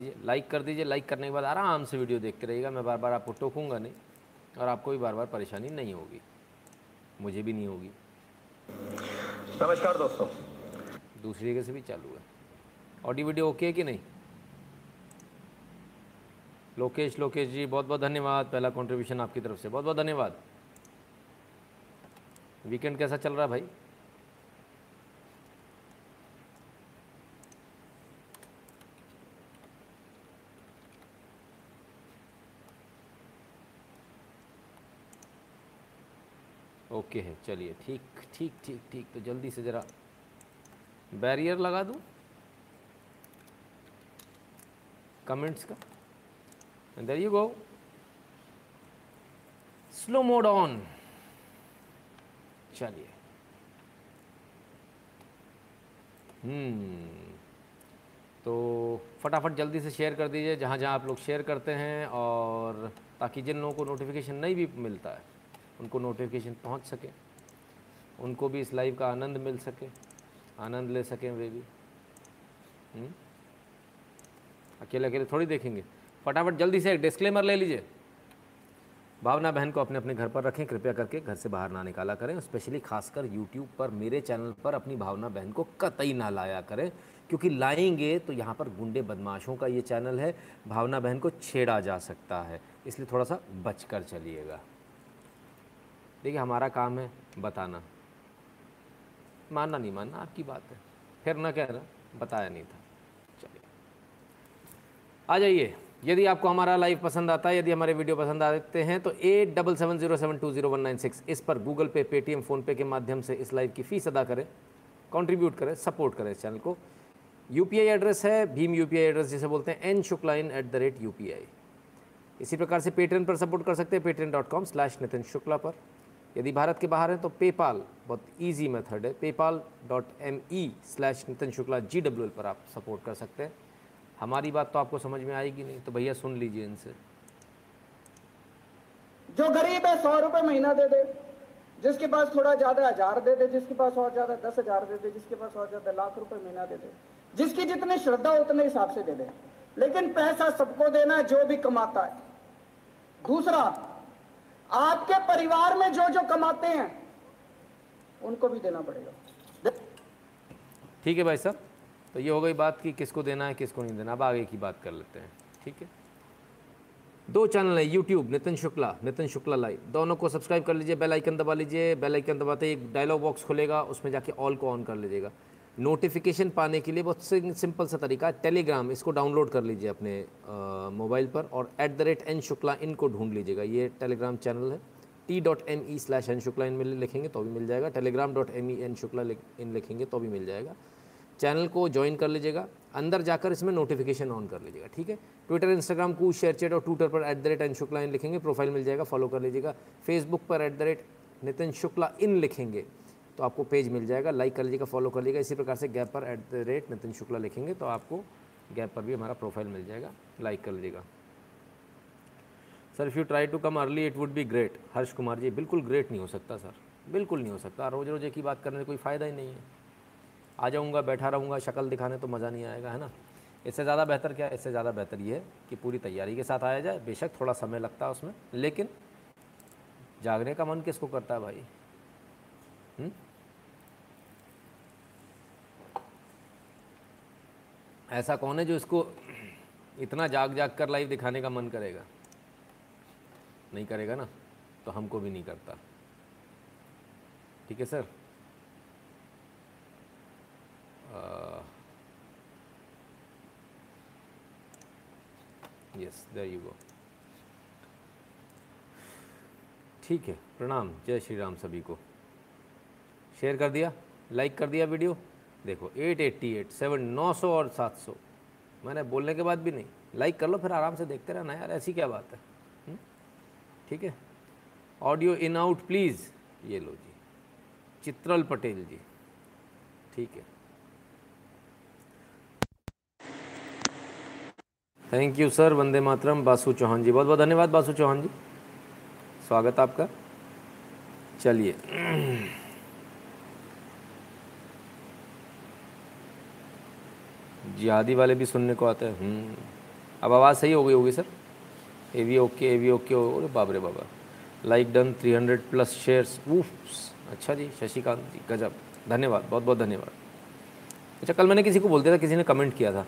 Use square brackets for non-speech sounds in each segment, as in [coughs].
दीजिए लाइक कर दीजिए लाइक करने के बाद आराम से वीडियो देखते रहिएगा। मैं बार बार आपको टोकूँगा नहीं और आपको भी बार बार परेशानी नहीं होगी। मुझे भी नहीं होगी। नमस्कार दोस्तों। दूसरी जगह से भी चालू है। ऑडियो वीडियो ओके है कि नहीं? लोकेश लोकेश जी बहुत बहुत धन्यवाद। पहला कंट्रीब्यूशन आपकी तरफ़ से। बहुत बहुत धन्यवाद। वीकेंड कैसा चल रहा है भाई? ओके है। चलिए, ठीक ठीक ठीक ठीक तो जल्दी से ज़रा बैरियर लगा दूँ। कमेंट्स का। There you go slow mode on चलिए। हम्म तो फटाफट जल्दी से शेयर कर दीजिए, जहाँ जहाँ आप लोग शेयर करते हैं और ताकि जिन लोगों को नोटिफिकेशन नहीं भी मिलता है। उनको नोटिफिकेशन पहुँच सके, उनको भी इस लाइव का आनंद मिल सके, आनंद ले सकें वे भी। हम्म? अकेले अकेले थोड़ी देखेंगे। फटाफट जल्दी से एक डिस्क्लेमर ले लीजिए। भावना बहन को अपने अपने घर पर रखें, कृपया करके घर से बाहर ना निकाला करें स्पेशली खासकर यूट्यूब पर, मेरे चैनल पर अपनी भावना बहन को कतई ना लाया करें, क्योंकि लाएँगे तो यहाँ पर गुंडे बदमाशों का ये चैनल है, भावना बहन को छेड़ा जा सकता है। इसलिए थोड़ा सा बच कर चलिएगा। देखिए, हमारा काम है बताना। मानना नहीं मानना, आपकी बात है। फिर ना कह रहा, बताया नहीं था। चलिए। आ जाइए। यदि आपको हमारा लाइव पसंद आता है, यदि हमारे वीडियो पसंद आते हैं तो eight double seven zero seven two zero one nine six इस पर गूगल पे पेटीएम फ़ोनपे के माध्यम से इस लाइव की फ़ीस अदा करें कंट्रीब्यूट करें सपोर्ट करें इस चैनल को। यूपीआई एड्रेस है, भीम यूपीआई एड्रेस जिसे बोलते हैं N Shukla in at the rate you इसी प्रकार से पेटीएम पर सपोर्ट कर सकते हैं Paytm dot com slash Nitin Shukla पर। यदि भारत के बाहर हैं तो पेपाल, बहुत इजी मेथड है PayPal dot M E slash Nitin Shukla G W L पर आप सपोर्ट कर सकते हैं। हमारी बात तो आपको समझ में आएगी नहीं तो भैया सुन लीजिए इनसे। जो गरीब है, सौ रुपए महीना दे दे। जिसके पास थोड़ा ज़्यादा हज़ार दे दे, जिसके पास और ज़्यादा दस हज़ार दे दे, जिसके पास और ज़्यादा लाख रुपए महीना दे दे। जिसकी जितनी श्रद्धा, उतने हिसाब से दे दे। लेकिन पैसा सबको देना जो भी कमाता है। दूसरा आपके परिवार में जो जो कमाते हैं, उनको भी देना पड़ेगा। ठीक है भाई साहब तो ये हो गई बात कि किसको देना है, किसको नहीं देना। अब आगे की बात कर लेते हैं, ठीक है? दो चैनल है यूट्यूब नितिन शुक्ला नितिन शुक्ला लाइव दोनों को सब्सक्राइब कर लीजिए बेल आइकन दबा लीजिए बेल आइकन दबाते एक डायलॉग बॉक्स खुलेगा, उसमें जाके ऑल को ऑन कर लीजिएगा। नोटिफिकेशन पाने के लिए बहुत सिंपल सा तरीका है। टेलीग्राम इसको डाउनलोड कर लीजिए अपने मोबाइल पर और at the rate N Shukla in को ढूंढ लीजिएगा। ये टेलीग्राम चैनल है। T dot M E slash N Shukla in में लिखेंगे तो भी मिल जाएगा। Telegram dot M E N Shukla in लिखेंगे तो भी मिल जाएगा। चैनल को ज्वाइन कर लीजिएगा। अंदर जाकर इसमें नोटिफिकेशन ऑन कर लीजिएगा, ठीक है? ट्विटर इंस्टाग्राम को शेयर चैट और ट्विटर पर at the rate N Shukla in लिखेंगे। प्रोफ़ाइल मिल जाएगा फॉलो कर लीजिएगा। फेसबुक पर at the rate Nitin Shukla in लिखेंगे। तो आपको पेज मिल जाएगा। लाइक कर लीजिएगा फॉलो कर लीजिएगा। इसी प्रकार से गैप पर at the rate Nitin Shukla लिखेंगे तो आपको गैप पर भी हमारा प्रोफ़ाइल मिल जाएगा। लाइक कर लीजिएगा। Sir if you try to come early it would be great Harsh Kumar ji, बिल्कुल ग्रेट नहीं हो सकता सर बिल्कुल नहीं हो सकता। रोज़ रोज़ की बात करने में कोई फ़ायदा ही नहीं है। आ जाऊँगा, बैठा रहूँगा, शक्ल दिखाने तो मज़ा नहीं आएगा, है ना? इससे ज़्यादा बेहतर क्या? इससे ज़्यादा बेहतर ये है कि पूरी तैयारी के साथ आया जाए। बेशक थोड़ा समय लगता है उसमें, लेकिन जागने का मन किसको करता है भाई? हुँ? ऐसा कौन है जो इसको इतना जाग जाग कर लाइव दिखाने का मन करेगा? नहीं करेगा ना तो हमको भी नहीं करता। ठीक है sir yes there you go ठीक है, प्रणाम, जय श्री राम सभी को। शेयर कर दिया? लाइक कर दिया वीडियो? देखो एट एट्टी एट सेवन नौ सौ और सात सौ। मैंने बोलने के बाद भी नहीं। लाइक कर लो, फिर आराम से देखते रहना यार, ऐसी क्या बात है? हम्म? ठीक है? ऑडियो इन आउट प्लीज़ ये लो जी। चित्रल पटेल जी। ठीक है। Thank you sir Vande Mataram. Basu Chauhan ji. बहुत बहुत धन्यवाद बासु चौहान जी। स्वागत आपका। चलिए। जिहादी वाले भी सुनने को आते हैं। हम्म। अब आवाज़ सही हो गई होगी sir? A V okay A V okay अरे बाप रे बाबा। लाइक डन 300 प्लस शेयर्स ऊफ अच्छा जी शशिकांत जी गजब। धन्यवाद बहुत बहुत धन्यवाद। अच्छा कल मैंने किसी को बोल दिया था किसी ने कमेंट किया था।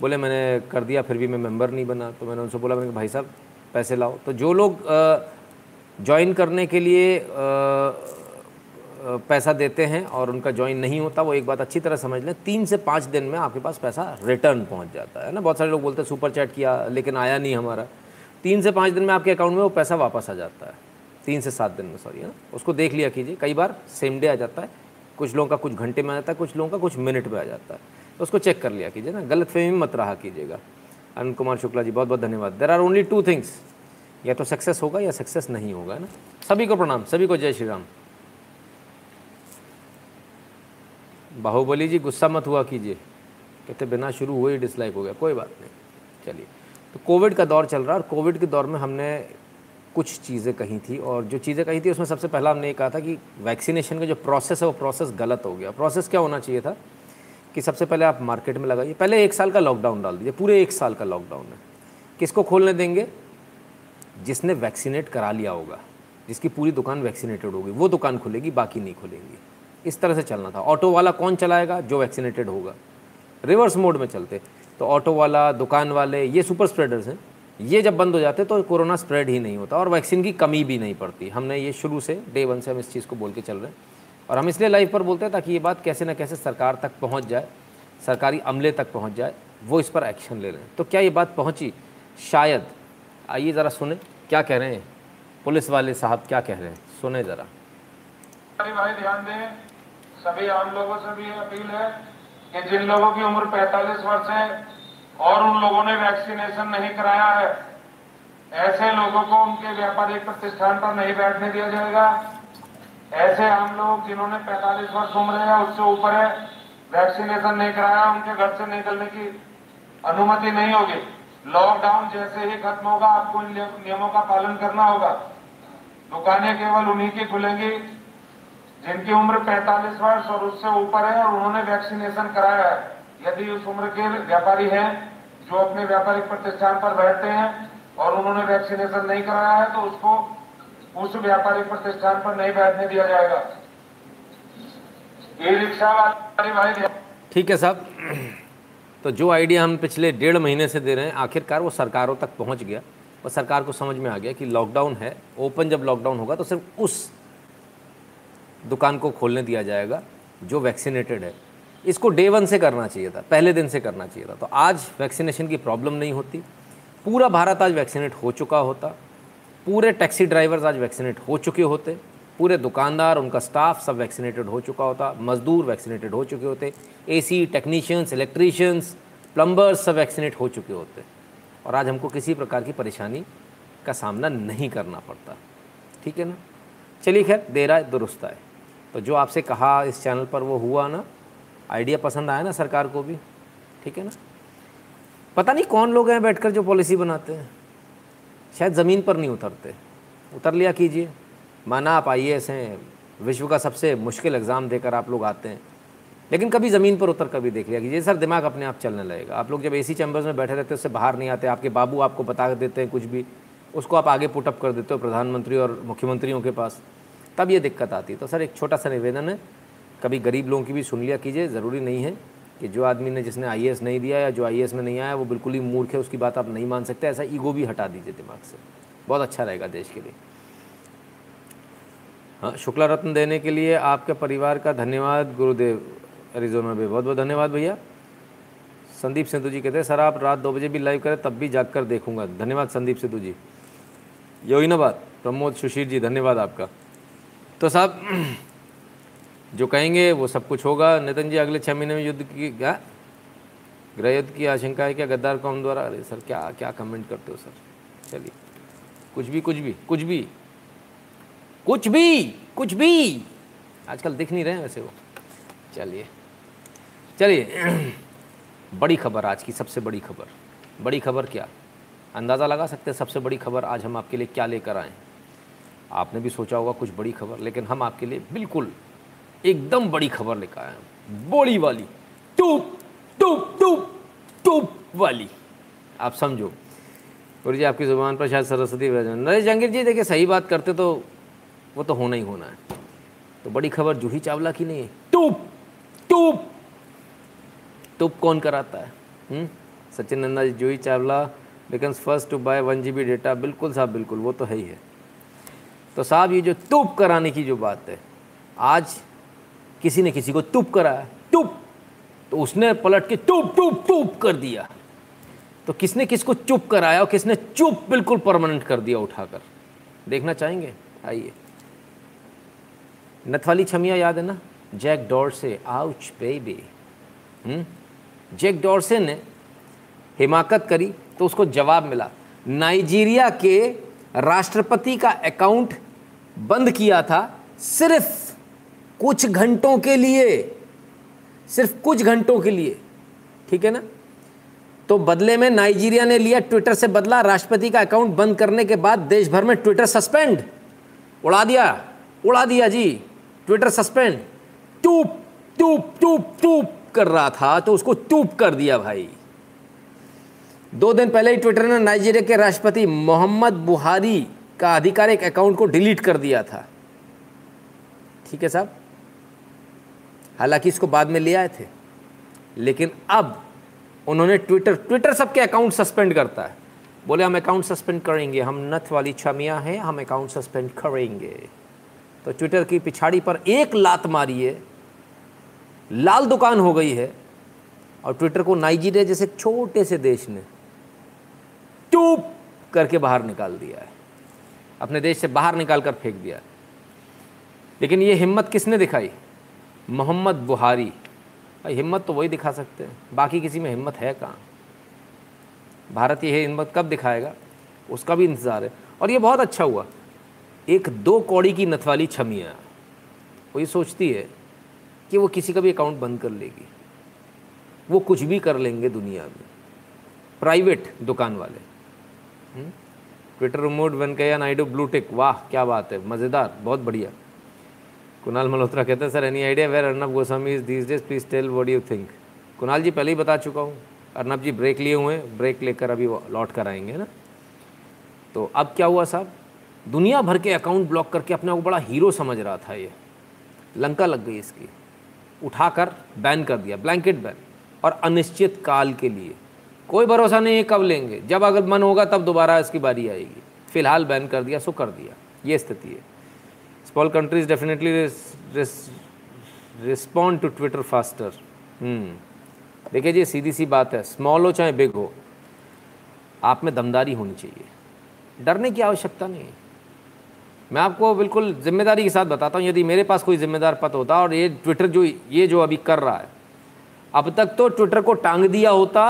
बोले मैंने कर दिया फिर भी मैं मेंबर नहीं बना। तो मैंने उनसे बोला मैंने भाई साहब पैसे लाओ। तो जो लोग ज्वाइन करने के लिए अ, पैसा देते हैं और उनका ज्वाइन नहीं होता, वो एक बात अच्छी तरह समझ लें, तीन से पाँच दिन में आपके पास पैसा रिटर्न पहुँच जाता है ना? बहुत सारे लोग बोलते हैं, सुपर चैट किया, लेकिन आया नहीं हमारा। तीन से पाँच दिन में आपके अकाउंट में वो पैसा वापस आ जाता है। तीन से सात दिन में सॉरी है ना? उसको देख लिया कीजिए, कई बार सेम डे आ जाता है, कुछ लोगों का कुछ घंटे में आ जाता है, कुछ लोगों का कुछ मिनट में आ जाता है। तो उसको चेक कर लिया कीजिए ना, गलत फहमी मत रहा कीजिएगा। अनंत कुमार शुक्ला जी, बहुत बहुत धन्यवाद। There are only two things या तो सक्सेस होगा या सक्सेस नहीं होगा ना? सभी को प्रणाम, सभी को जय श्री राम। बाहुबली जी, गुस्सा मत हुआ कीजिए। कहते, बिना शुरू हुए ही डिसलाइक हो गया, कोई बात नहीं, चलिए। तो कोविड का दौर चल रहा है और कोविड के दौर में हमने कुछ चीज़ें कही थी और जो चीज़ें कही थी, उसमें सबसे पहला हमने ये कहा था कि वैक्सीनेशन का जो प्रोसेस है, वो प्रोसेस गलत हो गया। प्रोसेस क्या होना चाहिए था कि सबसे पहले आप मार्केट में लगाइए। पहले एक साल का लॉकडाउन डाल दीजिए, पूरे एक साल का लॉकडाउन है। किसको खोलने देंगे? जिसने वैक्सीनेट करा लिया होगा, जिसकी पूरी दुकान वैक्सीनेटेड होगी, वो दुकान खुलेगी, बाकी नहीं खुलेंगी। इस तरह से चलना था। ऑटो वाला कौन चलाएगा? जो वैक्सीनेटेड होगा। रिवर्स मोड में चलते। तो ऑटो वाला, दुकान वाले, ये सुपर स्प्रेडर्स हैं। ये जब बंद हो जाते तो कोरोना स्प्रेड ही नहीं होता और वैक्सीन की कमी भी नहीं पड़ती। हमने ये शुरू से डे वन से हम इस चीज़ को बोल के चल रहे हैं। और हम इसलिए लाइव पर बोलते हैं ताकि ये बात कैसे ना कैसे सरकार तक पहुँच जाए, सरकारी अमले तक पहुँच जाए, वो इस पर एक्शन ले रहे हैं। तो क्या ये बात पहुँची? शायद। आइए ज़रा सुने। क्या कह रहे हैं? पुलिस वाले साहब क्या कह रहे हैं? सुने ज़रा। भाई, ध्यान दें। सभी आम लोगों से भी अपील है कि जिन लोगों की उम्र 45 वर्ष है और उन लोगों ने वैक्सीनेशन नहीं कराया है, ऐसे लोगों को उनके व्यापारिक प्रतिष्ठान पर नहीं बैठने दिया जाएगा। ऐसे आम लोग जिन्होंने 45 वर्ष उम्र है, उससे ऊपर है, वैक्सीनेशन नहीं कराया, उनके घर से निकलने की अनुमति नहीं होगी। लॉकडाउन जैसे ही खत्म होगा, आपको इन नियमों का पालन करना होगा। दुकानें केवल उन्हीं की खुलेंगी जिनकी उम्र 45 वर्ष और उससे ऊपर है और उन्होंने वैक्सीनेशन कराया है। यदि उस उम्र के व्यापारी हैं जो अपने व्यापारिक प्रतिष्ठान पर बैठते हैं और उन्होंने वैक्सीनेशन नहीं कराया है तो उसको उस व्यापारिक प्रतिष्ठान पर नहीं बैठने दिया जाएगा। ई रिक्शा वाले भाई ठीक है साहब। तो जो आइडिया हम पिछले डेढ़ महीने से दे रहे हैं, आखिरकार वो सरकारों तक पहुँच गया। और सरकार को समझ में आ गया कि लॉकडाउन है, ओपन जब लॉकडाउन होगा तो सिर्फ़ उस दुकान को खोलने दिया जाएगा, जो वैक्सीनेटेड है। इसको डे वन से करना चाहिए था, पहले दिन से करना चाहिए था। तो आज वैक्सीनेशन की प्रॉब्लम नहीं होती। पूरा भारत आज वैक्सीनेट हो चुका होता। पूरे टैक्सी ड्राइवर्स आज वैक्सीनेट हो चुके होते। पूरे दुकानदार, उनका स्टाफ सब वैक्सीनेटेड हो चुका होता। मजदूर वैक्सीनेटेड हो चुके होते। एसी टेक्नीशियंस इलेक्ट्रीशियंस प्लम्बर्स सब वैक्सीनेट हो चुके होते। और आज हमको किसी प्रकार की परेशानी का सामना नहीं करना पड़ता। ठीक है ना? चलिए खैर, देर आए, दुरुस्त आए। तो जो आपसे कहा इस चैनल पर वो हुआ ना, आइडिया पसंद आया ना सरकार को भी, ठीक है ना? पता नहीं कौन लोग हैं बैठकर जो पॉलिसी बनाते हैं। शायद ज़मीन पर नहीं उतरते। उतर लिया कीजिए। माना आप आईएएस हैं, विश्व का सबसे मुश्किल एग्ज़ाम देकर आप लोग आते हैं। लेकिन कभी ज़मीन पर उतर कर भी देख लिया कीजिए। सर, दिमाग अपने आप चलने लगेगा। आप लोग जब एसी चैम्बर्स में बैठे रहते हैं, उससे बाहर नहीं आते, आपके बाबू आपको बता देते हैं कुछ भी, उसको आप आगे पुटअप कर देते हो प्रधानमंत्री और मुख्यमंत्रियों के पास। तब ये दिक्कत आती है। तो सर, एक छोटा सा निवेदन है, कभी गरीब लोगों की भी सुन लिया कीजिए, ज़रूरी नहीं है कि जो आदमी ने, जिसने आईएएस नहीं दिया या जो आईएएस में नहीं आया, वो बिल्कुल ही मूर्ख है, उसकी बात आप नहीं मान सकते, ऐसा ईगो भी हटा दीजिए दिमाग से। बहुत अच्छा रहेगा देश के लिए। हाँ शुक्ला रत्न देने के लिए आपके परिवार का धन्यवाद, गुरुदेव अरिजोना में बहुत बहुत धन्यवाद भैया। संदीप सिद्धू जी कहते हैं, सर, आप रात दो बजे भी लाइव करें, तब भी जाग कर देखूँगा। धन्यवाद संदीप सिद्धू जी। यही ना बात प्रमोद सुशील जी, धन्यवाद आपका। तो साहब, जो कहेंगे वो सब कुछ होगा। नितिन जी, अगले छः महीने में युद्ध की क्या? गृह युद्ध की आशंका है क्या? गद्दार कौम द्वारा? अरे सर, क्या क्या कमेंट करते हो सर? चलिए। कुछ भी कुछ भी कुछ भी। कुछ भी कुछ भी। आजकल दिख नहीं रहे हैं वैसे वो। चलिए। चलिए। [clears throat] बड़ी खबर आज की, सबसे बड़ी खबर। बड़ी खबर क्या? अंदाज़ा लगा सकते हैं सबसे बड़ी खबर आज हम आपके लिए क्या लेकर आए आपने भी सोचा होगा कुछ बड़ी खबर, लेकिन हम आपके लिए बिल्कुल एकदम बड़ी खबर लेकर आए हैं। बड़ी वाली, टूप टूप टूप टूप वाली। आप समझो। गुरु जी, आपकी ज़ुबान पर शायद सरस्वती विराजमान नरेश जहांगीर जी, देखिए, सही बात करते तो वो तो होना ही होना है। तो बड़ी खबर, जूही चावला की नहीं है। टूप टूप टूप कौन कराता है? हुँ? Sachin Nanda ji, Juhi Chawla, becomes first two by one G B data. बिल्कुल साहब, बिल्कुल, वो तो है ही है। तो साहब, ये जो तुप कराने की जो बात है, आज किसी ने किसी को टूप कराया टूप तो उसने पलट के टूप टूप टूप कर दिया। तो किसने किसको चुप कराया और किसने चुप बिल्कुल परमानेंट कर दिया उठाकर? देखना चाहेंगे? आइए। नथवाली छमिया याद है ना? Jack Dorsey ouch baby. Jack Dorsey ने हिमाकत करी तो उसको जवाब मिला, नाइजीरिया के राष्ट्रपति का अकाउंट बंद किया था सिर्फ़ कुछ घंटों के लिए, सिर्फ़ कुछ घंटों के लिए, ठीक है ना? तो बदले में नाइजीरिया ने लिया ट्विटर से बदला, राष्ट्रपति का अकाउंट बंद करने के बाद देश भर में ट्विटर सस्पेंड। उड़ा दिया उड़ा दिया जी, ट्विटर सस्पेंड। टूप टूप टूप टूप कर रहा था तो उसको टूप कर दिया भाई। दो दिन पहले ही ट्विटर ने नाइजीरिया के राष्ट्रपति मोहम्मद बुहारी का आधिकारिक अकाउंट को डिलीट कर दिया था। ठीक है साहब? हालाँकि इसको बाद में ले आए थे। लेकिन अब उन्होंने ट्विटर ट्विटर सबके अकाउंट सस्पेंड करता है। बोले, हम अकाउंट सस्पेंड करेंगे। हम नथ वाली छमिया हैं, हम अकाउंट सस्पेंड करेंगे। तो ट्विटर की पिछाड़ी पर एक लात मारी है लाल दुकान हो गई है और ट्विटर को नाइजीरिया जैसे छोटे से देश ने टूप करके बाहर निकाल दिया है। अपने देश से बाहर निकाल कर फेंक दिया। लेकिन ये हिम्मत किसने दिखाई? मोहम्मद बुहारी। भाई, हिम्मत तो वही दिखा सकते हैं। बाकी किसी में हिम्मत है कहाँ? भारत ये हिम्मत कब दिखाएगा? उसका भी इंतज़ार है। और ये बहुत अच्छा हुआ। एक दो कौड़ी की नथवाली छमिया। वो ये सोचती है कि वो किसी का भी अकाउंट बंद कर लेगी। वो कुछ भी कर लेंगे दुनिया में। प्राइवेट दुकान वाले। Twitter removed Venkaiah Naidu blue tick वाह, क्या बात है, मज़ेदार, बहुत बढ़िया। कुणाल मल्होत्रा कहते हैं, sir any idea where Arnab Goswami is these days please tell what you think Kunal ji, पहले ही बता चुका हूँ अर्नब जी ब्रेक लिए हुए हैं ब्रेक लेकर अभी लौट कर आएँगे ना? तो अब क्या हुआ साहब? दुनिया भर के अकाउंट ब्लॉक करके अपने को बड़ा हीरो समझ रहा था ये। लंका लग गई इसकी। उठाकर बैन कर दिया ब्लैंकेट बैन और अनिश्चित काल के लिए कोई भरोसा नहीं है कब लेंगे। जब अगर मन होगा तब दोबारा इसकी बारी आएगी। फ़िलहाल बैन कर दिया, सो कर दिया। ये स्थिति है। Small countries definitely respond to Twitter faster देखिए जी, सीधी सी बात है स्मॉल हो चाहे बिग हो, आप में दमदारी होनी चाहिए। डरने की आवश्यकता नहीं है। मैं आपको बिल्कुल ज़िम्मेदारी के साथ बताता हूँ, यदि मेरे पास कोई जिम्मेदार पद होता और ये ट्विटर जो, ये जो अभी कर रहा है, अब तक तो ट्विटर को टांग दिया होता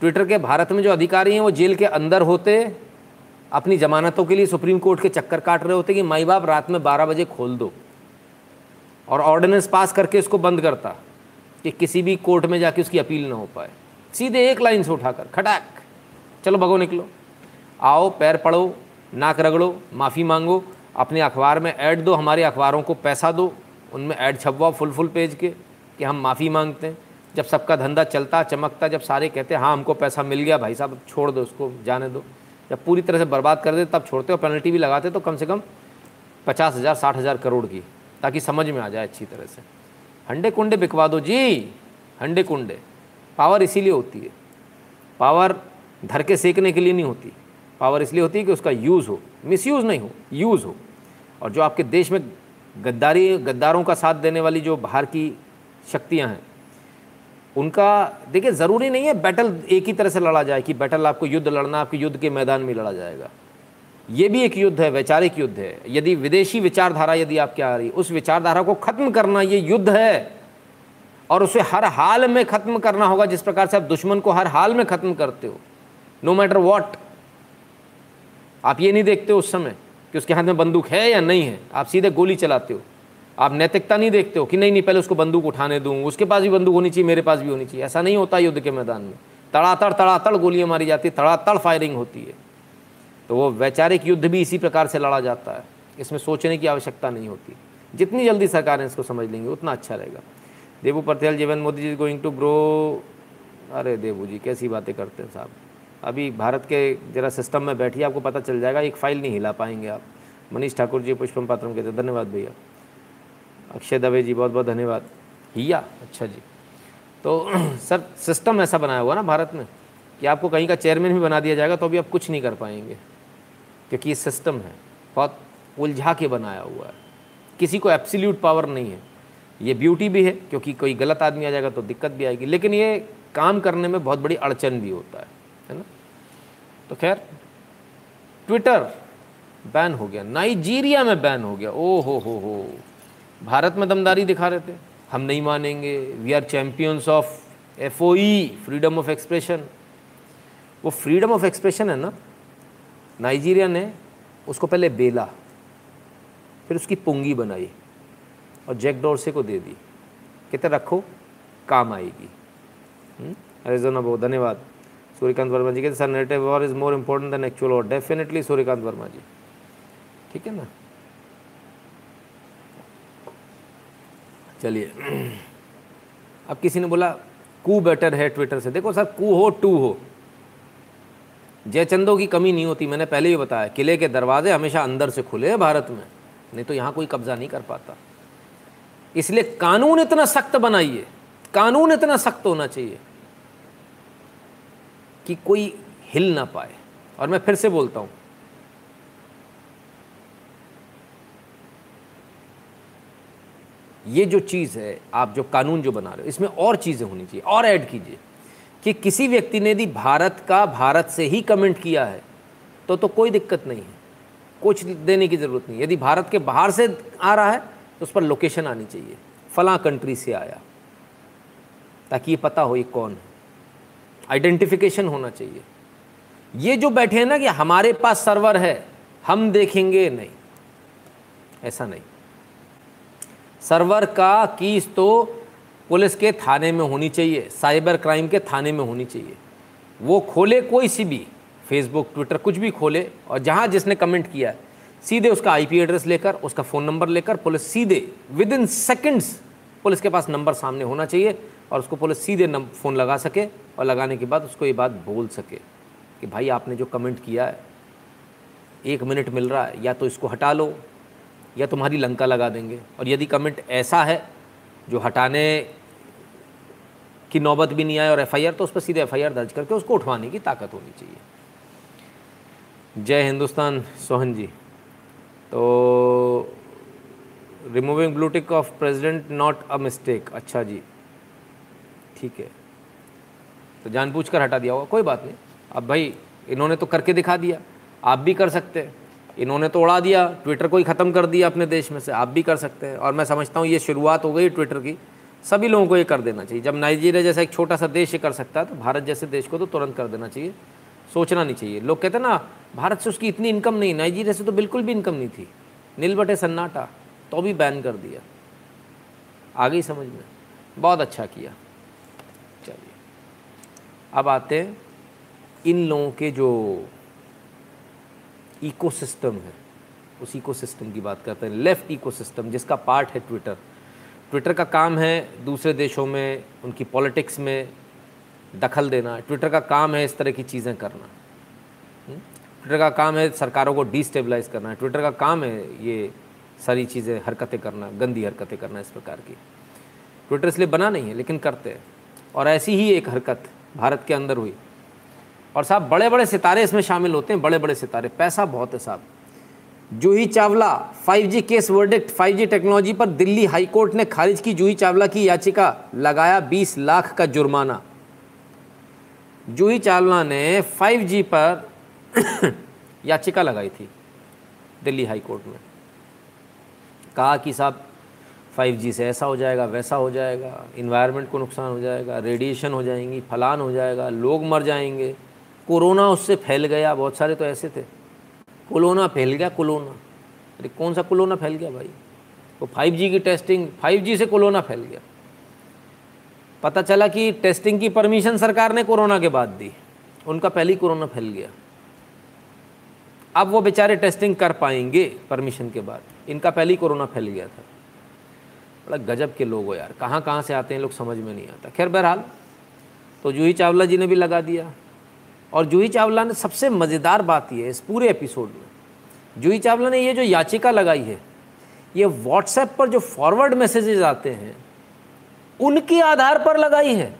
ट्विटर के भारत में जो अधिकारी हैं, वो जेल के अंदर होते, अपनी जमानतों के लिए सुप्रीम कोर्ट के चक्कर काट रहे होते कि माई बाप रात में बारह बजे खोल दो। और ऑर्डिनेंस पास करके इसको बंद करता कि किसी भी कोर्ट में जाके उसकी अपील ना हो पाए। सीधे एक लाइन से उठाकर, खटाक, चलो भगो निकलो। आओ, पैर पढ़ो नाक रगड़ो, माफ़ी मांगो, अपने अखबार में ऐड दो, हमारे अखबारों को पैसा दो, उनमें ऐड छपवाओ फुल फुल पेज के कि हम माफ़ी मांगते हैं। जब सबका धंधा चलता, चमकता, जब सारे कहते हैं हाँ हमको पैसा मिल गया, भाई साहब, छोड़ दो उसको जाने दो। जब पूरी तरह से बर्बाद कर देते, तब छोड़ते हो पेनल्टी भी लगाते तो कम से कम पचास हज़ार, साठ हज़ार करोड़ की, ताकि समझ में आ जाए अच्छी तरह से। हंडे कुंडे बिकवा दो जी, हंडे कुंडे। पावर इसीलिए होती है। पावर धर के सेकने के लिए नहीं होती। पावर इसलिए होती है कि उसका यूज़ हो। मिसयूज़ नहीं हो, यूज़ हो। और जो आपके देश में गद्दारी, गद्दारों का साथ देने वाली जो बाहर की शक्तियाँ हैं उनका, देखिए, ज़रूरी नहीं है बैटल एक ही तरह से लड़ा जाए कि बैटल आपको युद्ध लड़ना, आपके युद्ध के मैदान में लड़ा जाएगा। ये भी एक युद्ध है, वैचारिक युद्ध है। यदि विदेशी विचारधारा यदि आपके आ रही, उस विचारधारा को खत्म करना ये युद्ध है, और उसे हर हाल में खत्म करना होगा, जिस प्रकार से आप दुश्मन को हर हाल में खत्म करते हो नो मैटर वॉट आप ये नहीं देखते उस समय कि उसके हाथ में बंदूक है या नहीं है, आप सीधे गोली चलाते हो। आप नैतिकता नहीं देखते हो कि नहीं नहीं, पहले उसको बंदूक उठाने दूँ, उसके पास भी बंदूक होनी चाहिए, मेरे पास भी होनी चाहिए। ऐसा नहीं होता युद्ध के मैदान में। तड़ातड़ तड़ातड़ गोलियाँ मारी जाती है तड़ातड़ फायरिंग होती है। तो वो वैचारिक युद्ध भी इसी प्रकार से लड़ा जाता है। इसमें सोचने की आवश्यकता नहीं होती। जितनी जल्दी सरकारें इसको समझ लेंगी, उतना अच्छा रहेगा। Devu Patel, Jeevan Modi ji going to grow अरे देवू जी, कैसी बातें करते हैं साहब। अभी भारत के जरा सिस्टम में बैठिए, आपको पता चल जाएगा, एक फ़ाइल नहीं हिला पाएँगे आप। मनीष ठाकुर जी, पुष्पम पात्रम कहते धन्यवाद भैया। अक्षय दवे जी बहुत बहुत धन्यवाद। हिया अच्छा जी। तो [clears throat] सर, सिस्टम ऐसा बनाया हुआ ना भारत में कि आपको कहीं का चेयरमैन भी बना दिया जाएगा तो भी आप कुछ नहीं कर पाएँगे, क्योंकि ये सिस्टम है। बहुत उलझा के बनाया हुआ है। किसी को एब्सोल्यूट पावर नहीं है। ये ब्यूटी भी है, क्योंकि कोई गलत आदमी आ जाएगा तो दिक्कत भी आएगी, लेकिन ये काम करने में बहुत बड़ी अड़चन भी होता है है ना? तो खैर ट्विटर बैन हो गया नाइजीरिया में बैन हो गया। ओ हो हो हो। भारत में दमदारी दिखा रहे थे। हम नहीं मानेंगे। We are champions of F O E freedom of expression वो फ्रीडम ऑफ़ एक्सप्रेशन है ना? नाइजीरिया ने उसको पहले बेला, फिर उसकी पुंगी बनाई और जैक डोरसे को दे दी। कहते, रखो, काम आएगी। अरेजोना बहुत धन्यवाद। सूर्यकांत वर्मा जी कहते, sir narrative war is more important than actual war definitely Suryakant Verma ji. ठीक है ना? चलिए। अब किसी ने बोला, कू बेटर है ट्विटर से। देखो सर, कू हो, टू हो। जयचंदों की कमी नहीं होती, मैंने पहले ही बताया, किले के दरवाजे हमेशा अंदर से खुले हैं भारत में। नहीं तो यहाँ कोई कब्जा नहीं कर पाता। इसलिए कानून इतना सख्त बनाइए, कानून इतना सख्त होना चाहिए कि कोई हिल ना पाए। और मैं फिर से बोलता हूँ ये जो चीज़ है, आप जो कानून जो बना रहे हो, इसमें और चीज़ें होनी चाहिए, और ऐड कीजिए कि किसी व्यक्ति ने यदि भारत का, भारत से ही कमेंट किया है तो तो कोई दिक्कत नहीं है। कुछ देने की ज़रूरत नहीं यदि भारत के बाहर से आ रहा है तो उस पर लोकेशन आनी चाहिए। फला कंट्री से आया, ताकि ये पता हो ये कौन है। आइडेंटिफिकेशन होना चाहिए। ये जो बैठे हैं ना कि हमारे पास सर्वर है, हम देखेंगे नहीं। ऐसा नहीं। सर्वर का कीज तो पुलिस के थाने में होनी चाहिए, साइबर क्राइम के थाने में होनी चाहिए। वो खोले कोई सी भी फेसबुक ट्विटर कुछ भी खोले और जहाँ जिसने कमेंट किया है, सीधे उसका आईपी एड्रेस लेकर, उसका फ़ोन नंबर लेकर पुलिस सीधे विद इन सेकेंड्स पुलिस के पास नंबर सामने होना चाहिए और उसको पुलिस सीधे फ़ोन लगा सके और लगाने के बाद उसको ये बात बोल सके कि भाई आपने जो कमेंट किया है, एक मिनट मिल रहा है, या तो इसको हटा लो या तुम्हारी लंका लगा देंगे। और यदि कमेंट ऐसा है, जो हटाने की नौबत भी नहीं आए और एफआईआर तो उस पर सीधे एफआईआर दर्ज करके उसको उठवाने की ताकत होनी चाहिए। जय हिंदुस्तान, सोहन जी। तो removing blue tick of president not a mistake अच्छा जी। ठीक है। तो जानबूझ कर हटा दिया होगा, कोई बात नहीं। अब भाई, इन्होंने तो करके दिखा दिया। आप भी कर सकते हैं। इन्होंने तो उड़ा दिया ट्विटर को ही ख़त्म कर दिया अपने देश में से। आप भी कर सकते हैं। और मैं समझता हूँ ये शुरुआत हो गई ट्विटर की। सभी लोगों को ये कर देना चाहिए। जब नाइजीरिया जैसा एक छोटा सा देश ये कर सकता है तो भारत जैसे देश को तो तुरंत कर देना चाहिए। सोचना नहीं चाहिए। लोग कहते ना, भारत से उसकी इतनी इनकम नहीं। नाइजीरिया से तो बिल्कुल भी इनकम नहीं थी। नील बटे सन्नाटा तो भी बैन कर दिया। आ गई समझ में। बहुत अच्छा किया। चलिए। अब आते हैं इन लोगों के जो इकोसिस्टम है। उस इकोसिस्टम की बात करते हैं। लेफ़्ट इकोसिस्टम जिसका पार्ट है ट्विटर ट्विटर का काम है दूसरे देशों में, उनकी पॉलिटिक्स में दखल देना। ट्विटर का काम है इस तरह की चीज़ें करना। हम्म? ट्विटर का काम है सरकारों को डिस्टेबलाइज करना। ट्विटर का काम है ये सारी चीज़ें, हरकतें करना, गंदी हरकतें करना इस प्रकार की। ट्विटर इसलिए बना नहीं है, लेकिन करते हैं। और ऐसी ही एक हरकत भारत के अंदर हुई। और साहब बड़े बड़े सितारे इसमें शामिल होते हैं बड़े बड़े सितारे। पैसा बहुत है साहब। Juhi Chawla 5G case verdict 5G technology पर दिल्ली हाईकोर्ट ने खारिज की जूही चावला की याचिका, लगाया 20 लाख का जुर्माना। जूही चावला ने 5G पर [coughs] याचिका लगाई थी दिल्ली हाईकोर्ट में। कहा कि साहब 5G से ऐसा हो जाएगा, वैसा हो जाएगा इन्वायरमेंट को नुकसान हो जाएगा रेडिएशन हो जाएँगी, फलान हो जाएगा, लोग मर जाएँगे। कोरोना उससे फैल गया, बहुत सारे तो ऐसे थे। कोलोना फैल गया, कोलोना। अरे, कौन सा कोलोना फैल गया भाई? वो फाइव जी की टेस्टिंग, फाइव जी से कोलोना फैल गया। पता चला कि टेस्टिंग की परमिशन सरकार ने कोरोना के बाद दी। उनका पहले कोरोना फैल गया। अब वो बेचारे टेस्टिंग कर पाएँगे परमिशन के बाद। इनका पहले कोरोना फैल गया था। बड़ा गजब के लोग हो यार। कहाँ कहाँ से आते हैं, लोग समझ में नहीं आता। खैर, बहरहाल तो जूही चावला जी ने भी लगा दिया। और जूही चावला ने सबसे मज़ेदार बात यह है इस पूरे एपिसोड में। जूही चावला ने ये जो याचिका लगाई है, ये व्हाट्सएप पर जो फॉरवर्ड मैसेजेज आते हैं, उनके आधार पर लगाई है।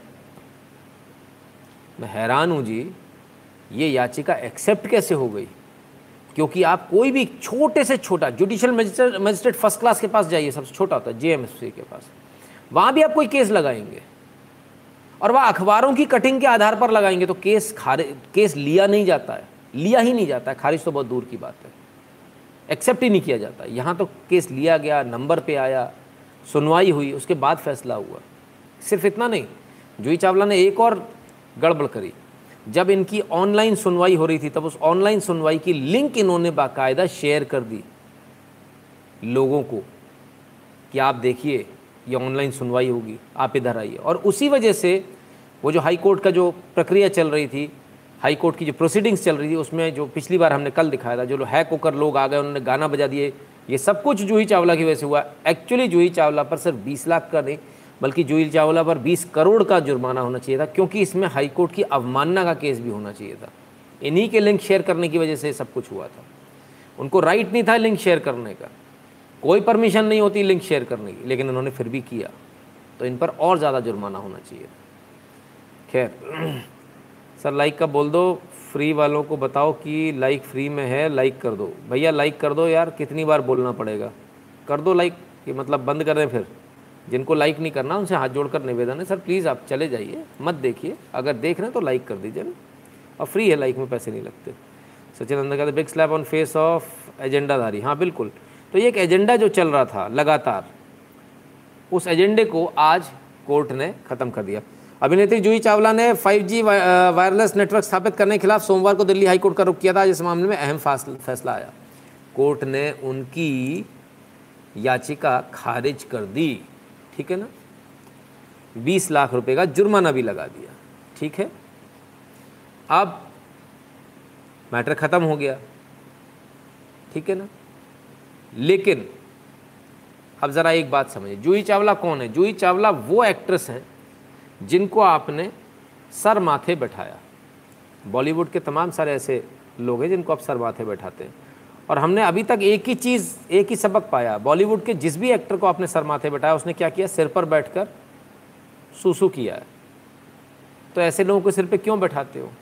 मैं हैरान हूँ जी, ये याचिका एक्सेप्ट कैसे हो गई? क्योंकि आप कोई भी छोटे से छोटा जुडिशियल मजिस्ट्रेट फ़र्स्ट क्लास के पास जाइए, सबसे छोटा होता है जेएमएफसी के पास। वहाँ भी आप कोई केस लगाएँगे। और वह अखबारों की कटिंग के आधार पर लगाएँगे तो केस खारिज केस लिया नहीं जाता है। लिया ही नहीं जाता है। खारिज तो बहुत दूर की बात है। एक्सेप्ट ही नहीं किया जाता यहाँ तो केस लिया गया, नंबर पे आया, सुनवाई हुई, उसके बाद फैसला हुआ। सिर्फ़ इतना नहीं जूही चावला ने एक और गड़बड़ करी। जब इनकी ऑनलाइन सुनवाई हो रही थी, तब उस ऑनलाइन सुनवाई की लिंक इन्होंने बाकायदा शेयर कर दी लोगों को। कि आप देखिए ये ऑनलाइन सुनवाई होगी, आप इधर आइए। और उसी वजह से वो जो हाई कोर्ट का जो प्रक्रिया चल रही थी, हाई कोर्ट की जो प्रोसीडिंग्स चल रही थी, उसमें जो पिछली बार हमने कल दिखाया था, जो हैक होकर लोग आ गए, उन्होंने गाना बजा दिए, ये सब कुछ जूही चावला की वजह से हुआ। एक्चुअली जूही चावला पर सिर्फ़ बीस लाख का नहीं, बल्कि जूही चावला पर बीस करोड़ का जुर्माना होना चाहिए था, क्योंकि इसमें हाई कोर्ट की अवमानना का केस भी होना चाहिए था। इन्हीं के लिंक शेयर करने की वजह से सब कुछ हुआ था। उनको राइट नहीं था लिंक शेयर करने का। कोई परमिशन नहीं होती लिंक शेयर करने की, लेकिन उन्होंने फिर भी किया। तो इन पर और ज़्यादा जुर्माना होना चाहिए। खैर, [clears throat] सर लाइक का बोल दो फ्री वालों को बताओ कि लाइक फ्री में है लाइक कर दो। भैया लाइक कर दो यार, कितनी बार बोलना पड़ेगा? कर दो लाइक कि मतलब बंद कर दें फिर। जिनको लाइक नहीं करना, उनसे हाथ जोड़कर निवेदन है, सर प्लीज़ आप चले जाइए, मत देखिए। अगर देख रहे हैं तो लाइक कर दीजिए ना। और फ्री है लाइक में पैसे नहीं लगते। सचिन अंदर कहते big slap on face of एजेंडाधारी हाँ बिल्कुल। तो ये एक एजेंडा जो चल रहा था लगातार, उस एजेंडे को आज कोर्ट ने ख़त्म कर दिया। अभिनेत्री जूही चावला ने 5G वायरलेस नेटवर्क स्थापित करने के खिलाफ सोमवार को दिल्ली हाईकोर्ट का रुख किया था। इस मामले में अहम फैसला आया। कोर्ट ने उनकी याचिका खारिज कर दी, ठीक है ना? बीस लाख रुपए का जुर्माना भी लगा दिया, ठीक है? अब मैटर ख़त्म हो गया, ठीक है ना? लेकिन, अब ज़रा एक बात समझिए, जूही चावला कौन है? जूही चावला वो एक्ट्रेस हैं जिनको आपने सर माथे बैठाया। बॉलीवुड के तमाम सारे ऐसे लोग हैं जिनको आप सर माथे बैठाते हैं। और हमने अभी तक एक ही चीज़, एक ही सबक पाया, बॉलीवुड के जिस भी एक्टर को आपने सर माथे बैठाया, उसने क्या किया? सिर पर बैठकर सूसू किया है। तो ऐसे लोगों को सिर पे क्यों बैठाते हो?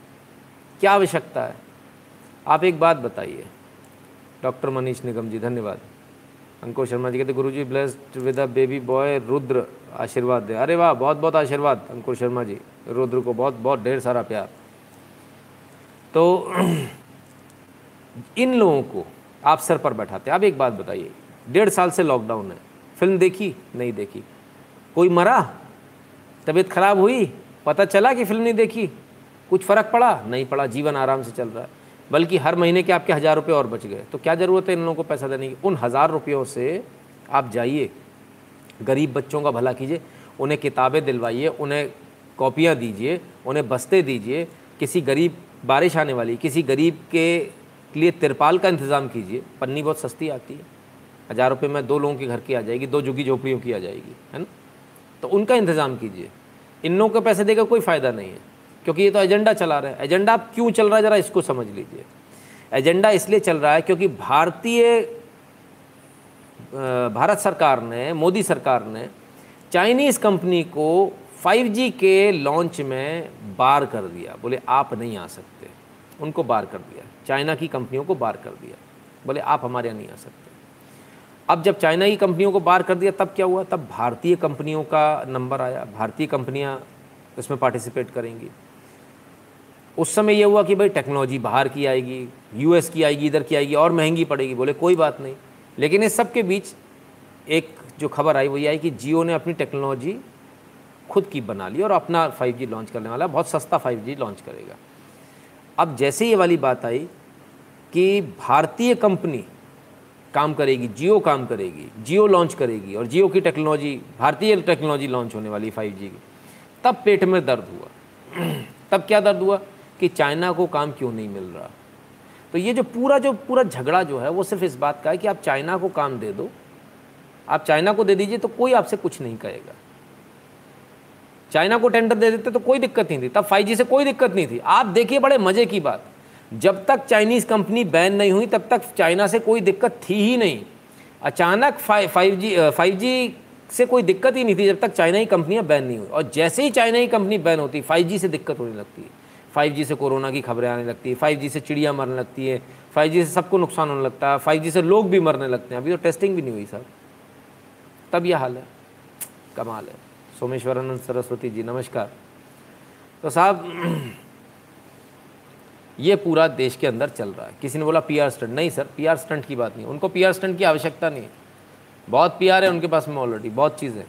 क्या आवश्यकता है? आप एक बात बताइए। डॉक्टर मनीष निगम जी, धन्यवाद। अंकुर शर्मा जी कहते गुरु जी blessed with a baby boy Rudra आशीर्वाद दे। अरे वाह बहुत बहुत आशीर्वाद अंकुर शर्मा जी। रुद्र को बहुत बहुत ढेर सारा प्यार। तो [clears throat] इन लोगों को आप सर पर बैठाते आप एक बात बताइए, डेढ़ साल से लॉकडाउन है। फ़िल्म देखी? नहीं देखी। कोई मरा? तबीयत खराब हुई? पता चला कि फ़िल्म नहीं देखी? कुछ फ़र्क पड़ा? नहीं पड़ा। जीवन आराम से चल रहा है। बल्कि हर महीने के आपके हज़ार रुपये और बच गए। तो क्या ज़रूरत है इन लोगों को पैसा देने की? उन हज़ार रुपयों से आप जाइए, गरीब बच्चों का भला कीजिए, उन्हें किताबें दिलवाइए, उन्हें कॉपियाँ दीजिए, उन्हें बस्ते दीजिए, किसी गरीब, बारिश आने वाली, किसी गरीब के लिए तिरपाल का इंतज़ाम कीजिए। पन्नी बहुत सस्ती आती है। हज़ार रुपये में दो लोगों के घर की आ जाएगी, दो झुग्गी झोपड़ियों की आ जाएगी, है ना? तो उनका इंतज़ाम कीजिए। इन लोगों को पैसे देकर कोई फ़ायदा नहीं है। क्योंकि ये तो एजेंडा चला रहा है। एजेंडा क्यों चल रहा है, ज़रा इसको समझ लीजिए। एजेंडा इसलिए चल रहा है क्योंकि भारतीय भारत सरकार ने, मोदी सरकार ने चाइनीज़ कंपनी को 5G के लॉन्च में बार कर दिया। बोले, आप नहीं आ सकते। उनको बार कर दिया। चाइना की कंपनियों को बार कर दिया। बोले, आप हमारे यहाँ नहीं आ सकते। अब जब चाइना की कंपनियों को बार कर दिया, तब क्या हुआ? तब भारतीय कंपनियों का नंबर आया। भारतीय कंपनियाँ इसमें पार्टिसिपेट करेंगी। उस समय यह हुआ कि भाई टेक्नोलॉजी बाहर की आएगी यूएस की आएगी, इधर की आएगी, और महँगी पड़ेगी। बोले, कोई बात नहीं। लेकिन इस सब के बीच एक जो खबर आई वो ये आई कि जियो ने अपनी टेक्नोलॉजी खुद की बना ली और अपना 5G लॉन्च करने वाला, बहुत सस्ता 5G लॉन्च करेगा। अब जैसे ये वाली बात आई कि भारतीय कंपनी काम करेगी, जियो काम करेगी, जियो लॉन्च करेगी और जियो की टेक्नोलॉजी भारतीय टेक्नोलॉजी लॉन्च होने वाली फाइव जी की, तब पेट में दर्द हुआ। [clears throat] तब क्या दर्द हुआ? कि चाइना को काम क्यों नहीं मिल रहा? तो ये जो पूरा जो पूरा झगड़ा जो है, वो सिर्फ़ इस बात का है कि आप चाइना को काम दे दो। आप चाइना को दे दीजिए तो कोई आपसे कुछ नहीं कहेगा। चाइना को टेंडर दे देते तो कोई दिक्कत नहीं थी। तब 5G से कोई दिक्कत नहीं थी। आप देखिए बड़े मज़े की बात। जब तक चाइनीज़ कंपनी बैन नहीं हुई, तब तक चाइना से कोई दिक्कत थी ही नहीं। अचानक फाइव जी फाइव जी से कोई दिक्कत ही नहीं थी जब तक चाइनाई कंपनियाँ बैन नहीं हुई। और जैसे ही चाइनाई कंपनी बैन होती, फाइव जी से दिक्कत होने लगती। है फाइव जी से कोरोना की खबरें आने लगती है फाइव जी से चिड़िया मरने लगती है फाइव जी से सबको नुकसान होने लगता है फाइव जी से लोग भी मरने लगते हैं। अभी तो टेस्टिंग भी नहीं हुई सर। तब यह हाल है। कमाल है। सोमेश्वरानंद सरस्वती जी, नमस्कार। तो साहब, [clears throat] ये पूरा देश के अंदर चल रहा है। किसी ने बोला पीआर स्टंट नहीं सर पीआर स्टंट की बात नहीं उनको पीआर स्टंट की आवश्यकता नहीं है। बहुत पीआर है, उनके पास में ऑलरेडी बहुत चीज़ें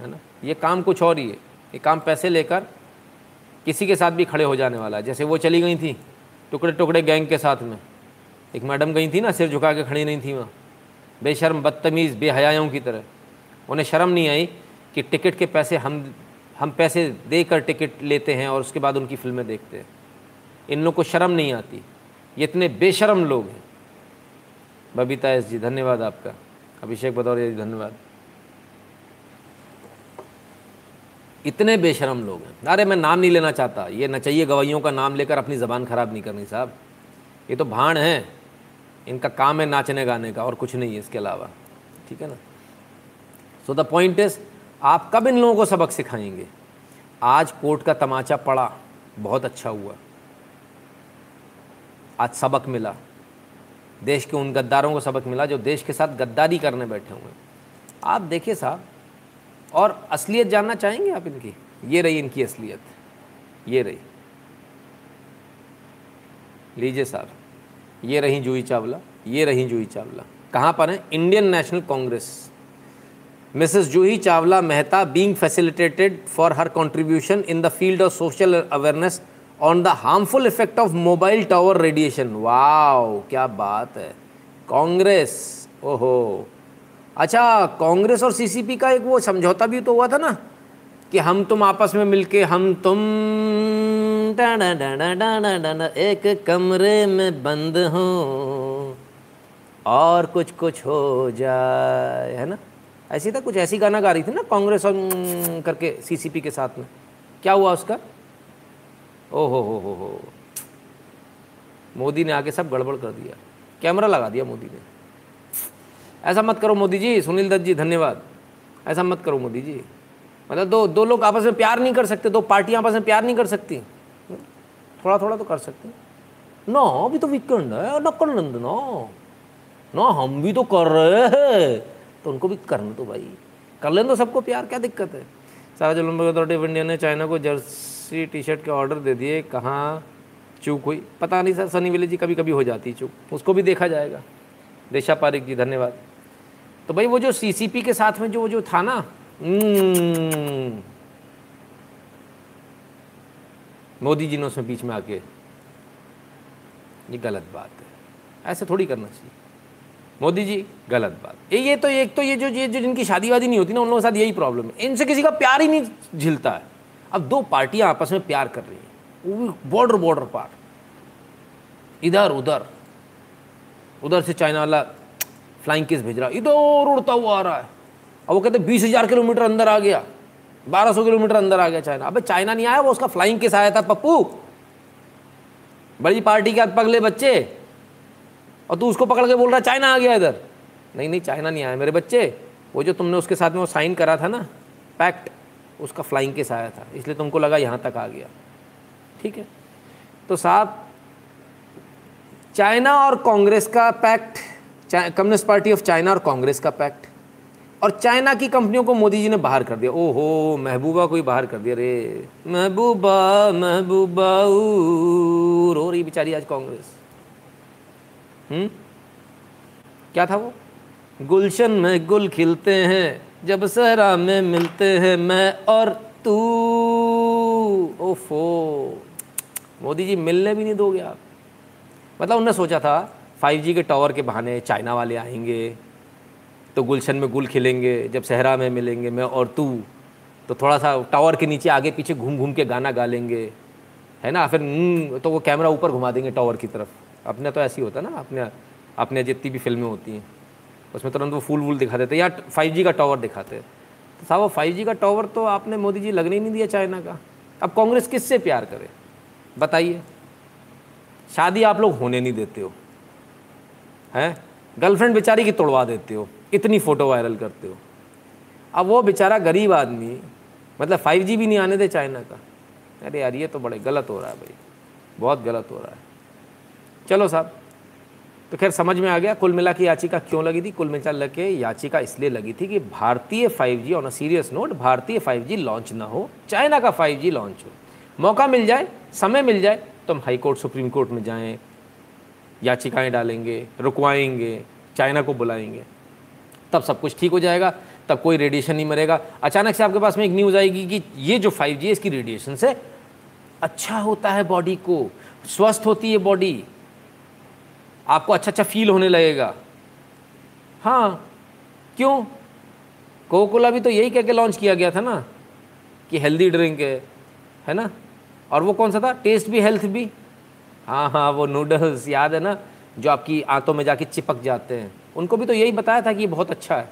है ना? ये काम कुछ और ही है। ये काम पैसे लेकर किसी के साथ भी खड़े हो जाने वाला है। जैसे वो चली गई थी टुकड़े टुकड़े गैंग के साथ में। एक मैडम गई थी ना, सिर झुका के खड़ी नहीं थी वहाँ। बेशर्म, बदतमीज़ बेहयाओं की तरह। उन्हें शर्म नहीं आई कि टिकट के पैसे हम हम पैसे देकर टिकट लेते हैं और उसके बाद उनकी फ़िल्में देखते हैं। इन लोग को शर्म नहीं आती। ये इतने बेशरम लोग हैं। बबीता एस जी, धन्यवाद आपका। अभिषेक बदौरिया जी, धन्यवाद। इतने बेशरम लोग हैं। अरे, मैं नाम नहीं लेना चाहता। ये न चाहिए गवाइयों का नाम लेकर अपनी ज़बान ख़राब नहीं करनी साहब। ये तो भाण है। इनका काम है नाचने गाने का और कुछ नहीं है इसके अलावा। ठीक है ना? सो द पॉइंट इज़ आप कब इन लोगों को सबक सिखाएँगे? आज कोर्ट का तमाचा पड़ा। बहुत अच्छा हुआ। आज सबक मिला। देश के उन गद्दारों को सबक मिला जो देश के साथ गद्दारी करने बैठे हुए आप देखिए साहब और असलियत जानना चाहेंगे आप इनकी? ये रही इनकी असलियत। ये रही। लीजिए साहब, ये रही जूही चावला, ये रही जूही चावला। कहाँ पर है? Indian National Congress. Mrs Juhi Chawla Mehta being facilitated for her contribution in the field of social awareness on the harmful effect of mobile tower radiation wow क्या बात है। कांग्रेस, ओहो। अच्छा कांग्रेस और सीसीपी का एक वो समझौता भी तो हुआ था ना, कि हम तुम आपस में मिलके, हम तुम डाना डाना डाना डाना एक कमरे में बंद हो, और कुछ कुछ हो जाए, है ना? ऐसी था, कुछ ऐसी गाना गा रही थी ना, कांग्रेस और करके सीसीपी के साथ में। क्या हुआ उसका? ओ हो हो हो हो। मोदी ने आके सब गड़बड़ कर दिया। कैमरा लगा दिया मोदी ने। ऐसा मत करो मोदी जी, सुनील दत्त जी, धन्यवाद। ऐसा मत करो मोदी जी। मतलब दो दो लोग आपस में प्यार नहीं कर सकते, दो पार्टियाँ आपस में प्यार नहीं कर सकती। थोड़ा थोड़ा तो कर सकते। ना, अभी तो वीकेंड है, न कर ना। ना, हम भी तो कर रहे हैं। तो उनको भी करना तो भाई। कर लें तो सबको प्यार, क्या दिक्कत है? सारा ओलंपिक अथॉरिटी ऑफ़ इंडिया ने चाइना को जर्सी टी शर्ट के ऑर्डर दे दिए, कहाँ? चूक हुई। पता नहीं सर, सनी विले जी कभी कभी हो जाती चूक। उसको भी देखा जाएगा। देशा पारिक जी, धन्यवाद। तो भाई वो जो सीसीपी के साथ में जो जो था ना हम्म, मोदी जी ने उसमें बीच में आके ये गलत बात है। ऐसे थोड़ी करना चाहिए। मोदी जी गलत बात। ये ये तो एक तो ये जो ये जो जिनकी शादी वादी नहीं होती ना उन लोगों के साथ यही प्रॉब्लम है। इनसे किसी का प्यार ही नहीं झिलता है। अब दो पार्टियाँ आपस में प्यार कर रही हैं। वो भी बॉर्डर बॉर्डर पार। इधर उधर उधर से चाइना वाला फ्लाइंग किस भेज रहा इधर उड़ता हुआ आ रहा है। और वो कहते बीस हज़ार किलोमीटर अंदर आ गया। बारह सौ किलोमीटर अंदर आ गया चाइना। अबे चाइना नहीं आया, वो उसका फ्लाइंग किस आया था, पप्पू? बड़ी पार्टी के पगले बच्चे। और तू उसको पकड़ के बोल रहा चाइना आ गया इधर। नहीं नहीं, चाइना नहीं आया, मेरे बच्चे। वो जो तुमने उसके साथ में वो साइन करा था ना, पैक्ट, उसका फ्लाइंग केस आया था। इसलिए तुमको लगा यहाँ तक आ गया। ठीक है? तो साहब, चाइना और कांग्रेस का pact Communist Party of China और कांग्रेस का पैक्ट और चाइना की कंपनियों को मोदी जी ने बाहर कर दिया। ओहो, महबूबा को ही बाहर कर दिया रे। महबूबा महबूबा रो रही बेचारी आज कांग्रेस हम्म? क्या था वो? गुलशन में गुल खिलते हैं, जब सहरा में मिलते हैं, मैं और तू। ओफो। मोदी जी मिलने भी नहीं दोगे आप। मतलब उन्होंने सोचा था 5G के टावर के बहाने चाइना वाले आएँगे तो गुलशन में गुल खिलेंगे जब सहरा में मिलेंगे मैं और तू तो थोड़ा सा टावर के नीचे आगे पीछे घूम घूम के गाना गा लेंगे है ना? फिर हम्म, तो वो कैमरा ऊपर घुमा देंगे टावर की तरफ़। अपने तो ऐसी होता है ना अपने अपने जितनी भी फ़िल्में होती हैं उसमें तुरंत वो फूल वूल दिखा देते या फाइव का टावर दिखाते तो साहब वो फाइव का टावर तो आपने मोदी जी लगने ही नहीं दिया चाइना का। अब कांग्रेस किससे प्यार करे? बताइए। शादी आप लोग होने नहीं देते हो। हैं? गर्लफ्रेंड बेचारी की तोड़वा देते हो, इतनी फ़ोटो वायरल करते हो। अब वो बेचारा गरीब आदमी मतलब फाइव जी भी नहीं आने दे चाइना का। अरे यार, ये तो बड़े गलत हो रहा है भाई। बहुत गलत हो रहा है। चलो साहब तो खैर समझ में आ गया, कुल मिला की याचिका क्यों लगी थी? कुल मिला के याचिका इसलिए लगी थी कि भारतीय 5G on a serious note भारतीय 5G लॉन्च ना हो, चाइना का 5G लॉन्च हो। मौका मिल जाए, समय मिल जाए तो हम हाई कोर्ट सुप्रीम कोर्ट में जाएँ। याचिकाएँ डालेंगे, रुकवाएँगे, चाइना को बुलाएँगे। तब सब कुछ ठीक हो जाएगा, तब कोई रेडिएशन नहीं मरेगा। अचानक से आपके पास में एक न्यूज़ आएगी कि ये जो फाइव जी इसकी रेडिएशन से अच्छा होता है बॉडी को, स्वस्थ होती है बॉडी आपको अच्छा अच्छा फील होने लगेगा। हाँ क्यों? कोकोला भी तो यही कह के लॉन्च किया गया था ना, कि हेल्दी ड्रिंक है है ना? और वो कौन सा था? टेस्ट भी हेल्थ भी। हाँ हाँ वो नूडल्स याद है ना, जो आपकी आंतों में जाके चिपक जाते हैं। उनको भी तो यही बताया था कि ये बहुत अच्छा है।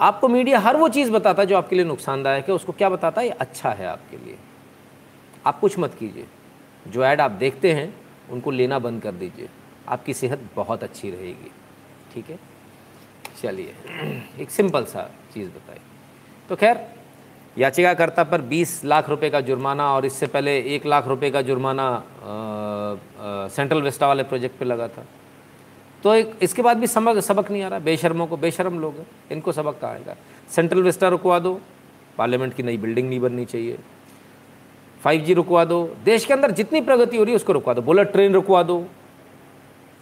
आपको मीडिया हर वो चीज़ बताता है जो आपके लिए नुकसानदायक है, उसको क्या बताता है? ये अच्छा है आपके लिए। आप कुछ मत कीजिए। जो ऐड आप देखते हैं, उनको लेना बंद कर दीजिए। आपकी सेहत बहुत अच्छी रहेगी। ठीक है? चलिए। एक सिंपल सा चीज़ बताइए। तो खैर याचिकाकर्ता पर 20 लाख रुपए का जुर्माना और इससे पहले एक लाख रुपए का जुर्माना सेंट्रल वेस्टा वाले प्रोजेक्ट पे लगा था। तो एक, इसके बाद भी सबक सबक नहीं आ रहा। बेशर्मों को, बेशर्म लोग हैं। इनको सबक कहाँ आएगा? सेंट्रल विस्टा रुकवा दो। पार्लियामेंट की नई बिल्डिंग नहीं बननी चाहिए। फाइव जी रुकवा दो। देश के अंदर जितनी प्रगति हो रही है, उसको रुकवा दो। बुलेट ट्रेन रुकवा दो।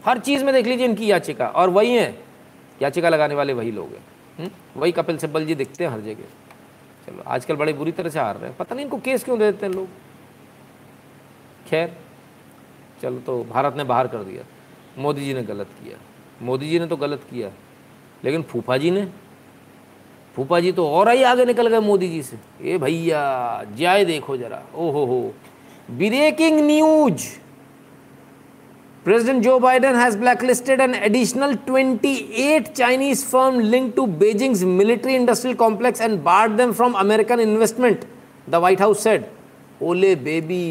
हर चीज़ में देख लीजिए इनकी याचिका। और वही है। याचिका लगाने वाले वही लोग हैं। हम्म? वही कपिल सिब्बल जी दिखते हैं हर जगह। चलो आजकल बड़े बुरी तरह से हार रहे हैं। पता नहीं इनको केस क्यों दे देते हैं लोग? खैर, चलो तो भारत ने बाहर कर दिया। मोदी जी ने गलत किया। मोदी जी ने तो गलत किया। लेकिन फूफा जी ने? फूफा जी तो और ही आगे निकल गए मोदी जी से। ए भैया, जाए देखो जरा। ओ हो हो। Breaking news. President Joe Biden has blacklisted an additional 28 Chinese firms linked to Beijing's military industrial complex and barred them from American investment, the White House said. ओले बेबी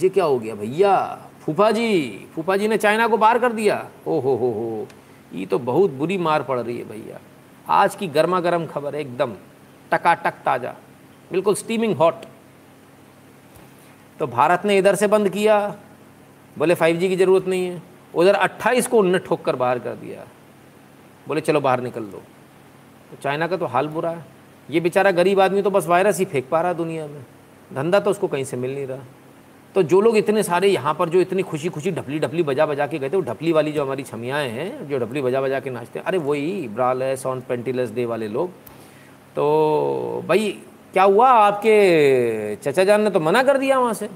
ये क्या हो गया भैया फूफा जी फूफा जी ने चाइना को बाहर कर दिया ओ हो हो हो ये तो बहुत बुरी मार पड़ रही है भैया आज की गर्मा गर्म खबर है एकदम टकाटक ताज़ा बिल्कुल स्टीमिंग हॉट तो भारत ने इधर से बंद किया बोले फाइव की ज़रूरत नहीं है। उधर अट्ठाईस को उनने ठोक कर बाहर कर दिया। बोले, चलो बाहर निकल दो। तो चाइना का तो हाल बुरा है। ये बेचारा गरीब आदमी तो बस वायरस ही फेंक पा रहा दुनिया में। धंधा तो उसको कहीं से मिल नहीं रहा। तो जो लोग इतने सारे यहाँ पर जो इतनी खुशी खुशी ढपली ढपली बजा बजा के गए थे, वो ढपली वाली जो हमारी छमियाएँ हैं, जो ढपली बजा बजा के नाचते हैं, अरे वही ब्राल है सॉन पेंटिलस डे वाले लोग। तो भाई, क्या हुआ? आपके चचा जान ने तो मना कर दिया वहाँ से।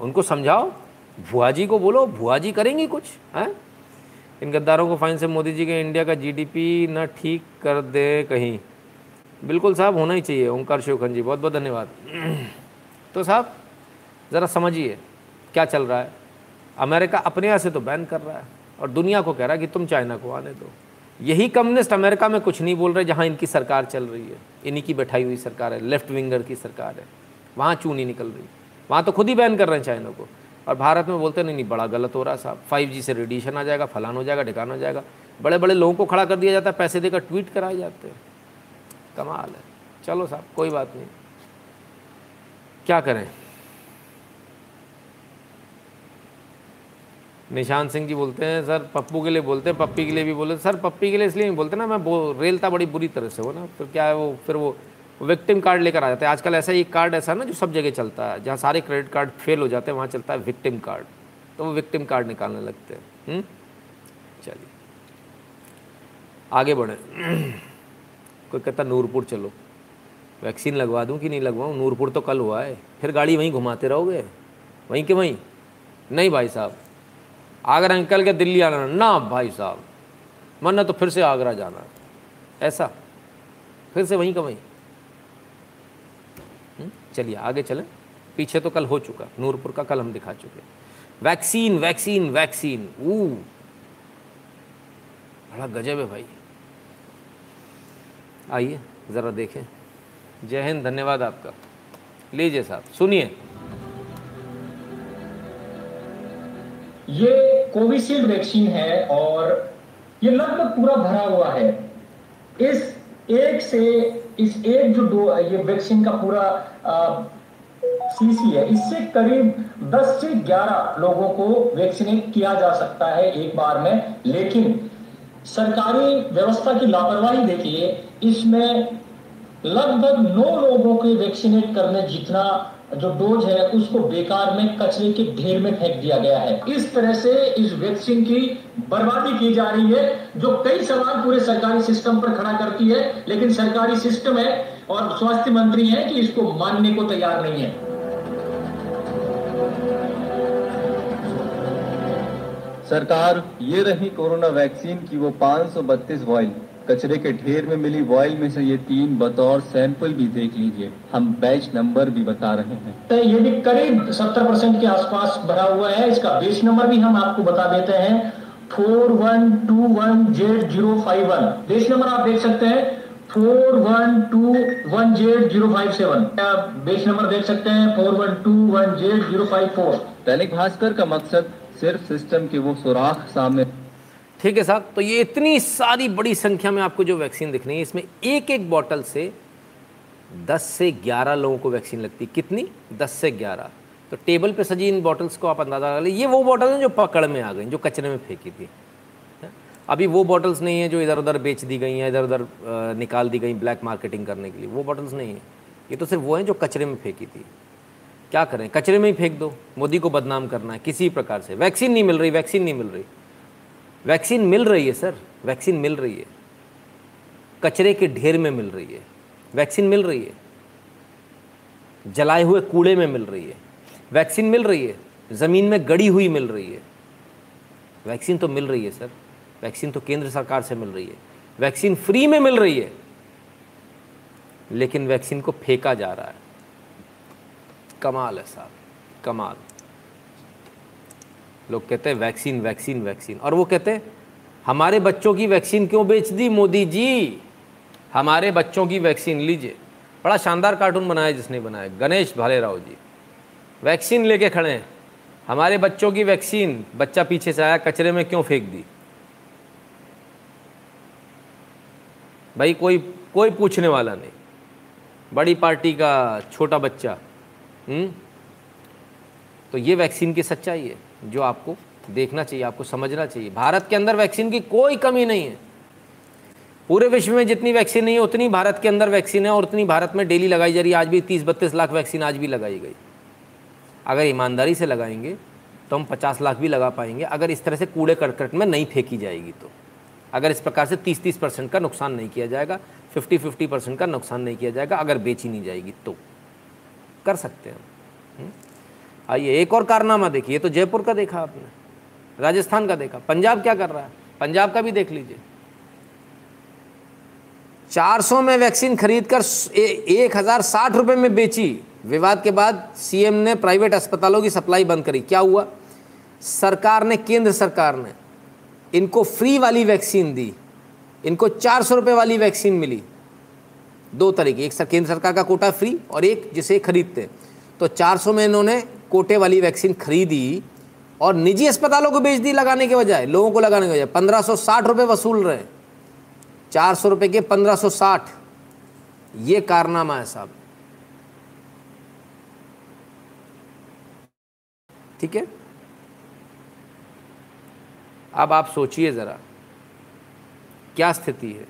उनको समझाओ। भुआ जी को बोलो भुआ जी करेंगी कुछ, हैं? इन गद्दारों को फाइन से मोदी जी के इंडिया का जीडीपी ना ठीक कर दे कहीं। बिल्कुल साहब, होना ही चाहिए। ओंकार शिवखन जी बहुत बहुत धन्यवाद। [clears throat] तो साहब, ज़रा समझिए, क्या चल रहा है? अमेरिका अपने यहाँ से तो बैन कर रहा है और दुनिया को कह रहा है कि तुम चाइना को आने दो। यही कम्युनिस्ट अमेरिका में कुछ नहीं बोल रहे जहाँ इनकी सरकार चल रही है। इन्हीं की बैठाई हुई सरकार है, लेफ़्ट विंगर की सरकार है। वहाँ चू नहीं निकल रही। वहाँ तो खुद ही बैन कर रहे हैं चाइना को। और भारत में बोलते नहीं नहीं, बड़ा गलत हो रहा है साहब। फाइव से रेडिएशन आ जाएगा, फलान हो जाएगा ढिकान हो जाएगा। बड़े बड़े लोगों को खड़ा कर दिया जाता है, पैसे देकर ट्वीट कराए जाते हैं। कमाल है। चलो साहब, कोई बात नहीं। क्या करें? निशान सिंह जी बोलते हैं, सर, पप्पू के लिए बोलते हैं, पप्पी के लिए भी बोलते सर, पप्पी के लिए इसलिए नहीं बोलते ना, मैं रेलता बड़ी बुरी तरह से हो ना फिर क्या है वो, फिर वो विक्टिम कार्ड लेकर आ जाते हैं। आजकल ऐसा एक कार्ड ऐसा ना जो सब जगह चलता है। जहाँ सारे क्रेडिट कार्ड फेल हो जाते हैं, वहाँ चलता है विक्टिम कार्ड तो वो विक्टिम कार्ड निकालने लगते हैं। हम्म? चलिए। आगे बढ़े। [clears throat] कोई कहता नूरपुर चलो। वैक्सीन लगवा दूँ कि नहीं लगवाऊँ? नूरपुर तो कल हुआ है। फिर गाड़ी वहीं घुमाते रहोगे? वहीं के वहीं? नहीं भाई साहब। आगरा निकल के दिल्ली आना ना भाई साहब। मन तो फिर से आगरा जाना ऐसा। फिर से वहीं का वहीं। चलिए, आगे चलें। पीछे तो कल हो चुका, नूरपुर का कल हम दिखा चुके वैक्सीन वैक्सीन वैक्सीन। ऊ। बड़ा गजब है भाई। आइए, ज़रा देखें। जय हिंद, धन्यवाद आपका। लीजिए साहब, सुनिए। ये कोविशील्ड वैक्सीन है और ये लगभग पूरा भरा हुआ है। इस एक से, इस एक जो दो ये वैक्सीन का पूरा सीसी है। इससे करीब 10 से 11 लोगों को वैक्सीनेट किया जा सकता है एक बार में। लेकिन सरकारी व्यवस्था की लापरवाही देखिए, इसमें लगभग नौ लोगों के वैक्सीनेट करने जितना जो डोज है, उसको बेकार में, कचरे के ढेर में फेंक दिया गया है। इस तरह से इस वैक्सीन की बर्बादी की जा रही है, जो कई सवाल पूरे सरकारी सिस्टम पर खड़ा करती है, लेकिन सरकारी सिस्टम है और स्वास्थ्य मंत्री है कि इसको मानने को तैयार नहीं है। सरकार, ये रही कोरोना वैक्सीन की वो 532 वॉइल कचरे के ढेर में मिली वॉइल में से ये तीन बतौर सैंपल भी देख लीजिए। हम बैच नंबर भी बता रहे हैं। तो ये भी करीब 70 परसेंट के आसपास भरा हुआ है। इसका बैच नंबर भी हम आपको बता देते हैं। Four one two one Z zero five one. Batch number आप देख सकते हैं। Four one two one Z zero five seven. Batch number देख सकते हैं? Four one two one Z zero five four. Dainik Bhaskar का मकसद सिर्फ़ सिस्टम के वो सुराख सामने ठीक है साहब? तो ये इतनी सारी बड़ी संख्या में आपको जो वैक्सीन दिख रही है, इसमें एक एक बॉटल से 10 से 11 लोगों को वैक्सीन लगती है। कितनी? 10 से 11 तो टेबल पे सजी इन बॉटल्स को आप अंदाज़ा लगा ये वो बॉटल हैं जो पकड़ में आ गई, जो कचरे में फेंकी थी। अभी वो बॉटल्स नहीं है जो इधर उधर बेच दी गई हैं इधर उधर निकाल दी गई ब्लैक मार्केटिंग करने के लिए। वो बॉटल्स नहीं है। ये तो सिर्फ़ वो हैं जो कचरे में फेंकी थी। क्या करें? कचरे में ही फेंक दो। मोदी को बदनाम करना है किसी प्रकार से। वैक्सीन नहीं मिल रही, वैक्सीन नहीं मिल रही। वैक्सीन मिल रही है सर वैक्सीन मिल रही है कचरे के ढेर में मिल रही है वैक्सीन मिल रही है जलाए हुए कूड़े में मिल रही है वैक्सीन मिल रही है ज़मीन में गड़ी हुई मिल रही है वैक्सीन तो मिल रही है सर वैक्सीन तो केंद्र सरकार से मिल रही है वैक्सीन फ्री में मिल रही है लेकिन वैक्सीन को फेंका जा रहा है कमाल है साहब कमाल लोग कहते हैं, वैक्सीन वैक्सीन वैक्सीन। और वो कहते हैं, हमारे बच्चों की वैक्सीन क्यों बेच दी मोदी जी? हमारे बच्चों की वैक्सीन लीजिए। बड़ा शानदार कार्टून बनाया जिसने बनाया, गणेश भाले राव जी। वैक्सीन लेके खड़े हैं। हमारे बच्चों की वैक्सीन, बच्चा पीछे से आया, कचरे में क्यों फेंक दी? भाई, कोई कोई पूछने वाला नहीं। बड़ी पार्टी का छोटा बच्चा हुँ? तो ये वैक्सीन की सच्चाई है। जो आपको देखना चाहिए, आपको समझना चाहिए। भारत के अंदर वैक्सीन की कोई कमी नहीं है। पूरे विश्व में जितनी वैक्सीन नहीं है, उतनी भारत के अंदर वैक्सीन है और उतनी भारत में डेली लगाई जा रही है। आज भी तीस बत्तीस लाख वैक्सीन आज भी लगाई गई। अगर ईमानदारी से लगाएँगे तो हम पचास लाख भी लगा पाएँगे। अगर इस तरह से कूड़े करकट में नहीं फेंकी जाएगी तो। अगर इस प्रकार से तीस तीस परसेंट का नुकसान नहीं किया जाएगा फिफ्टी फिफ्टी परसेंट का नुकसान नहीं किया जाएगा, अगर बेची नहीं जाएगी तो। कर सकते हैं हम्म? आइए, एक और कारनामा देखिए तो जयपुर का देखा आपने, राजस्थान का देखा। पंजाब क्या कर रहा है? पंजाब का भी देख लीजिए। 400 में वैक्सीन खरीदकर एक हज़ार साठ रुपए में बेची। विवाद के बाद सीएम ने प्राइवेट अस्पतालों की सप्लाई बंद करी। क्या हुआ? सरकार ने, केंद्र सरकार ने इनको फ्री वाली वैक्सीन दी। इनको चार सौ रुपये वाली वैक्सीन मिली। दो तरीके, एक सर, केंद्र सरकार का कोटा फ्री और एक जिसे खरीदते। तो 400 में इन्होंने कोटे वाली वैक्सीन खरीदी और निजी अस्पतालों को बेच दी लगाने के बजाय, लोगों को लगाने के बजाय, पंद्रह सौ साठ रुपये वसूल रहे चार सौ रुपये के पंद्रह सौ साठ। ये कारनामा है साहब। ठीक है? अब आप सोचिए ज़रा, क्या स्थिति है?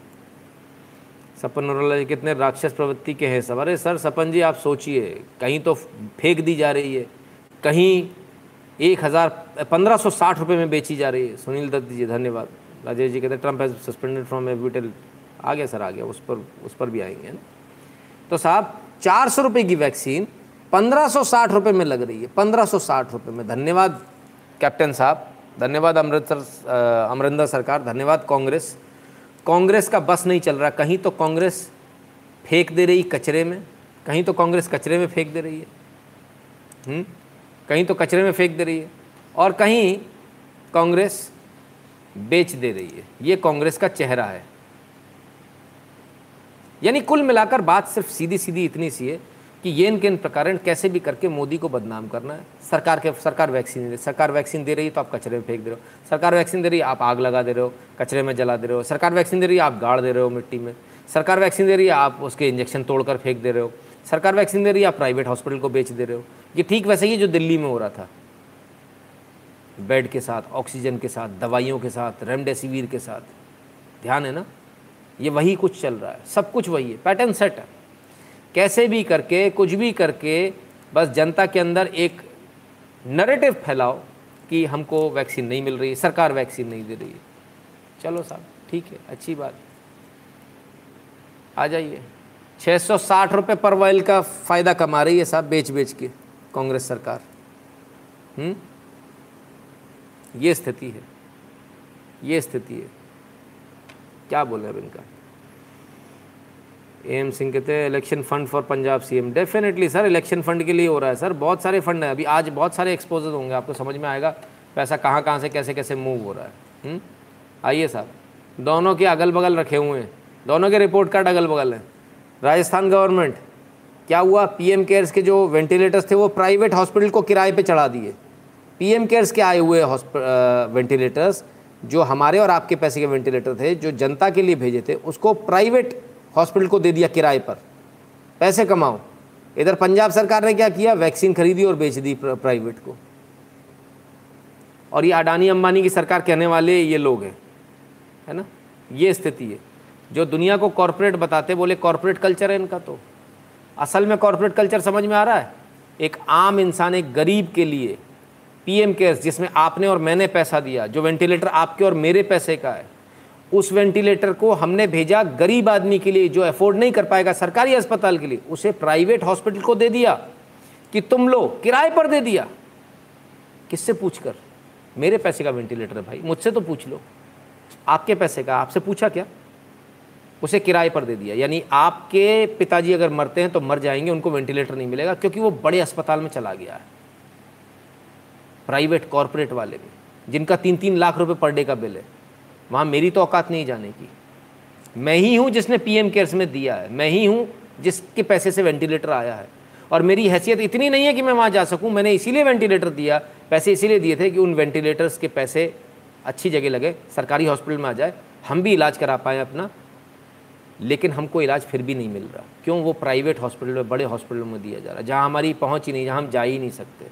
सपन जी कितने राक्षस प्रवृत्ति के हैं सब। अरे सर, सपन जी आप सोचिए, कहीं तो फेंक दी जा रही है। कहीं एक हज़ार, पंद्रह सौ साठ रुपये में बेची जा रही है। सुनील दत्त जी, धन्यवाद। राजेश जी कहते हैं, ट्रंप हैज़ सस्पेंडेड फ्रॉम एविटल आ गया सर, आ गया, उस पर उस पर भी आएँगे ना? तो साहब, चार सौ रुपये की वैक्सीन पंद्रह सौ साठ रुपये में लग रही है, पंद्रह सौ साठ रुपये में। धन्यवाद, कैप्टन साहब। धन्यवाद अमृतसर अमरिंदर सरकार। धन्यवाद, कांग्रेस। कांग्रेस का बस नहीं चल रहा। कहीं तो कांग्रेस फेंक दे रही कचरे में, कहीं तो कांग्रेस कचरे में फेंक दे रही है। हुँ? कहीं तो कचरे में फेंक दे रही है और कहीं कांग्रेस बेच दे रही है। ये कांग्रेस का चेहरा है। यानी कुल मिलाकर बात सिर्फ़ सीधी सीधी इतनी सी है कि ये इनके इन प्रकार कैसे भी करके मोदी को बदनाम करना है। सरकार के, सरकार वैक्सीन दे सरकार वैक्सीन दे रही है तो आप कचरे में फेंक दे रहे हो। सरकार वैक्सीन दे रही है, आप आग लगा दे रहे हो, कचरे में जला दे रहे हो। सरकार वैक्सीन दे रही है, आप गाड़ दे रहे हो मिट्टी में। सरकार वैक्सीन दे रही है, आप उसके इंजेक्शन तोड़कर फेंक दे रहे हो। सरकार वैक्सीन दे रही है, आप प्राइवेट हॉस्पिटल को बेच दे रहे हो। ये ठीक वैसे ही जो दिल्ली में हो रहा था। बेड के साथ, ऑक्सीजन के साथ, दवाइयों के साथ, रेमडेसिविर के साथ। ध्यान है ना? ये वही कुछ चल रहा है। सब कुछ वही है। पैटर्न सेट है। कैसे भी करके, कुछ भी करके, बस जनता के अंदर एक नरेटिव फैलाओ कि हमको वैक्सीन नहीं मिल रही सरकार वैक्सीन नहीं दे रही है। चलो साहब, ठीक है, अच्छी बात। आ जाइए। छः सौ साठ रुपये पर वाइल का फ़ायदा कमा रही है साहब बेच बेच के। कांग्रेस सरकार। हुँ? ये स्थिति है। ये स्थिति है। क्या बोले अब इनका? एम सिंह कहते हैं election fund for Punjab CM definitely sir election fund के लिए हो रहा है सर बहुत सारे फंड हैं। अभी आज बहुत सारे एक्सपोजर होंगे, आपको समझ में आएगा। पैसा कहाँ कहाँ से, कैसे कैसे मूव हो रहा है। हम्म? आइए साहब दोनों के अगल बगल रखे हुए हैं। दोनों के रिपोर्ट कार्ड अगल बगल हैं। राजस्थान गवर्नमेंट क्या हुआ? पीएम केयर्स के जो वेंटिलेटर्स थे, वो प्राइवेट हॉस्पिटल को किराए पे चढ़ा दिए। पीएम केयर्स के आए हुए वेंटिलेटर्स जो हमारे और आपके पैसे के वेंटिलेटर थे, जो जनता के लिए भेजे थे, उसको प्राइवेट हॉस्पिटल को दे दिया किराए पर। पैसे कमाओ। इधर पंजाब सरकार ने क्या किया? वैक्सीन खरीदी और बेच दी प्राइवेट को। और ये अडानी अंबानी की सरकार कहने वाले ये लोग हैं। है ना? ये स्थिति है। जो दुनिया को कॉरपोरेट बताते, बोले कॉरपोरेट कल्चर है इनका तो। असल में कॉरपोरेट कल्चर समझ में आ रहा है? एक आम इंसान एक गरीब के लिए पीएम केयर्स जिसमें आपने और मैंने पैसा दिया, जो वेंटिलेटर आपके और मेरे पैसे का है, उस वेंटिलेटर को हमने भेजा गरीब आदमी के लिए जो अफोर्ड नहीं कर पाएगा सरकारी अस्पताल के लिए, उसे प्राइवेट हॉस्पिटल को दे दिया कि तुम लो किराए पर दे दिया। किससे पूछकर? मेरे पैसे का वेंटिलेटर है भाई, मुझसे तो पूछ लो। आपके पैसे का, आपसे पूछा क्या? उसे किराए पर दे दिया। यानी आपके पिताजी अगर मरते हैं तो मर जाएँगे, उनको वेंटिलेटर नहीं मिलेगा, क्योंकि वो बड़े अस्पताल में चला गया है। प्राइवेट कॉरपोरेट वाले में, जिनका तीन तीन लाख रुपए पर डे का बिल है, वहाँ मेरी तो औकात नहीं जाने की। मैं ही हूँ जिसने पीएम केयर्स में दिया है, मैं ही हूँ जिसके पैसे से वेंटिलेटर आया है। और मेरी हैसियत इतनी नहीं है कि मैं वहाँ जा सकूँ, मैंने इसीलिए वेंटिलेटर दिया, पैसे इसीलिए दिए थे कि उन वेंटिलेटर्स के पैसे अच्छी जगह लगे, सरकारी हॉस्पिटल में आ जाए, हम भी इलाज करा पाएँ अपना लेकिन हमको इलाज फिर भी नहीं मिल रहा। क्यों? वो प्राइवेट हॉस्पिटल में, बड़े हॉस्पिटलों में दिया जा रहा है। जहाँ हमारी पहुँच ही नहीं, जहाँ हम जा ही नहीं सकते।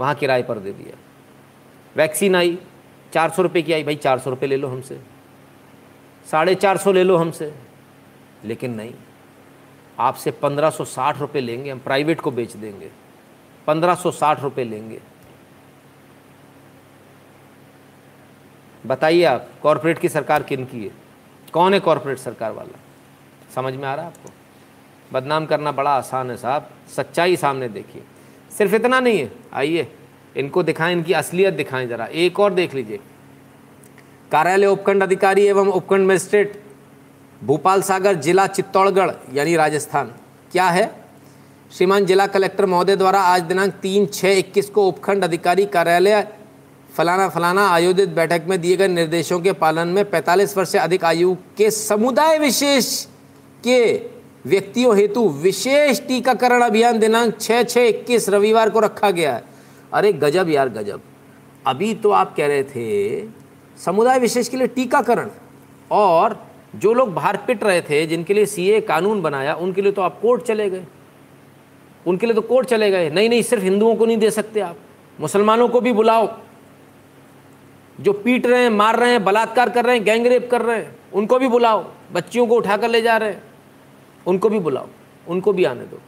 वहाँ किराए पर दे दिया। वैक्सीन आई, चार सौ रुपये की आई। भाई, चार सौ रुपये ले लो हमसे। साढ़े चार सौ ले लो हमसे। लेकिन नहीं। आपसे पंद्रह सौ साठ रुपये लेंगे, हम प्राइवेट को बेच देंगे। पंद्रह सौ साठ रुपये लेंगे। बताइए आप कॉरपोरेट की सरकार किन की है? कौन है कॉरपोरेट सरकार वाला? समझ में आ रहा है आपको? बदनाम करना बड़ा आसान है साहब। सच्चाई सामने देखिए। सिर्फ़ इतना नहीं है। आइए, इनको दिखाएँ, इनकी असलियत दिखाएँ ज़रा। एक और देख लीजिए। कार्यालय उपखंड अधिकारी एवं उपखंड मजिस्ट्रेट, भोपाल सागर जिला चित्तौड़गढ़, यानी राजस्थान। क्या है? श्रीमान जिला कलेक्टर महोदय द्वारा आज दिनांक तीन छः इक्कीस को उपखंड अधिकारी कार्यालय फलाना फलाना आयोजित बैठक में दिए गए निर्देशों के पालन में 45 वर्ष से अधिक आयु के समुदाय विशेष के व्यक्तियों हेतु विशेष टीकाकरण अभियान दिनांक छः छः इक्कीस रविवार को रखा गया है। अरे गजब यार, गजब। अभी तो आप कह रहे थे समुदाय विशेष के लिए टीकाकरण और जो लोग बाहर पिट रहे थे, जिनके लिए सीए कानून बनाया, उनके लिए तो आप कोर्ट चले गए। उनके लिए तो कोर्ट चले गए। नहीं नहीं, सिर्फ़ हिंदुओं को नहीं दे सकते आप। मुसलमानों को भी बुलाओ। जो पीट रहे हैं, मार रहे हैं, बलात्कार कर रहे हैं गैंग रेप कर रहे हैं, उनको भी बुलाओ, बच्चियों को उठाकर ले जा रहे हैं, उनको भी बुलाओ, उनको भी आने दो।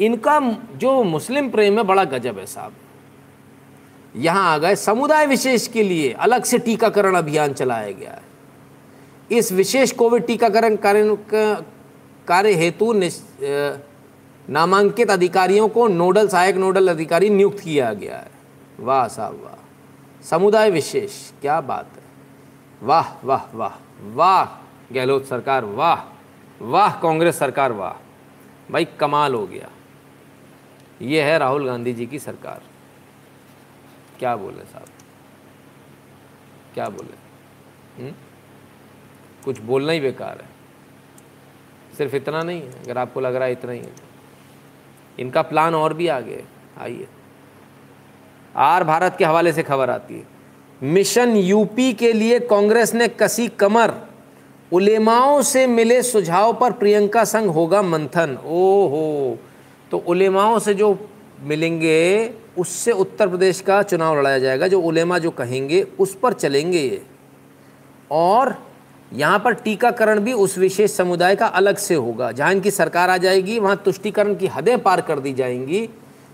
इनका जो मुस्लिम प्रेम है, बड़ा गजब है साहब। यहाँ आ गए, समुदाय विशेष के लिए अलग से टीकाकरण अभियान चलाया गया है। इस विशेष कोविड टीकाकरण कार्य कार्य हेतु नामांकित अधिकारियों को नोडल सहायक नोडल अधिकारी नियुक्त किया गया है। वाह साहब, वाह। समुदाय विशेष, क्या बात है। वाह वाह वाह वाह, गहलोत सरकार, वाह वाह, कांग्रेस सरकार, वाह। भाई, कमाल हो गया। ये है राहुल गांधी जी की सरकार। क्या बोले साहब? क्या बोले? हुँ? हम्म? कुछ बोलना ही बेकार है। सिर्फ़ इतना नहीं है, अगर आपको लग रहा है इतना ही है। इनका प्लान और भी आगे आइए। आर भारत के हवाले से खबर आती है। मिशन यूपी के लिए कांग्रेस ने कसी कमर। उलेमाओं से मिले सुझाव पर प्रियंका संग होगा मंथन। ओहो। तो उलेमाओं से जो मिलेंगे, उससे उत्तर प्रदेश का चुनाव लड़ाया जाएगा। जो उलेमा जो कहेंगे, उस पर चलेंगे ये। और यहाँ पर टीकाकरण भी उस विशेष समुदाय का अलग से होगा। जहाँ इनकी सरकार आ जाएगी, वहाँ तुष्टिकरण की हदें पार कर दी जाएँगी।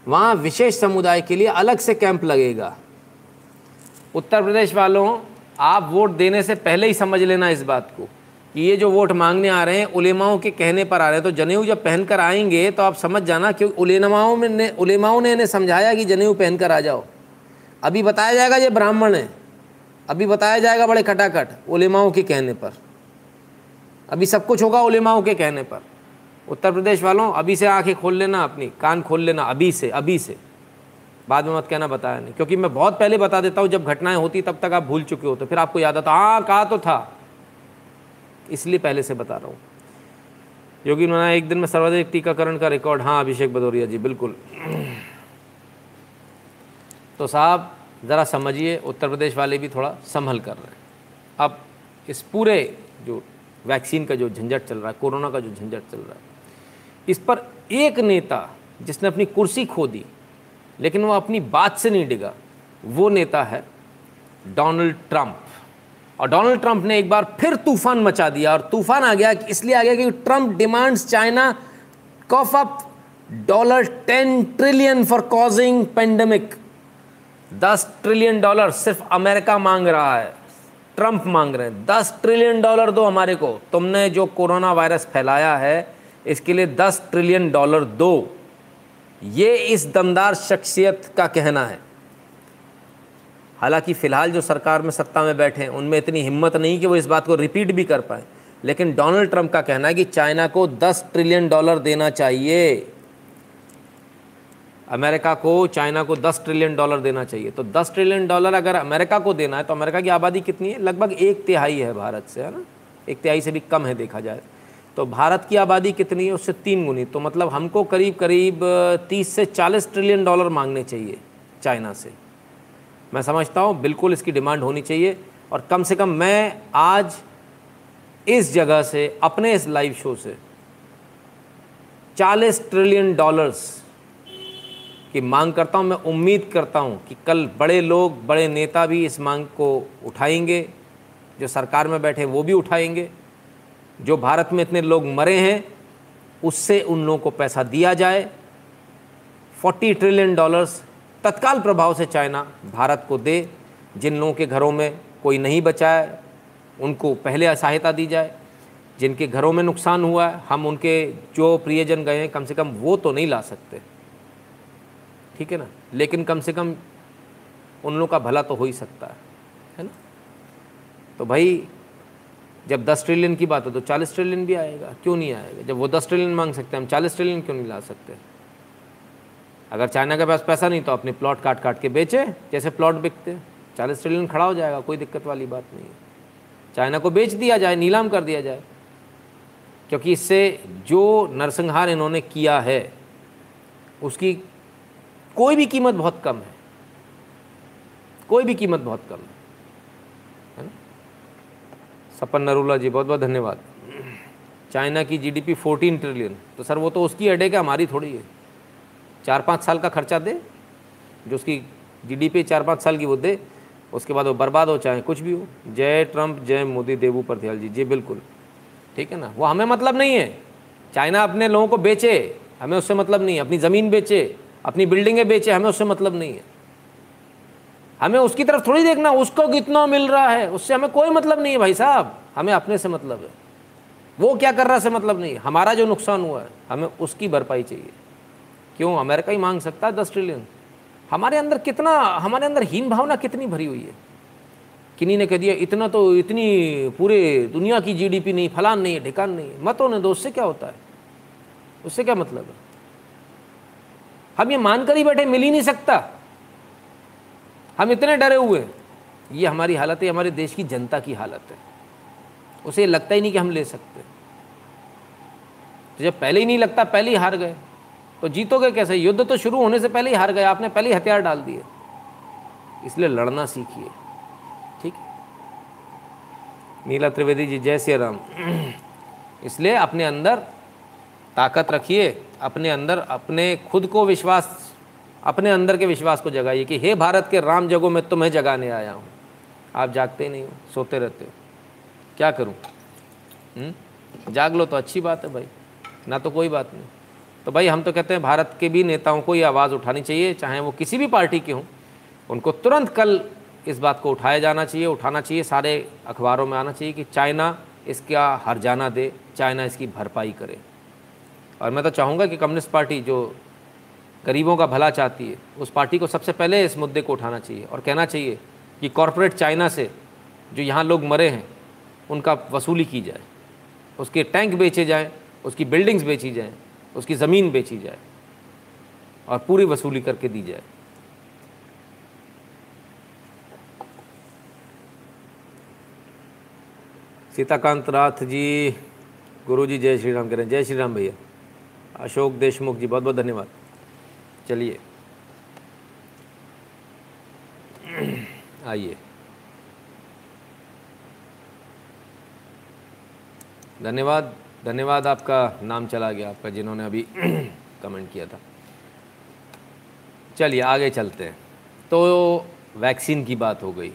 वहाँ विशेष समुदाय के लिए अलग से कैंप लगेगा। उत्तर प्रदेश वालों, आप वोट देने से पहले ही समझ लेना इस बात को, कि ये जो वोट मांगने आ रहे हैं, उलेमाओं के कहने पर आ रहे हैं। तो जनेऊ जब पहनकर आएँगे तो आप समझ जाना क्योंकि उलेमाओं में ने, उलेमाओं ने इन्हें समझाया कि जनेऊ पहनकर आ जाओ। अभी बताया जाएगा ये ब्राह्मण है। अभी बताया जाएगा बड़े खटाखट उलेमाओं के कहने पर। अभी सब कुछ होगा उलेमाओं के कहने पर। उत्तर प्रदेश वालों, अभी से आँखें खोल लेना अपनी, कान खोल लेना, अभी से अभी से। बाद में मत कहना बताया नहीं, क्योंकि मैं बहुत पहले बता देता हूँ, जब घटनाएँ होती तब तक आप भूल चुके हो तो फिर आपको याद आता हाँ कहा तो था। इसलिए पहले से बता रहा हूँ। योगी उन्होंने एक दिन में सर्वाधिक टीकाकरण का रिकॉर्ड हाँ अभिषेक भदौरिया जी, बिल्कुल। तो साहब, ज़रा समझिए, उत्तर प्रदेश वाले भी थोड़ा संभल कर रहे हैं। अब इस पूरे जो वैक्सीन का जो झंझट चल रहा है, कोरोना का जो झंझट चल रहा है इस पर एक नेता जिसने अपनी कुर्सी खो दी, लेकिन वो अपनी बात से नहीं डिगा, वो नेता है डोनाल्ड ट्रंप। और डोनाल्ड ट्रंप ने एक बार फिर तूफ़ान मचा दिया, और तूफ़ान आ गया इसलिए आ गया कि Trump demands China cough up dollar ten trillion for causing pandemic. दस ट्रिलियन डॉलर सिर्फ़ अमेरिका मांग रहा है, ट्रंप मांग रहे हैं। दस ट्रिलियन डॉलर दो हमारे को, तुमने जो कोरोना वायरस फैलाया है इसके लिए दस ट्रिलियन डॉलर दो। ये इस दमदार शख्सियत का कहना है। हालाँकि फ़िलहाल जो सरकार में सत्ता में बैठे हैं, उनमें इतनी हिम्मत नहीं कि वो इस बात को रिपीट भी कर पाए। लेकिन डोनाल्ड ट्रंप का कहना है कि चाइना को 10 ट्रिलियन डॉलर देना चाहिए। अमेरिका को चाइना को 10 ट्रिलियन डॉलर देना चाहिए। तो 10 ट्रिलियन डॉलर अगर अमेरिका को देना है तो अमेरिका की आबादी कितनी है? लगभग एक तिहाई है भारत से, है ना? एक तिहाई से भी कम है देखा जाए। तो भारत की आबादी कितनी है? उससे तीन गुनी। तो मतलब हमको करीब करीब तीस से चालीस ट्रिलियन डॉलर मांगने चाहिए चाइना से। मैं समझता हूँ, बिल्कुल इसकी डिमांड होनी चाहिए और कम से कम मैं आज इस जगह से, अपने इस लाइव शो से 40 ट्रिलियन डॉलर्स की मांग करता हूँ। मैं उम्मीद करता हूँ कि कल बड़े लोग, बड़े नेता भी इस मांग को उठाएँगे। जो सरकार में बैठे वो भी उठाएँगे। जो भारत में इतने लोग मरे हैं, उससे उन लोगों को पैसा दिया जाए। 40 ट्रिलियन डॉलर्स तत्काल प्रभाव से चाइना भारत को दे, जिन लोगों के घरों में कोई नहीं बचा है, उनको पहले सहायता दी जाए। जिनके घरों में नुकसान हुआ है, हम उनके जो प्रियजन गए हैं, कम से कम वो तो नहीं ला सकते। ठीक है ना? लेकिन कम से कम उन लोगों का भला तो हो ही सकता है। है ना? तो भाई जब 10 ट्रिलियन की बात हो तो 40 ट्रिलियन भी आएगा। क्यों नहीं आएगा? जब वो 10 ट्रिलियन मांग सकते हैं, हम 40 ट्रिलियन क्यों नहीं ला सकते? अगर चाइना के पास पैसा नहीं तो अपने प्लॉट काट काट के बेचे, जैसे प्लॉट बिकते। चालीस ट्रिलियन खड़ा हो जाएगा, कोई दिक्कत वाली बात नहीं है। चाइना को बेच दिया जाए, नीलाम कर दिया जाए। क्योंकि इससे जो नरसंहार इन्होंने किया है, उसकी कोई भी कीमत बहुत कम है। कोई भी कीमत बहुत कम है। सपन नरूला जी बहुत बहुत धन्यवाद। चाइना की जीडीपी 14 ट्रिलियन तो सर वो तो उसकी हेडेक है हमारी थोड़ी है। चार पाँच साल का खर्चा दे, जो उसकी जीडीपी चार पाँच साल की वो दे, उसके बाद वो बर्बाद हो, चाहे कुछ भी हो। जय ट्रंप, जय मोदी, देवू प्रत्याल जी जी बिल्कुल। ठीक है ना? वो हमें मतलब नहीं है। चाइना अपने लोगों को बेचे, हमें उससे मतलब नहीं है। अपनी ज़मीन बेचे, अपनी बिल्डिंगें बेचे, हमें उससे मतलब नहीं है। हमें उसकी तरफ़ थोड़ी देखना, उसको कितना मिल रहा है, उससे हमें कोई मतलब नहीं है भाई साहब। हमें अपने से मतलब है। वो क्या कर रहा से मतलब नहीं हमारा जो नुकसान हुआ है, हमें उसकी भरपाई चाहिए। क्यों? अमेरिका ही मांग सकता है दस ट्रिलियन हमारे अंदर कितना, हमारे अंदर हीन भावना कितनी भरी हुई है? किन्हीं ने कह दिया, इतना तो इतनी पूरे दुनिया की जीडीपी नहीं, फलान नहीं है, ढिकान नहीं है। मत होने दो, उससे क्या होता है? उससे क्या मतलब है? हम ये मानकर ही बैठे, मिल ही नहीं सकता। हम इतने डरे हुए ये हमारी हालत है हमारे देश की जनता की हालत है। उसे लगता ही नहीं कि हम ले सकते। तो जब पहले ही नहीं लगता, पहले ही हार गए। तो जीतोगे कैसे? युद्ध तो शुरू होने से पहले ही हार गए। आपने पहले ही हथियार डाल दिए। इसलिए लड़ना सीखिए। ठीक? नीला त्रिवेदी जी, जय श्री राम। [clears throat] इसलिए अपने अंदर ताकत रखिए। अपने अंदर अपने खुद को विश्वास अपने अंदर के विश्वास को जगाइए कि हे भारत के राम जगो मैं तुम्हें जगाने आया हूँ। आप जागते ही नहीं हो, सोते रहते हो। क्या करूँ? हम्म? जाग लो तो अच्छी बात है भाई। ना तो कोई बात नहीं। तो भाई हम तो कहते हैं भारत के भी नेताओं को ये आवाज़ उठानी चाहिए, चाहे वो किसी भी पार्टी के हों। उनको तुरंत कल इस बात को उठाया जाना चाहिए, उठाना चाहिए, सारे अखबारों में आना चाहिए कि चाइना इसका हर जाना दे, चाइना इसकी भरपाई करे। और मैं तो चाहूँगा कि कम्युनिस्ट पार्टी जो गरीबों का भला चाहती है। उस पार्टी को सबसे पहले इस मुद्दे को उठाना चाहिए और कहना चाहिए कि कॉरपोरेट चाइना से जो यहाँ लोग मरे हैं, उनका वसूली की जाए। उसके टैंक बेचे जाएँ, उसकी बिल्डिंग्स बेची जाएँ, उसकी ज़मीन बेची जाए और पूरी वसूली करके दी जाए। सीताकांत राथ जी गुरु जी जय श्री राम कह रहे हैं। जय श्री राम भैया। अशोक देशमुख जी बहुत बहुत धन्यवाद। चलिए। आइए। धन्यवाद धन्यवाद आपका नाम चला गया, आपका जिन्होंने अभी कमेंट किया था। चलिए, आगे चलते हैं। तो वैक्सीन की बात हो गई।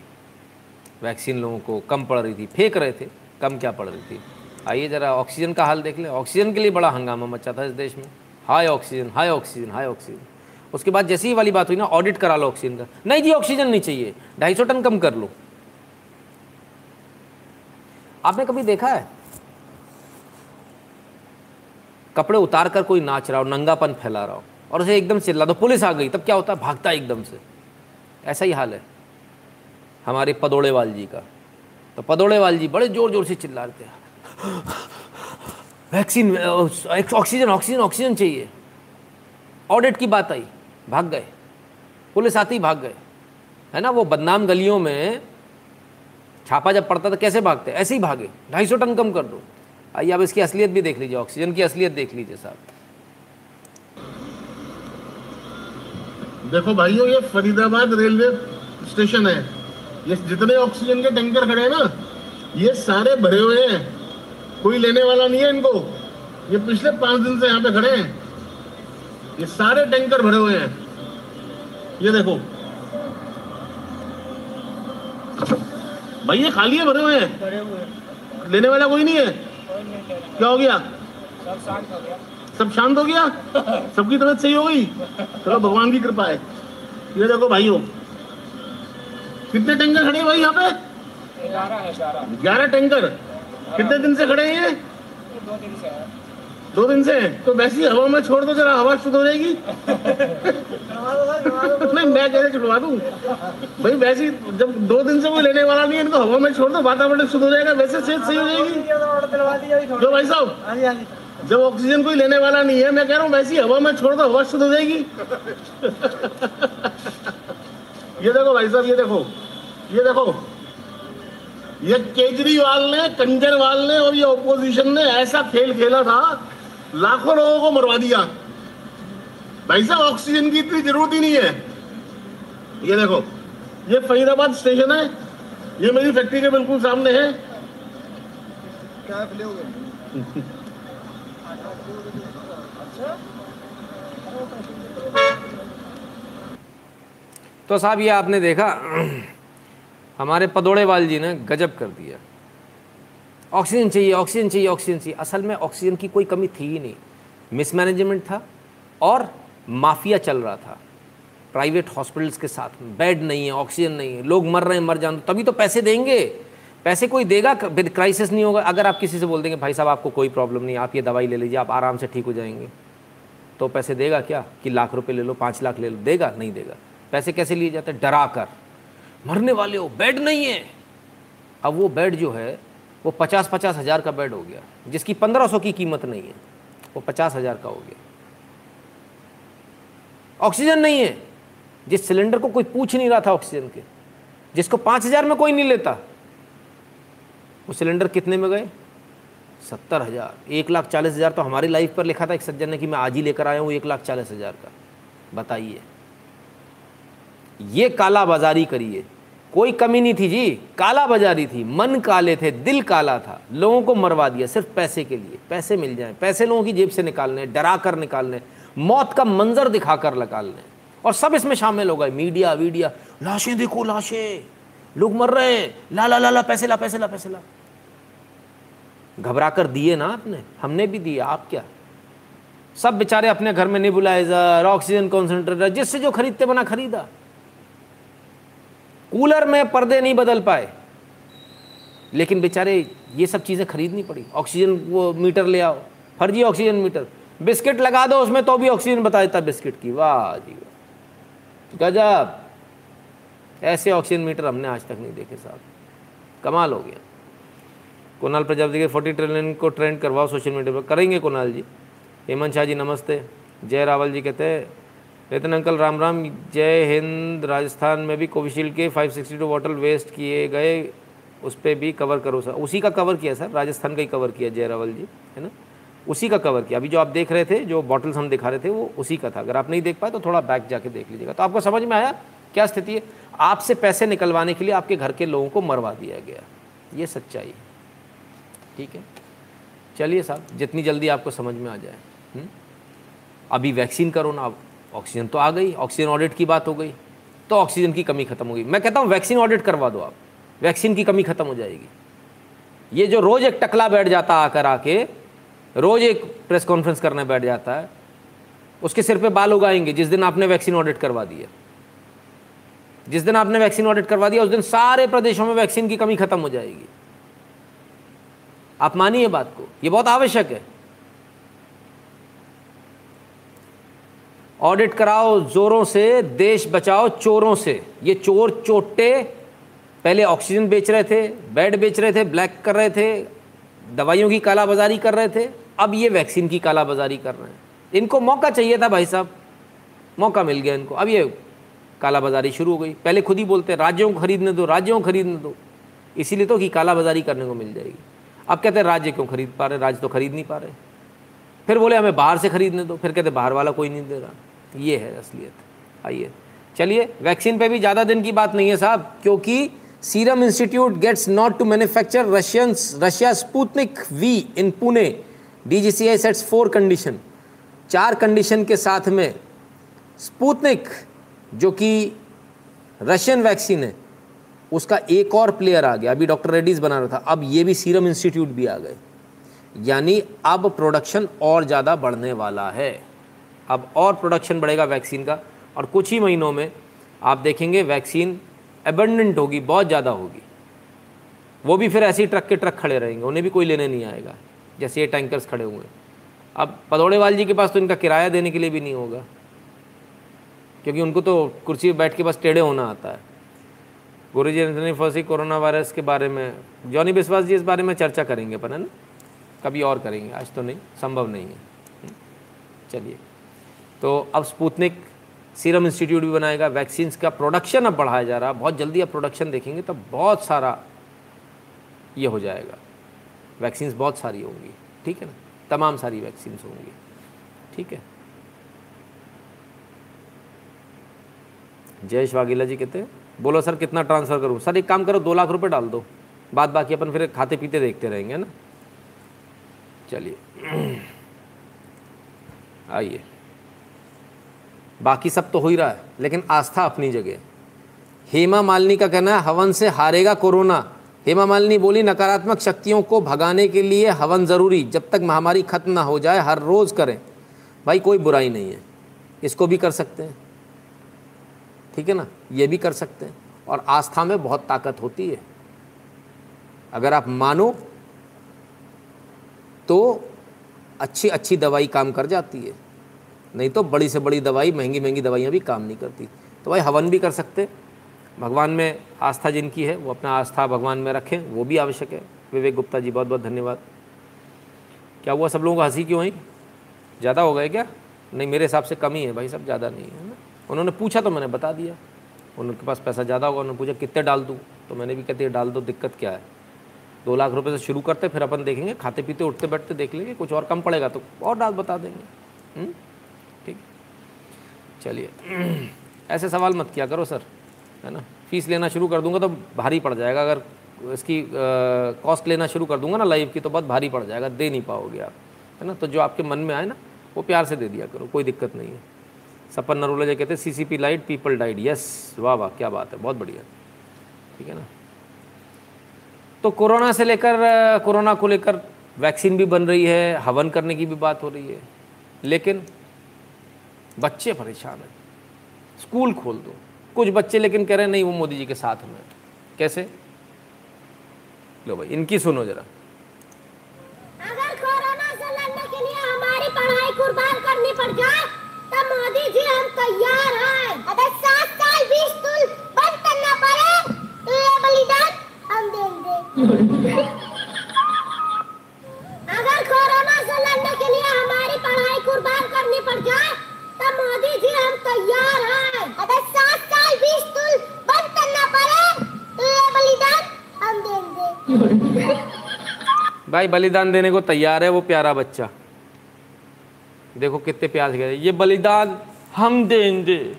वैक्सीन लोगों को कम पड़ रही थी, फेंक रहे थे, कम क्या पड़ रही थी? आइए ज़रा ऑक्सीजन का हाल देख लें। ऑक्सीजन के लिए बड़ा हंगामा मचा था इस देश में। High oxygen high oxygen high oxygen. उसके बाद जैसी ही वाली बात हुई ना ऑडिट करा लो ऑक्सीजन का। नहीं जी ऑक्सीजन नहीं चाहिए। ढाई सौ टन कम कर लो। आपने कभी देखा है? कपड़े उतार कर कोई नाच रहा हो, नंगापन फैला रहा हो, और उसे एकदम चिल्ला दो, पुलिस आ गई। तब क्या होता है? भागता है एकदम से। ऐसा ही हाल है। हमारे पदोड़ेवाल जी का। तो पदोड़ेवाल जी बड़े ज़ोर ज़ोर से चिल्ला रहे थे। वैक्सीन ऑक्सीजन ऑक्सीजन ऑक्सीजन चाहिए। ऑडिट की बात आई। भाग गए। पुलिस आती ही भाग गए। है ना? वो बदनाम गलियों में छापा जब पड़ता था, कैसे भागते? ऐसे ही भागे। ढाई सौ टन कम कर दो। आइए, अब इसकी असलियत भी देख लीजिए, ऑक्सीजन की असलियत देख लीजिए साहब। देखो भाइयों, ये फरीदाबाद रेलवे स्टेशन है। ये जितने ऑक्सीजन के टैंकर खड़े हैं ना, ये सारे भरे हुए हैं। कोई लेने वाला नहीं है इनको। ये पिछले पाँच दिन से यहाँ पे खड़े हैं। ये सारे टैंकर भरे हुए हैं। ये देखो। भाई ये खाली है भरे हुए हैं। लेने वाला कोई नहीं है। क्या हो गया? सब शांत हो गया। [laughs] सबकी तबीयत सही हो गई? चलो भगवान की कृपा है। ये देखो भाइयों। कितने टैंकर खड़े हैं भाई यहाँ पे? ग्यारह टैंकर। कितने दिन से खड़े हैं ये? दो दिन से तो वैसी हवा में छोड़ दो, जरा हवा शुद्ध हो जाएगी। नहीं, मैं कैसे छुड़वा दूँ। भाई, वैसी जब दो दिन से वो लेने वाला नहीं है, इनको हवा में छोड़ दो, वातावरण शुद्ध हो जाएगा, वैसे सेहत सही हो जाएगी। जो भाई साहब, जब ऑक्सीजन कोई लेने वाला नहीं है, मैं कह रहा हूँ, वैसी हवा में छोड़ दो, हवा शुद्ध हो जाएगी। ये देखो भाई साहब, ये देखो ये देखो। ये केजरीवाल ने, कंजरवाल ने और ये ओपोजिशन ने ऐसा खेल खेला था लाखों लोगों को मरवा दिया। भाई साहब, ऑक्सीजन की इतनी ज़रूरत ही नहीं है। ये देखो, ये फरीदाबाद स्टेशन है। ये मेरी फैक्ट्री के बिल्कुल सामने है। क्या तो साहब, ये आपने देखा, हमारे पदोड़ेवाल जी ने गजब कर दिया। ऑक्सीजन चाहिए ऑक्सीजन चाहिए ऑक्सीजन चाहिए। असल में ऑक्सीजन की कोई कमी थी ही नहीं। मिसमैनेजमेंट था और माफिया चल रहा था। प्राइवेट हॉस्पिटल्स के साथ में बेड नहीं है, ऑक्सीजन नहीं है, लोग मर रहे हैं, मर जान तभी तो पैसे देंगे। पैसे कोई देगा फिर क्राइसिस नहीं होगा। अगर आप किसी से बोल देंगे, भाई साहब, आपको कोई प्रॉब्लम नहीं, आप ये दवाई ले लीजिए, आप आराम से ठीक हो जाएँगे। तो पैसे देगा क्या? कि लाख रुपए ले लो, पाँच लाख ले लो। देगा? नहीं देगा। पैसे कैसे लिए जाते? हैं डरा कर। मरने वाले हो, बेड नहीं है। अब वो बेड जो है वो पचास पचास हज़ार का बेड हो गया, जिसकी पंद्रह सौ की कीमत नहीं है, वो पचास हज़ार का हो गया। ऑक्सीजन नहीं है, जिस सिलेंडर को कोई पूछ नहीं रहा था ऑक्सीजन के, जिसको पाँच हज़ार में कोई नहीं लेता, वो सिलेंडर कितने में गए? सत्तर हज़ार। एक लाख चालीस हज़ार तो हमारी लाइफ पर लिखा था एक सज्जन ने कि मैं आज ही लेकर आया हूँ एक लाख चालीस हज़ार का। बताइए। ये काला बाजारी करिए। कोई कमी नहीं थी जी, काला बाजारी थी, मन काले थे, दिल काला था। लोगों को मरवा दिया सिर्फ़ पैसे के लिए, पैसे मिल जाएँ, पैसे लोगों की जेब से निकालने डरा कर निकालने, मौत का मंजर दिखाकर निकालने। और सब इसमें शामिल हो गए, मीडिया, वीडिया, लाशें देखो, लाशें। लोग मर रहे हैं, ला ला ला ला, पैसे ला पैसे ला पैसे ला। घबरा कर दिए ना आपने? हमने भी दिया आप क्या? सब बेचारे अपने घर में निबुलाइजर ऑक्सीजन कॉन्सेंट्रेटर जिससे जो खरीदते बना खरीदा। कूलर में पर्दे नहीं बदल पाए। लेकिन बेचारे, ये सब चीज़ें खरीदनी पड़ी। ऑक्सीजन, वो मीटर ले आओ। फर्जी ऑक्सीजन मीटर। बिस्किट लगा दो, उसमें तो भी ऑक्सीजन बता देता बिस्किट की। वाह जी गजब। ऐसे ऑक्सीजन मीटर हमने आज तक नहीं देखे साहब। कमाल हो गया। कुणाल प्रजापति के फोर्टी ट्रिलियन को ट्रेंड करवाओ सोशल मीडिया पर। करेंगे कुणाल जी? हेमंत शाह जी, नमस्ते। जय रावल जी कहते हैं नितिन अंकल, राम राम, जय हिंद, राजस्थान में भी कोविशील्ड के 562 बॉटल वेस्ट किए गए, उस पर भी कवर करो सर। उसी का कवर किया सर, राजस्थान का ही कवर किया जय रावल जी, है ना? उसी का कवर किया। अभी जो आप देख रहे थे, जो बॉटल्स हम दिखा रहे थे, वो उसी का था। अगर आप नहीं देख पाए तो थोड़ा बैक जाके देख लीजिएगा। तो आपको समझ में आया क्या स्थिति है? आपसे पैसे निकलवाने के लिए आपके घर के लोगों को मरवा दिया गया। ये सच्चाई है। ठीक है? चलिए साहब, जितनी जल्दी आपको समझ में आ जाए हुँ? अभी वैक्सीन करो ना ऑक्सीजन तो आ गई, ऑक्सीजन ऑडिट की बात हो गई तो ऑक्सीजन की कमी खत्म हो गई। मैं कहता हूँ, वैक्सीन ऑडिट करवा दो आप, वैक्सीन की कमी खत्म हो जाएगी। ये जो रोज़ एक टकला बैठ जाता आकर आके, रोज़ एक प्रेस कॉन्फ्रेंस करने बैठ जाता है, उसके सिर पे बाल उगाएँगे, जिस दिन आपने वैक्सीन ऑडिट करवा दिया जिस दिन आपने वैक्सीन ऑडिट करवा दिया उस दिन सारे प्रदेशों में वैक्सीन की कमी खत्म हो जाएगी। आप मानिए बात को, ये बहुत आवश्यक है। ऑडिट कराओ जोरों से, देश बचाओ चोरों से। ये चोर चोटे पहले ऑक्सीजन बेच रहे थे, बेड बेच रहे थे, ब्लैक कर रहे थे, दवाइयों की कालाबाजारी कर रहे थे, अब ये वैक्सीन की कालाबाजारी कर रहे हैं। इनको मौका चाहिए था भाई साहब। मौका मिल गया इनको। अब ये कालाबाजारी शुरू हो गई। पहले खुद ही बोलते हैं, राज्यों को खरीदने दो, राज्यों को खरीदने दो। इसीलिए तो कि कालाबाजारी करने को मिल जाएगी। अब कहते हैं, राज्य क्यों खरीद पा रहे राज्य तो खरीद नहीं पा रहे। फिर बोले, हमें बाहर से खरीदने दो। फिर कहते, बाहर वाला कोई नहीं दे रहा। ये है असलियत। आइए। चलिए, वैक्सीन पे भी ज़्यादा दिन की बात नहीं है साहब, क्योंकि Serum Institute gets not to manufacture Russian Russia Sputnik V in Pune. DGCI sets four condition चार कंडीशन के साथ में स्पूतनिक, जो कि रशियन वैक्सीन है, उसका एक और प्लेयर आ गया। अभी डॉक्टर रेड्डीज बना रहा था। अब ये भी सीरम इंस्टीट्यूट भी आ गए। यानी अब प्रोडक्शन और ज़्यादा बढ़ने वाला है। अब और प्रोडक्शन बढ़ेगा वैक्सीन का। और कुछ ही महीनों में आप देखेंगे वैक्सीन एबंडेंट होगी, बहुत ज़्यादा होगी। वो भी फिर ऐसे ही ट्रक के ट्रक खड़े रहेंगे, उन्हें भी कोई लेने नहीं आएगा, जैसे ये टैंकर्स खड़े हुए अब पदौड़ेवाल जी के पास तो इनका किराया देने के लिए भी नहीं होगा, क्योंकि उनको तो कुर्सी पर बैठ के बस टेढ़े होना आता है। गुरु जी ने फर्सी कोरोना वायरस के बारे में, जॉनी विश्वास जी इस बारे में चर्चा करेंगे अपन, है ना? कभी और करेंगे, आज तो नहीं, संभव नहीं है। चलिए। तो अब स्पुतनिक सीरम इंस्टीट्यूट भी बनाएगा वैक्सीन का प्रोडक्शन अब बढ़ाया जा रहा है। बहुत जल्दी अब प्रोडक्शन देखेंगे तब बहुत सारा ये हो जाएगा। वैक्सीन्स बहुत सारी होंगी, ठीक है ना? तमाम सारी वैक्सीन्स होंगी, ठीक है? जयेश वाघेला जी कहते हैं, बोलो सर, कितना ट्रांसफ़र करूँ? सर, एक काम करो, दो लाख रुपए डाल दो। बाद बाकी अपन फिर खाते पीते देखते रहेंगे ना? चलिए। [clears throat] आइए। बाकी सब तो हो ही रहा है, लेकिन आस्था अपनी जगह हेमा मालिनी का कहना है, हवन से हारेगा कोरोना। हेमा मालिनी बोली, नकारात्मक शक्तियों को भगाने के लिए हवन ज़रूरी, जब तक महामारी खत्म ना हो जाए, हर रोज़ करें। भाई, कोई बुराई नहीं है। इसको भी कर सकते हैं। ठीक है ना? ये भी कर सकते हैं। और आस्था में बहुत ताकत होती है। अगर आप मानो तो अच्छी अच्छी दवाई काम कर जाती है। नहीं तो बड़ी से बड़ी दवाई, महँगी महँगी दवाइयाँ भी काम नहीं करती। तो भाई हवन भी कर सकते। भगवान में आस्था जिनकी है, वो अपना आस्था भगवान में रखें, वो भी आवश्यक है। विवेक गुप्ता जी, बहुत बहुत धन्यवाद। क्या हुआ? सब लोगों को हँसी क्यों आई? ज़्यादा हो गए क्या? नहीं, मेरे हिसाब से कम ही है भाई, सब ज़्यादा नहीं है ना? उन्होंने पूछा तो मैंने बता दिया। उनके पास पैसा ज़्यादा होगा, उन्होंने पूछा, कितने डाल दूँ? तो मैंने भी कहते डाल दो, दिक्कत क्या है? दो लाख रुपए से शुरू करते, फिर अपन देखेंगे खाते पीते उठते बैठते देख लेंगे, कुछ और कम पड़ेगा तो और डाल बता देंगे। हम्म? चलिए। ऐसे सवाल मत किया करो, सर। है ना? फ़ीस लेना शुरू कर दूँगा तो भारी पड़ जाएगा। अगर इसकी कॉस्ट लेना शुरू कर दूँगा ना लाइव की तो बहुत भारी पड़ जाएगा। दे नहीं पाओगे आप। है ना? तो जो आपके मन में आए ना, वो प्यार से दे दिया करो। कोई दिक्कत नहीं है। सपन नरोला जी कहते हैं P light people died yes वाह वाह, क्या बात है। बहुत बढ़िया। ठीक है ना? तो कोरोना से लेकर कोरोना को लेकर वैक्सीन भी बन रही है। हवन करने की भी बात हो रही है। लेकिन बच्चे परेशान हैं। स्कूल खोल दो। कुछ बच्चे लेकिन कह रहे हैं, नहीं, वो मोदी जी के साथ में कैसे? लो भाई, इनकी सुनो जरा। अगर कोरोना से लड़ने के लिए हमारी पढ़ाई कुर्बान करनी पड़ जाए तो मोदी जी हम तैयार हैं। अगर सात साल बीस तुल बंद करना पड़े तो ये बलिदान हम देंगे। अगर कोरोना से लड़ने के लिए हमारी पढ़ाई कुर्बान करनी पड़ जाए तो भाई, बलिदान देने को तैयार है वो प्यारा बच्चा। देखो कितने प्यार से ये बलिदान हम देंगे।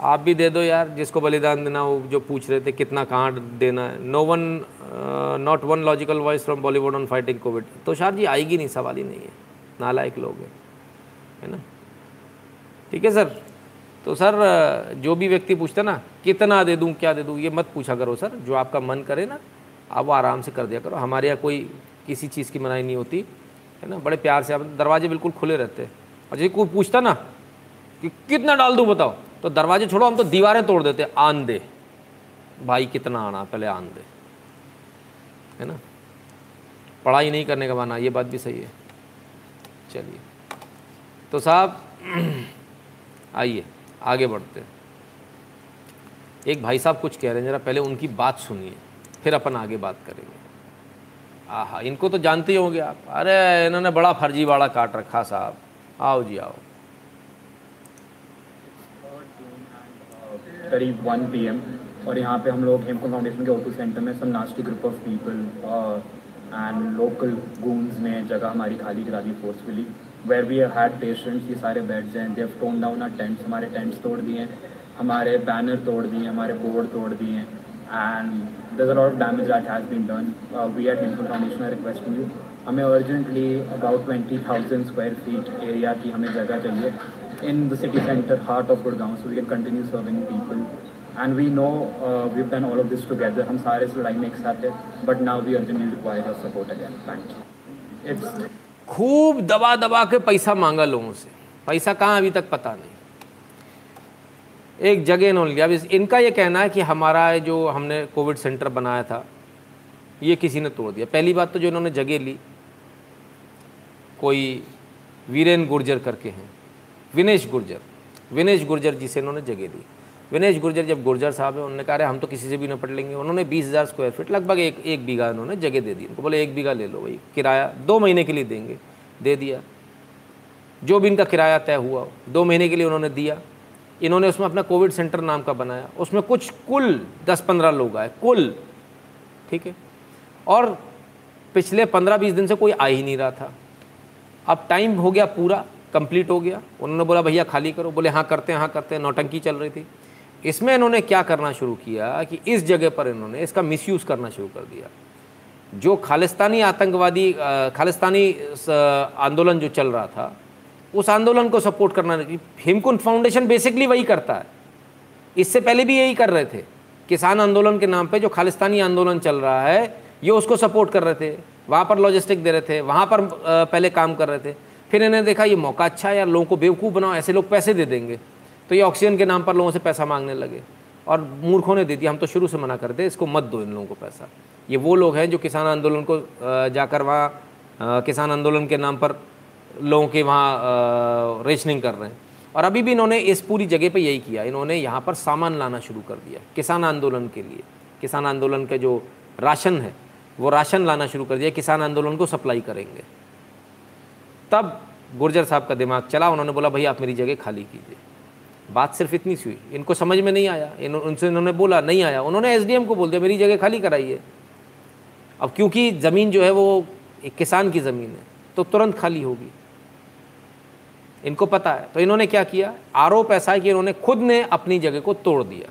आप भी दे दो यार, जिसको बलिदान देना हो, जो पूछ रहे थे कितना कहाँ देना है। No one not one logical voice from Bollywood on fighting Covid तो शार जी, आएगी नहीं, सवाल ही नहीं है। नालायक लोग हैं, है ना? ठीक है, सर? तो सर, जो भी व्यक्ति पूछता ना, कितना दे दूँ, क्या दे दूँ, ये मत पूछा करो, सर। जो आपका मन करे ना, आप वो आराम से कर दिया करो। हमारे यहाँ कोई किसी चीज़ की मनाही नहीं होती, है ना? बड़े प्यार से आप दरवाजे बिल्कुल खुले रहते हैं। और जैसे कोई पूछता ना कि कितना डाल दूँ बताओ तो दरवाजे छोड़ो, हम तो दीवारें तोड़ देते आन दे भाई, कितना आना, पहले आन दे है ना? पढ़ाई नहीं करने का माना ये बात भी सही है। चलिए। तो साहब आइए, आगे बढ़ते हैं। एक भाई साहब कुछ कह रहे हैं, जरा पहले उनकी बात सुनिए, फिर अपन आगे बात करेंगे। आहा, इनको तो जानते ही होंगे आप। अरे, इन्होंने बड़ा फर्जीवाड़ा काट रखा साहब। आओ जी, आओ। करीब 1 पीएम, और यहाँ पे हम लोग हेमकुंड फाउंडेशन के ओटू सेंटर में सब nasty group of people and local goons ने जगह हमारी खाली करा दी forcefully where we had patients ये सारे बेड्स हैं they've torn down our tents हमारे टेंट्स तोड़ दिए हैं, हमारे बैनर तोड़ दिए हमारे बोर्ड तोड़ दिए हैं and there of damage that has been done we are temple foundation request you हमें urgently about twenty thousand square feet area की हमें जगह चाहिए in the city centre heart of Gurgaon so we can continue serving people and we know we done all of this together हम सारे इस लड़ाई में एक साथ है but now we urgently require support again thank you it's खूब दबा दबा के पैसा मांगा लोगों से। पैसा कहाँ अभी तक पता नहीं। एक जगह इन्होंने लिया। अब इनका ये कहना है कि हमारा जो हमने कोविड सेंटर बनाया था, ये किसी ने तोड़ दिया। पहली बात तो जो इन्होंने जगह ली, कोई वीरेन गुर्जर करके हैं। विनेश गुर्जर। विनेश गुर्जर जी से इन्होंने जगह दी विनेश गुर्जर जब गुर्जर साहब है उन्होंने कहा, "अरे, हम तो किसी से भी निपट लेंगे। उन्होंने बीस हज़ार स्क्वायर फीट लगभग एक एक बीघा इन्होंने जगह दे दी। उनको बोले, एक बीघा ले लो भाई, किराया दो महीने के लिए देंगे। दे दिया। जो भी इनका किराया तय हुआ, दो महीने के लिए उन्होंने दिया। इन्होंने उसमें अपना कोविड सेंटर नाम का बनाया। उसमें कुछ, कुल दस पंद्रह लोग आए, कुल। ठीक है? और पिछले पंद्रह बीस दिन से कोई आ ही नहीं रहा था। अब टाइम हो गया पूरा कंप्लीट हो गया। उन्होंने बोला, भैया, खाली करो। बोले हाँ करते हैं हाँ करते हैं। नौटंकी चल रही थी। इसमें इन्होंने क्या करना शुरू किया कि इस जगह पर इन्होंने इसका मिसयूज़ करना शुरू कर दिया। जो खालिस्तानी आतंकवादी खालिस्तानी आंदोलन जो चल रहा था, उस आंदोलन को सपोर्ट करना हेमकुंड फाउंडेशन बेसिकली वही करता है। इससे पहले भी यही कर रहे थे। किसान आंदोलन के नाम पे जो खालिस्तानी आंदोलन चल रहा है, ये उसको सपोर्ट कर रहे थे। वहाँ पर लॉजिस्टिक दे रहे थे, वहाँ पर पहले काम कर रहे थे। फिर इन्हें देखा, ये मौका अच्छा है यार, लोगों को बेवकूफ़ बनाओ, ऐसे लोग पैसे दे देंगे। तो ये ऑक्सीजन के नाम पर लोगों से पैसा मांगने लगे। और मूर्खों ने दे दिया, हम तो शुरू से मना करते इसको मत दो इन लोगों को पैसा। ये वो लोग हैं जो किसान आंदोलन को जाकर वहाँ किसान आंदोलन के नाम पर लोगों के वहाँ रेशनिंग कर रहे हैं। और अभी भी इन्होंने इस पूरी जगह पे यही किया, इन्होंने यहाँ पर सामान लाना शुरू कर दिया, किसान आंदोलन के लिए। किसान आंदोलन का जो राशन है, वो राशन लाना शुरू कर दिया, किसान आंदोलन को सप्लाई करेंगे। तब गुर्जर साहब का दिमाग चला, उन्होंने बोला भैया आप मेरी जगह खाली कीजिए। बात सिर्फ़ इतनी सी हुई। इनको समझ में नहीं आया। इन, उनसे इन्होंने बोला नहीं आया। उन्होंने एसडीएम को बोल दिया मेरी जगह खाली कराइए अब क्योंकि ज़मीन जो है वो एक किसान की ज़मीन है तो तुरंत खाली होगी। इनको पता है। तो इन्होंने क्या किया? आरोप ऐसा है कि इन्होंने खुद ने अपनी जगह को तोड़ दिया।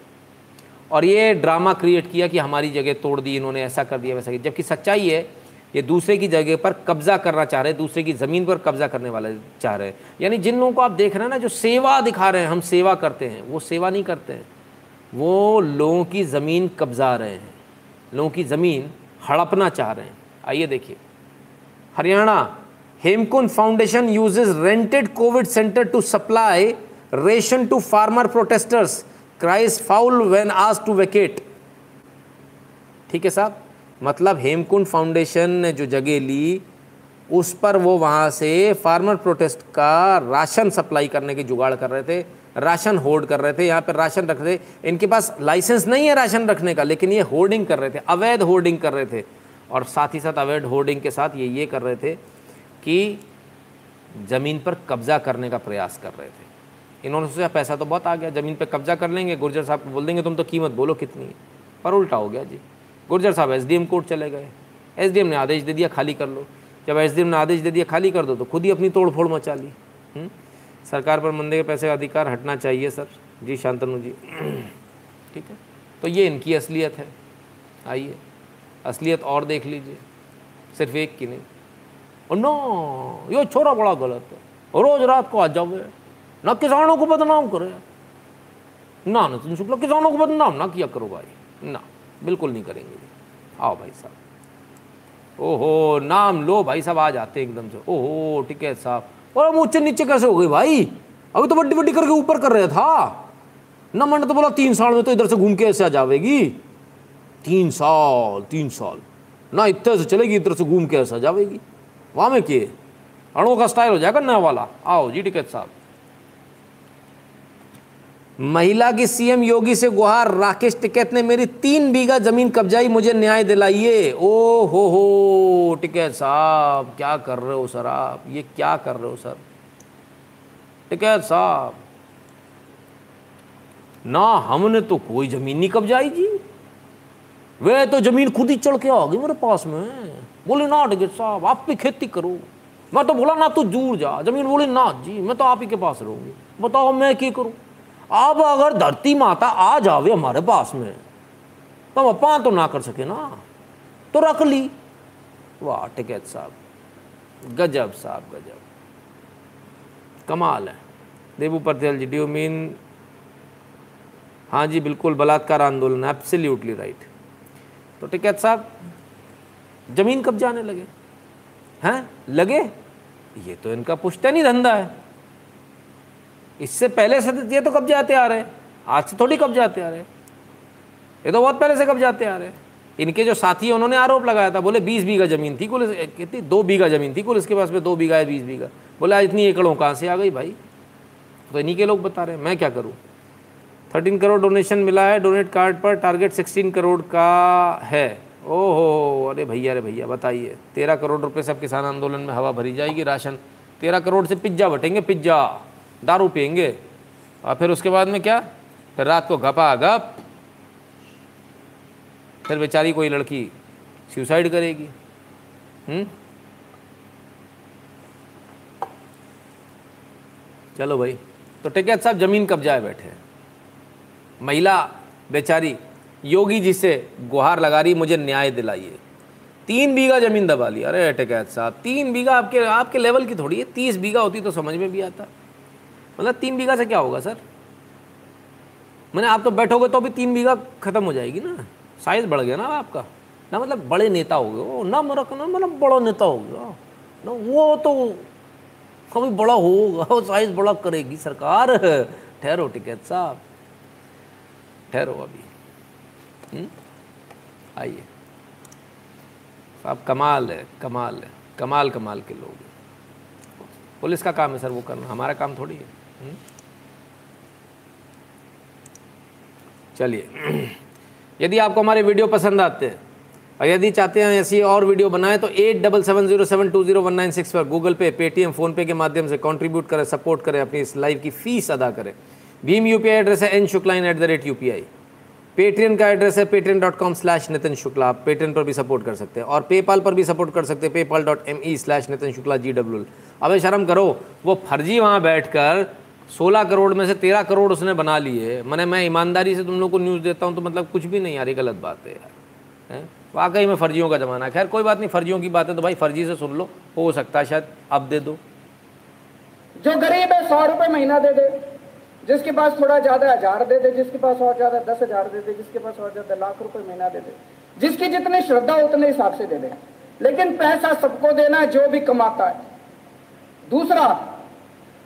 और ये ड्रामा क्रिएट किया कि हमारी जगह तोड़ दी इन्होंने ऐसा कर दिया वैसा किया। जबकि सच्चाई है ये दूसरे की जगह पर कब्जा करना चाह रहे हैं, दूसरे की ज़मीन पर कब्जा करने वाले चाह रहे हैं। यानी जिन लोगों को आप देख रहे हैं ना, जो सेवा दिखा रहे हैं, हम सेवा करते हैं, वो सेवा नहीं करते हैं। वो लोगों की ज़मीन कब्जा रहे हैं, लोगों की ज़मीन हड़पना चाह रहे हैं। आइए देखिए। Haryana, Hemkunt foundation uses rented Covid centre to supply ration to farmer protesters. Cries foul when आज टू वेकेट। ठीक है साहब? मतलब हेमकुंड फाउंडेशन ने जो जगह ली, उस पर वो वहाँ से फार्मर प्रोटेस्ट का राशन सप्लाई करने की जुगाड़ कर रहे थे, राशन होल्ड कर रहे थे, यहाँ पर राशन रख रहे थे। इनके पास लाइसेंस नहीं है राशन रखने का, लेकिन ये होर्डिंग कर रहे थे, अवैध होर्डिंग कर रहे थे। और साथ ही साथ अवैध होर्डिंग के साथ ये ये कर रहे थे कि ज़मीन पर कब्जा करने का प्रयास कर रहे थे। इन्होंने सोचा, पैसा तो बहुत आ गया, ज़मीन पर कब्जा कर लेंगे, गुर्जर साहब को बोल देंगे, तुम तो कीमत बोलो कितनी है? पर उल्टा हो गया, जी। गुर्जर साहब एसडीएम कोर्ट चले गए। एसडीएम ने आदेश दे दिया, खाली कर लो। जब एसडीएम ने आदेश दे दिया, खाली कर दो तो खुद ही अपनी तोड़ फोड़ मचा ली। हम्म? सरकार पर मंदे के पैसे का अधिकार हटना चाहिए, सर। जी, शांतनु जी। [clears throat] ठीक है? तो ये इनकी असलियत है। आइए। असलियत और देख लीजिए। सिर्फ़ एक की नहीं। नो, ये छोरा बड़ा गलत है। रोज रात को आ जाओगे। ना किसानों को बदनाम करे। ना नितिन शुक्ला किसानों को बदनाम ना किया करो भाई। ना। बिल्कुल नहीं करेंगे आओ भाई साहब। ओहो, नाम लो भाई साहब आ जाते एकदम से। ओहो, ठीक है साहब। और हम ऊँचे नीचे कैसे हो गए भाई? अभी तो बड्डी बड्डी करके ऊपर कर रहे था। न मैंने तो बोला तीन साल में तो इधर से घूम के ऐसे आ जाएगी तीन साल तीन साल। ना इतने से चलेगी, इधर से घूम के ऐसे आ जाएगी वहाँ में किए। अणु का स्टाइल हो जाएगा नया वाला। आओ जी टिकट साहब। महिला की सीएम योगी से गुहार। राकेश टिकैत ने मेरी तीन बीघा ज़मीन कब्जाई, मुझे न्याय दिलाइए। ओ हो हो टिकैत साहब, क्या कर रहे हो सर आप? ये क्या कर रहे हो सर? टिकैत साहब, ना हमने तो कोई ज़मीन नहीं कब्जाई जी। वे तो ज़मीन खुद ही चढ़ के आ गई मेरे पास में। बोले, ना टिकैत साहब, आप भी खेती करो। मैं तो बोला, ना तू दूर जा। ज़मीन बोली, ना जी, मैं तो आप ही के पास रहूँगी। बताओ मैं क्या करूँ? अब अगर धरती माता आ जावे हमारे पास में तो हम अपा तो ना कर सके ना। तो रख ली। वाह, टिकैत साहब। गजब साहब, गजब। कमाल है। Debu Patel ji do you mean हाँ जी, बिल्कुल, बलात्कार आंदोलन एब्सोल्युटली राइट तो टिकैत साहब, ज़मीन कब जाने लगे? हैं? लगे? ये तो इनका पुश्तैनी धंधा है। इससे पहले से ये तो कब्जे आते आ रहे हैं। आज से थोड़ी कब्जे आते आ रहे हैं। ये तो बहुत पहले से कब्जे आते आ रहे हैं। इनके जो साथी हैं, उन्होंने आरोप लगाया था। बोले, बीस बीघा ज़मीन थी कुल, कितनी? दो बीघा ज़मीन थी कुल, इसके पास में दो बीघा है, बीस बीघा। बोले, आज इतनी एकड़ों कहाँ से आ गई भाई? तो इन्हीं के लोग बता रहे हैं, मैं क्या करूँ? थर्टीन करोड़ डोनेशन मिला है डोनेट कार्ड पर टारगेट सिक्सटीन करोड़ का है। ओहो, अरे भैया अरे भैया, बताइए। तेरह करोड़ रुपए सब किसान आंदोलन में हवा भरी जाएगी, राशन। तेरह करोड़ से पिज्जा बटेंगे, पिज्जा। दारू पियेंगे। और फिर उसके बाद में क्या? फिर रात को गपा गप, फिर बेचारी कोई लड़की सुसाइड करेगी। हम्म? चलो भाई तो टिकैत साहब ज़मीन कब्जाए बैठे हैं। महिला, बेचारी, योगी जी से गुहार लगा रही, मुझे न्याय दिलाइए। तीन बीघा ज़मीन दबा ली। अरे टिकैत साहब, तीन बीघा आपके आपके लेवल की थोड़ी है। तीस बीघा होती तो समझ में भी आता। मतलब तीन बीघा से क्या होगा, सर? मैंने आप तो बैठोगे तो भी तीन बीघा खत्म हो जाएगी ना। साइज़ बढ़ गया ना आपका। ना मतलब बड़े नेता हो गए ना मेरा ना मतलब बड़ा नेता हो गया। ना वो तो कभी बड़ा होगा साइज़ बड़ा करेगी सरकार। ठहरो टिकैत साहब। ठहरो अभी। हम्म? आइए। साहब, कमाल है कमाल है। कमाल कमाल के लोग पुलिस का काम है सर, वो करना। हमारा काम थोड़ी है? चलिए। यदि आपको हमारे वीडियो पसंद आते हैं, और यदि चाहते हैं ऐसी और वीडियो बनाएँ तो eight double seven zero seven two zero one nine six पर गूगल पे पेटीएम फ़ोनपे के माध्यम से कंट्रीब्यूट करें सपोर्ट करें, अपनी इस लाइव की फ़ीस अदा करें। भीम यूपीआई एड्रेस है N Shukla in at the rate U Paytm का एड्रेस है Paytm dot com slash Nitin Shukla आप पेटीएम पर भी सपोर्ट कर सकते हैं, और पेपाल पर भी सपोर्ट कर सकते हैं PayPal dot M E slash Nitin Shukla G W अबे शर्म करो, वो फर्जी वहाँ बैठ कर सोलह करोड़ में से तेरह करोड़ उसने बना लिए। मैंने, मैं ईमानदारी से तुम लोग को न्यूज़ देता हूँ तो मतलब कुछ भी नहीं यार, ये गलत बात है यार। वाकई में फर्जियों का ज़माना है। खैर, कोई बात नहीं, फर्जियों की बात है तो भाई फर्जी से सुन लो, हो सकता है शायद अब दे दो। जो गरीब है, सौ रुपए महीना दे दे। जिसके पास थोड़ा ज़्यादा हज़ार दे दे, जिसके पास और ज़्यादा दस हज़ार दे दे, जिसके पास और ज़्यादा लाख रुपए महीना दे दे। जिसकी जितनी श्रद्धा, उतने हिसाब से दे दे। लेकिन पैसा सबको देना जो भी कमाता है। दूसरा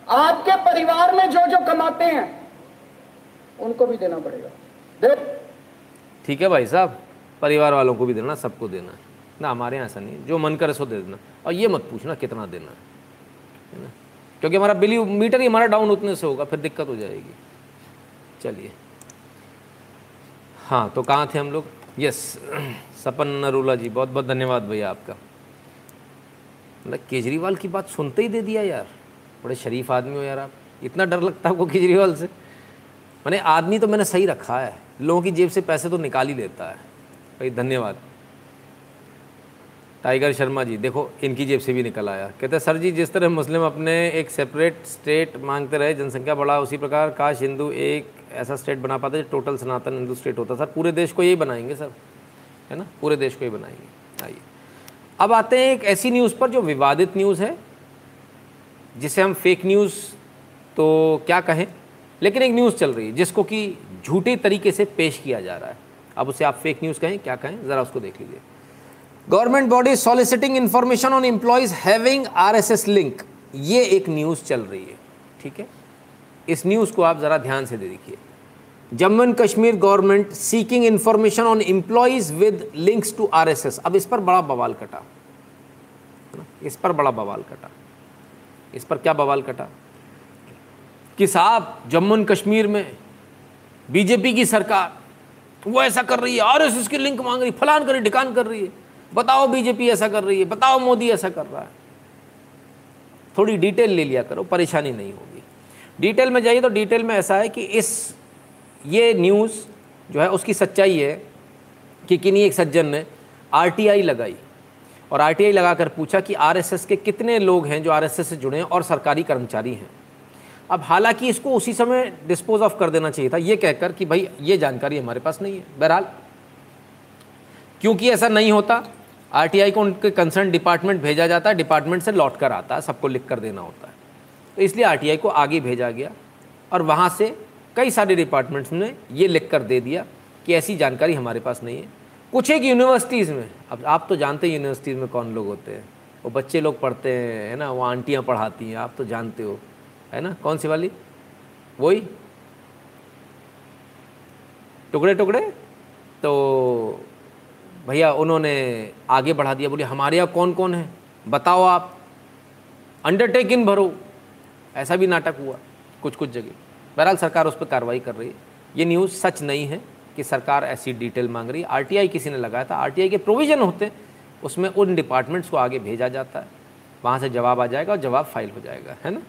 आपके परिवार में जो जो कमाते हैं, उनको भी देना पड़ेगा। ठीक है भाई साहब, परिवार वालों को भी देना, सबको देना है। ना, हमारे यहाँ ऐसा नहीं जो मन करे सो दे देना। और ये मत पूछना कितना देना है। ना? क्योंकि हमारा बिल मीटर ही हमारा डाउन उतने से होगा, फिर दिक्कत हो जाएगी। चलिए। हाँ तो कहाँ थे हम लोग? यस, सपन नरूला जी बहुत बहुत धन्यवाद भैया आपका। मतलब केजरीवाल की बात सुनते ही दे दिया यार। बड़े शरीफ आदमी हो यार आप। इतना डर लगता है आपको केजरीवाल से? मैंने आदमी तो मैंने सही रखा है। लोगों की जेब से पैसे तो निकाल ही लेता है। भाई, धन्यवाद। टाइगर शर्मा जी, देखो, इनकी जेब से भी निकल आया। कहते हैं, सर जी, जिस तरह मुस्लिम अपने एक सेपरेट स्टेट मांगते रहे, जनसंख्या बढ़ा, उसी प्रकार काश हिंदू एक ऐसा स्टेट बना पाते जो टोटल सनातन हिंदू स्टेट होता। सर, पूरे देश को यही बनाएँगे, सर। है ना? पूरे देश को ही बनाएँगे। आइए। अब आते हैं एक ऐसी न्यूज़ पर जो विवादित न्यूज़ है। जिसे हम फेक न्यूज़ तो क्या कहें? लेकिन एक न्यूज़ चल रही है, जिसको कि झूठे तरीके से पेश किया जा रहा है। अब उसे आप फेक न्यूज़ कहें, क्या कहें? ज़रा उसको देख लीजिए। Government body soliciting information on employees having RSS link ये एक न्यूज़ चल रही है, ठीक है? इस न्यूज़ को आप ज़रा ध्यान से दे देखिए। Jammu and Kashmir government seeking information on employees with links to RSS अब इस पर बड़ा बवाल कटा? इस पर बड़ा बवाल कटा। इस पर क्या बवाल कटा? कि साहब, जम्मू एंड कश्मीर में बीजेपी की सरकार, वो ऐसा कर रही है, आरएसएस की लिंक मांग रही, फलान कर रही ढिकान कर रही है। बताओ बीजेपी ऐसा कर रही है, बताओ मोदी ऐसा कर रहा है। थोड़ी डिटेल ले लिया करो, परेशानी नहीं होगी। डिटेल में जाइए तो डिटेल में ऐसा है कि इस, ये न्यूज़ जो है, उसकी सच्चाई है कि किन्हीं एक सज्जन ने आरटीआई लगाई। और आरटीआई लगाकर पूछा कि आरएसएस के कितने लोग हैं जो आरएसएस से जुड़े हैं और सरकारी कर्मचारी हैं। अब हालाँकि इसको उसी समय डिस्पोज ऑफ़ कर देना चाहिए था, ये कहकर कि भाई, ये जानकारी हमारे पास नहीं है। बहरहाल, क्योंकि ऐसा नहीं होता, आरटीआई को उनके कंसर्न डिपार्टमेंट भेजा जाता है डिपार्टमेंट से लौट कर आता है सबको लिख कर देना होता है। तो इसलिए आरटीआई को आगे भेजा गया और वहाँ से कई सारे डिपार्टमेंट्स ने ये लिख कर दे दिया कि ऐसी जानकारी हमारे पास नहीं है। कुछ एक यूनिवर्सिटीज़ में। अब आप तो जानते हैं यूनिवर्सिटीज़ में कौन लोग होते हैं। वो बच्चे लोग पढ़ते हैं, है ना? वो आंटियाँ पढ़ाती हैं, आप तो जानते हो। है ना? कौन सी वाली? वही। टुकड़े टुकड़े? तो भैया, उन्होंने आगे बढ़ा दिया। बोले, हमारे यहाँ कौन कौन है? बताओ आप। अंडरटेकिंग भरो। ऐसा भी नाटक हुआ कुछ कुछ जगह। बहरहाल सरकार उस पर कार्रवाई कर रही है। ये न्यूज़ सच नहीं है। कि सरकार ऐसी डिटेल मांग रही है। आरटीआई किसी ने लगाया था। आरटीआई के प्रोविज़न होते, उसमें उन डिपार्टमेंट्स को आगे भेजा जाता है। वहाँ से जवाब आ जाएगा और जवाब फ़ाइल हो जाएगा, है ना?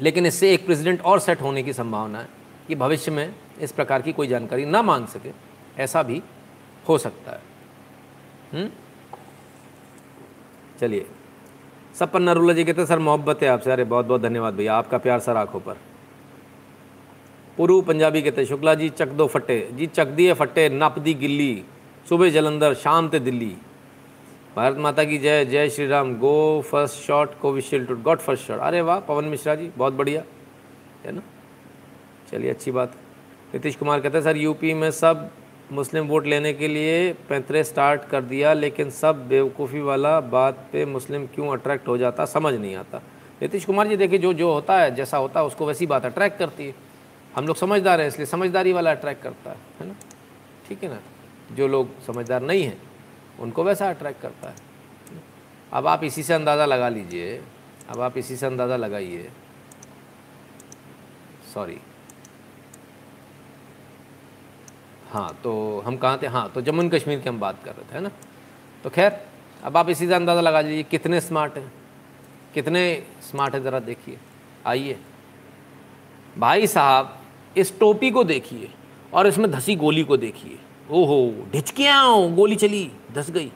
लेकिन इससे एक प्रेसिडेंट और सेट होने की संभावना है कि भविष्य में इस प्रकार की कोई जानकारी ना मांग सके। ऐसा भी हो सकता है। चलिए। सब सपन नरूला जी कहते सर, मोहब्बत है आपसे। अरे बहुत बहुत धन्यवाद भैया, आपका प्यार सर आँखों पर। पुरू पंजाबी कहते शुक्ला जी, चक दो फट्टे। जी, चक दिए फट्टे, नप दी गिल्ली। सुबह जलंधर, शाम ते दिल्ली। भारत माता की जय जय Shri Ram. Go first shot Covishield got first shot अरे वाह, पवन मिश्रा जी, बहुत बढ़िया। है ना? चलिए, अच्छी बात। नीतीश कुमार कहते हैं, सर यूपी में सब मुस्लिम वोट लेने के लिए पैंतरे स्टार्ट कर दिया, लेकिन सब बेवकूफ़ी वाला बात पे मुस्लिम क्यों अट्रैक्ट हो जाता? समझ नहीं आता। नीतीश कुमार जी, देखिए, जो जो होता है, जैसा होता है, उसको वैसी बात अट्रैक्ट करती है। हम लोग समझदार हैं, इसलिए समझदारी वाला अट्रैक्ट करता है है ना? ठीक है ना? जो लोग समझदार नहीं हैं, उनको वैसा अट्रैक्ट करता है। अब आप इसी से अंदाज़ा लगा लीजिए, अब आप इसी से अंदाज़ा लगाइए। सॉरी हाँ तो हम कहाँ थे? हाँ तो जम्मू एंड कश्मीर की हम बात कर रहे थे, है ना? तो खैर, अब आप इसी से अंदाज़ा लगा लीजिए, कितने स्मार्ट हैं? कितने स्मार्ट है, ज़रा देखिए। आइए। भाई साहब इस टोपी को देखिए और इसमें धसी गोली को देखिए। ओहो ढिचकिया गोली चली, धस गई।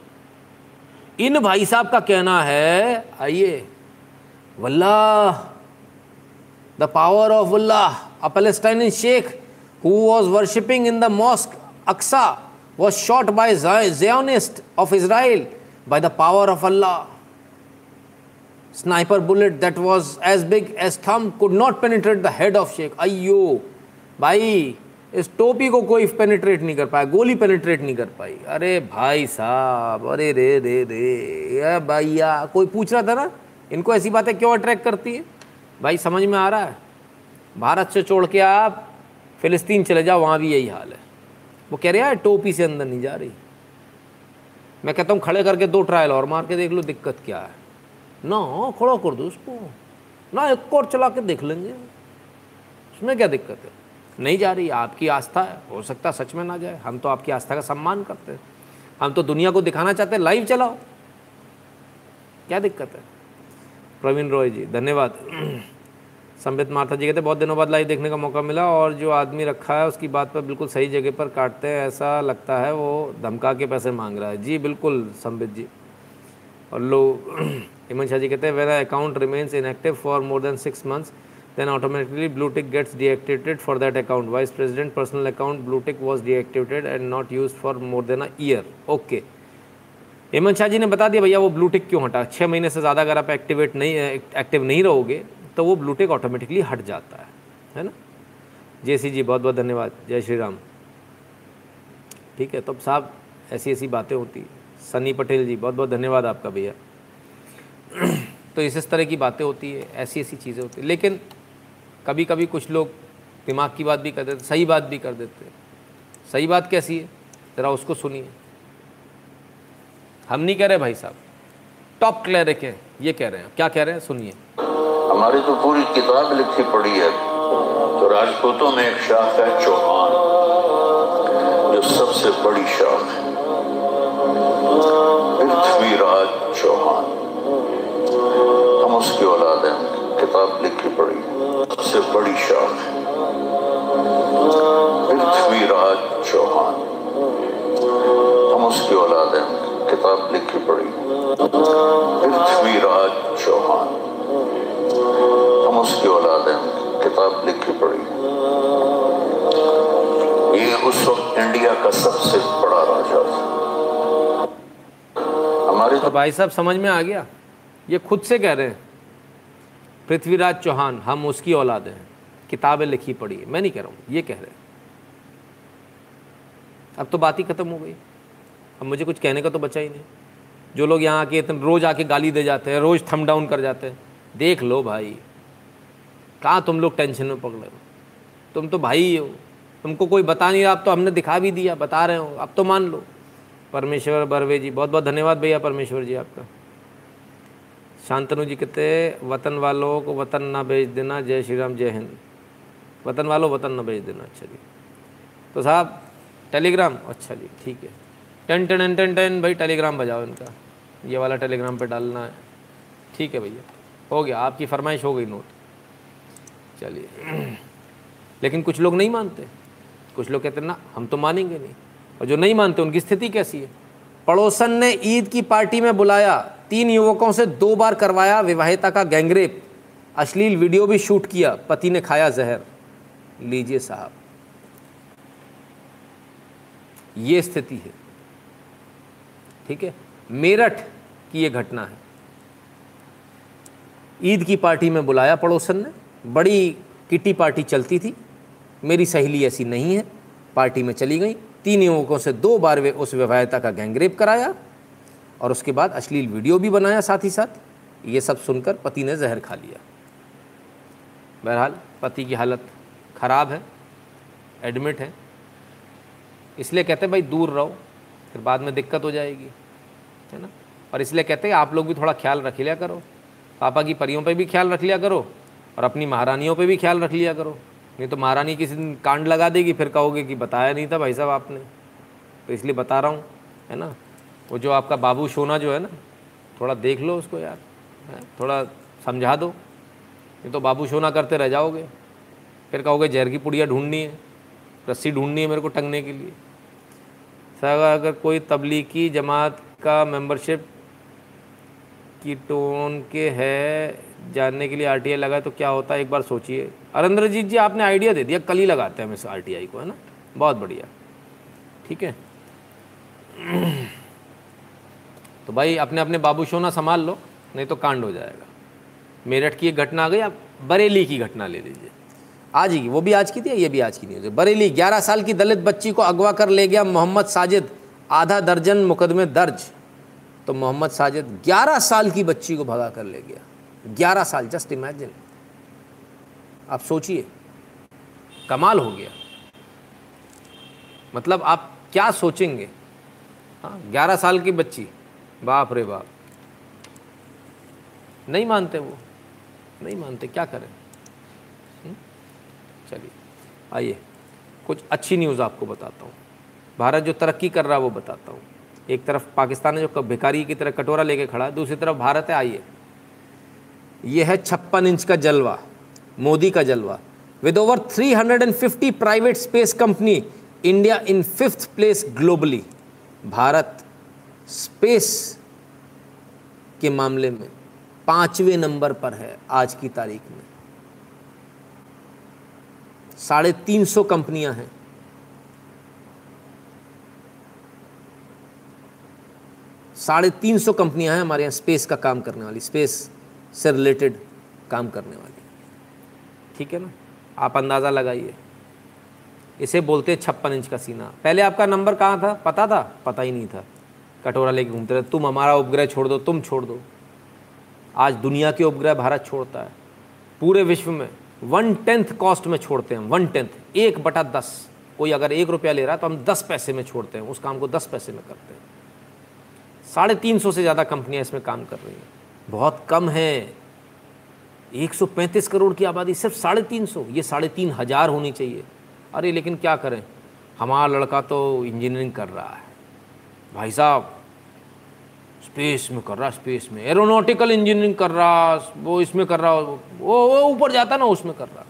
इन भाई साहब का कहना है, आइए, वल्लाह, the power of Wallah, a Palestine sheikh, who was worshipping in the mosque, Aqsa, was shot by Zionist of Israel by the power of Allah. Sniper bullet that was as big as thumb could not penetrate the head of sheikh. अयो भाई, इस टोपी को कोई penetrate नहीं कर पाया, गोली पेनिट्रेट नहीं कर पाई। अरे भाई साहब, अरे रे रे रे भैया, कोई पूछ रहा था ना, इनको ऐसी बातें क्यों अट्रैक्ट करती है? भाई, समझ में आ रहा है? भारत से छोड़ के आप फ़िलिस्तीन चले जाओ, वहाँ भी यही हाल है। वो कह रहे हैं टोपी से अंदर नहीं जा रही। मैं कहता हूँ, खड़े करके दो ट्रायल और मार के देख लो, दिक्कत क्या है? ना, खड़ा कर दो उसको। ना, एक और चला के देख लेंगे। उसमें क्या दिक्कत है? नहीं जा रही, आपकी आस्था, है हो सकता सच में ना जाए। हम तो आपकी आस्था का सम्मान करते हैं। हम तो दुनिया को दिखाना चाहते हैं, लाइव चलाओ। क्या दिक्कत है? प्रवीण रॉय जी, धन्यवाद। [clears throat] संबित माथा जी कहते, बहुत दिनों बाद लाइव देखने का मौका मिला और जो आदमी रखा है, उसकी बात पर बिल्कुल सही जगह पर काटते हैं, ऐसा लगता है, वो धमका के पैसे मांग रहा है। जी, बिल्कुल, संबित जी। और लोग हेमंत शाह जी कहते हैं where account remains inactive for more than six months then automatically blue tick gets deactivated for that account. Vice president, personal account blue tick was deactivated and not used for more than a year. Okay. Hemant Shah ji ने बता दिया, भैया, वो blue tick क्यों हटा? छः महीने से ज़्यादा अगर आप एक्टिवेट नहीं एक्टिव नहीं रहोगे तो वो ब्लू टिक ऑटोमेटिकली हट जाता है। है ना? जय सी जी बहुत बहुत धन्यवाद। जय श्री राम। ठीक है तो साहब ऐसी ऐसी बातें होती। सनी पटेल जी बहुत बहुत धन्यवाद आपका भैया। [clears throat] तो इस इस तरह की बातें होती है ऐसी ऐसी चीज़ें होती लेकिन कभी कभी कुछ लोग दिमाग की बात भी कर देते, सही बात भी कर देते। सही बात कैसी है? ज़रा उसको सुनिए। हम नहीं कह रहे भाई साहब। टॉप क्लैरिक है, ये कह रहे हैं। क्या कह रहे हैं? सुनिए। हमारी तो पूरी किताब लिखी पड़ी है। तो राजपूतों में एक शाख है, चौहान, जो सबसे बड़ी शाख है। पृथ्वीराज चौहान। हम उसकी औलाद हैं किताब लिखी सबसे बड़ी शाख पृथ्वीराज चौहान। हम उसकी औलाद हैं, किताब लिखी पड़ी। पृथ्वीराज चौहान। हम उसकी औलाद हैं, किताब लिखी पड़ी। ये उस वक्त इंडिया का सबसे बड़ा राजा था। हमारे तो भाई साहब, समझ में आ गया? ये खुद से कह रहे हैं। पृथ्वीराज चौहान, हम उसकी औलाद हैं। किताबें लिखी पड़ी मैं नहीं कह रहा हूँ, ये कह रहे हैं। अब तो बात ही ख़त्म हो गई। अब मुझे कुछ कहने का तो बचा ही नहीं। जो लोग यहाँ आके इतने, रोज़ आके गाली दे जाते हैं, रोज़ थम डाउन कर जाते हैं। देख लो भाई, कहाँ तुम लोग टेंशन में पकड़े हो? तुम तो भाई ही। हो तुमको कोई बता नहीं रहा, अब तो हमने दिखा भी दिया, बता रहे हो। अब तो मान लो। परमेश्वर बरवे जी बहुत बहुत धन्यवाद भैया परमेश्वर जी आपका। शांतनु जी कहते, वतन वालों को वतन ना भेज देना, जय श्री राम जय हिंद। वतन वालों वतन ना भेज देना अच्छा जी। तो साहब, टेलीग्राम अच्छा जी, ठीक है। टेन टेन टेन टेन भाई, टेलीग्राम बजाओ इनका। ये वाला टेलीग्राम पे डालना है। ठीक है भैया, हो गया, आपकी फरमाइश हो गई नोट। चलिए। लेकिन कुछ लोग नहीं मानते। कुछ लोग कहते ना, हम तो मानेंगे नहीं। और जो नहीं मानते, उनकी स्थिति कैसी है? पड़ोसन ने ईद की पार्टी में बुलाया तीन युवकों से दो बार करवाया विवाहिता का गैंगरेप। अश्लील वीडियो भी शूट किया, पति ने खाया जहर। लीजिए साहब। ये स्थिति है। ठीक है? मेरठ की ये घटना है। ईद की पार्टी में बुलाया पड़ोसन ने। बड़ी किटी पार्टी चलती थी। मेरी सहेली ऐसी नहीं है। पार्टी में चली गई। तीन युवकों से दो बार वे उस विवाहिता का गैंगरेप कराया। और उसके बाद अश्लील वीडियो भी बनाया साथ ही साथ। ये सब सुनकर पति ने जहर खा लिया। बहरहाल, पति की हालत ख़राब है एडमिट है। इसलिए कहते हैं, भाई, दूर रहो, फिर बाद में दिक्कत हो जाएगी। है ना? और इसलिए कहते हैं, आप लोग भी थोड़ा ख्याल रख लिया करो। पापा की परियों पे भी ख्याल रख लिया करो और अपनी महारानियों पे भी ख्याल रख लिया करो। नहीं तो महारानी किसी दिन कांड लगा देगी, फिर कहोगे कि बताया नहीं था भाई साहब आपने। तो इसलिए बता रहा हूँ, है ना? वो जो आपका बाबू सोना जो है ना, थोड़ा देख लो उसको यार? थोड़ा समझा दो। नहीं तो बाबू सोना करते रह जाओगे। फिर कहोगे, जहर की पुड़िया ढूंढनी है, रस्सी ढूंढनी है मेरे को टंगने के लिए। सर अगर कोई तबलीगी जमात का मेंबरशिप की टोन के है, जानने के लिए आरटीआई लगा तो क्या होता है? एक बार सोचिए। अरंद्रजीत जी, आपने आइडिया दे दिया, कल ही लगाते हैं हम इस आरटीआई को, है ना? बहुत बढ़िया। ठीक है? तो भाई अपने अपने बाबू शोना संभाल लो, नहीं तो कांड हो जाएगा। मेरठ की एक घटना आ गई, आप बरेली की घटना ले लीजिए। आज ही वो भी आज की थी ये भी आज की नहीं बरेली 11 साल की दलित बच्ची को अगवा कर ले गया मोहम्मद साजिद, आधा दर्जन मुकदमे दर्ज। तो मोहम्मद साजिद 11 साल की बच्ची को भगा कर ले गया। 11 साल जस्ट इमेजिन आप सोचिए, कमाल हो गया। मतलब आप क्या सोचेंगे? हाँ ग्यारह साल की बच्ची। बाप रे बाप। नहीं मानते वो। नहीं मानते, क्या करें? हम्म? चलिए, आइए, कुछ अच्छी न्यूज़ आपको बताता हूँ। भारत जो तरक्की कर रहा है वो बताता हूँ। एक तरफ़ पाकिस्तान है जो भिखारी की तरह कटोरा लेके खड़ा है, दूसरी तरफ़ भारत है, आइए। यह है छप्पन इंच का जलवा, मोदी का जलवा। With over 350 private space company India in fifth place globally Bharat space के मामले में पाँचवें नंबर पर है आज की तारीख में। साढ़े तीन सौ कंपनियाँ हैं। साढ़े तीन सौ कंपनियाँ हैं हमारे यहाँ स्पेस का काम करने वाली स्पेस से रिलेटेड काम करने वाली। ठीक है ना? आप अंदाज़ा लगाइए। इसे बोलते हैं छप्पन इंच का सीना। पहले आपका नंबर कहाँ था? पता था? पता ही नहीं था। कटोरा लेके घूमते रहे, तुम हमारा उपग्रह छोड़ दो, तुम छोड़ दो। आज दुनिया के उपग्रह भारत छोड़ता है। पूरे विश्व में वन टेंथ कॉस्ट में छोड़ते हैं वन टेंथ एक बटा दस। कोई अगर एक रुपया ले रहा है तो हम दस पैसे में छोड़ते हैं, उस काम को दस पैसे में करते हैं। साढ़े तीन सौ से ज़्यादा कंपनियाँ इसमें काम कर रही हैं। बहुत कम है। 135 करोड़ की आबादी, सिर्फ़ साढ़े तीन सौ। ये साढ़े तीन हज़ार होनी चाहिए। अरे, लेकिन क्या करें? हमारा लड़का तो इंजीनियरिंग कर रहा है। भाई साहब स्पेस में कर रहा स्पेस में। एरोनॉटिकल इंजीनियरिंग कर रहा, वो इसमें कर रहा, वो वो ऊपर जाता ना, उसमें कर रहा।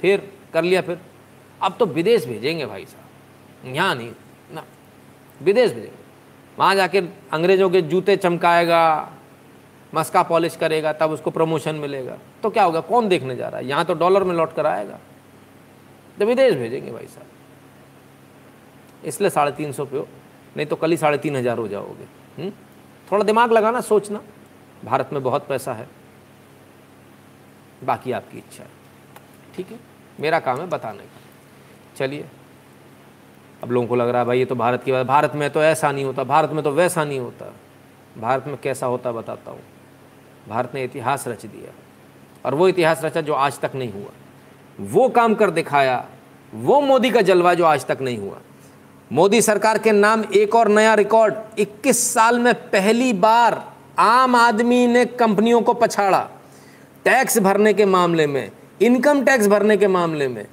फिर कर लिया फिर। अब तो विदेश भेजेंगे भाई साहब। यहाँ नहीं, ना, विदेश भेजेंगे। वहाँ जाके अंग्रेज़ों के जूते चमकाएगा, मस्का पॉलिश करेगा, तब उसको प्रमोशन मिलेगा। तो क्या होगा, कौन देखने जा रहा है? यहाँ तो डॉलर में लौट कर आएगा। तो विदेश भेजेंगे भाई साहब। इसलिए साढ़े तीन सौ पे नहीं तो कल ही साढ़े तीन हज़ार हो जाओगे। थोड़ा दिमाग लगाना, सोचना। भारत में बहुत पैसा है। बाकी आपकी इच्छा है। ठीक है? मेरा काम है बताने का। चलिए। अब लोगों को लग रहा है, भाई, ये तो भारत की बात भारत में तो ऐसा नहीं होता। भारत में तो वैसा नहीं होता। भारत में कैसा होता बताता हूँ। भारत ने इतिहास रच दिया। और वो इतिहास रचा जो आज तक नहीं हुआ। वो काम कर दिखाया। वो मोदी का जलवा जो आज तक नहीं हुआ। मोदी सरकार के नाम एक और नया रिकॉर्ड। 21 साल में पहली बार आम आदमी ने कंपनियों को पछाड़ा। टैक्स भरने के मामले में, इनकम टैक्स भरने के मामले में,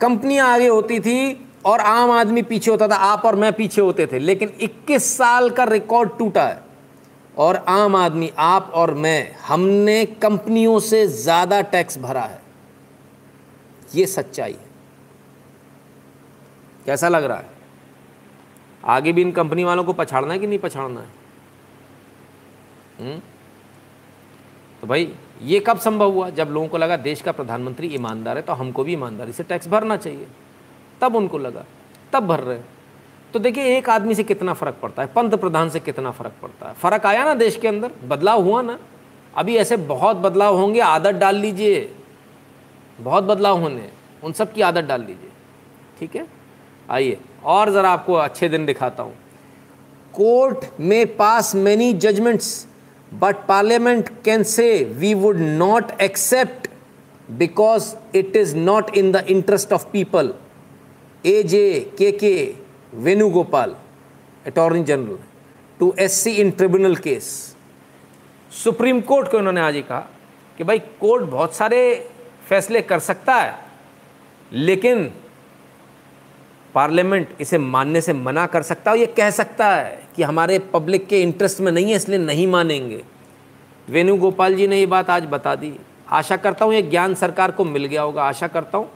कंपनियाँ आगे होती थी और आम आदमी पीछे होता था, आप और मैं पीछे होते थे। लेकिन 21 साल का रिकॉर्ड टूटा है और आम आदमी, आप और मैं, हमने कंपनियों से ज़्यादा टैक्स भरा है। ये सच्चाई है। कैसा लग रहा है? आगे भी इन कंपनी वालों को पछाड़ना है कि नहीं पछाड़ना है? हुँ? तो भाई, ये कब संभव हुआ? जब लोगों को लगा देश का प्रधानमंत्री ईमानदार है तो हमको भी ईमानदारी से टैक्स भरना चाहिए। तब उनको लगा, तब भर रहे। तो देखिए, एक आदमी से कितना फ़र्क पड़ता है पंत प्रधान से कितना फ़र्क पड़ता है। फ़र्क आया ना देश के अंदर? बदलाव हुआ ना? अभी ऐसे बहुत बदलाव होंगे, आदत डाल लीजिए। बहुत बदलाव होने, उन सब की आदत डाल लीजिए। ठीक है? आइए। और ज़रा आपको अच्छे दिन दिखाता हूँ। कोर्ट में pass many judgments but parliament can say we would not accept because it is not in the interest of people A G K K Venugopal Attorney General to S C in tribunal case Supreme Court को उन्होंने आज ही कहा कि भाई, court बहुत सारे फैसले कर सकता है, लेकिन पार्लियामेंट इसे मानने से मना कर सकता है ये कह सकता है कि हमारे पब्लिक के इंटरेस्ट में नहीं है, इसलिए नहीं मानेंगे। वेणुगोपाल जी ने ये बात आज बता दी। आशा करता हूँ ये ज्ञान सरकार को मिल गया होगा। आशा करता हूँ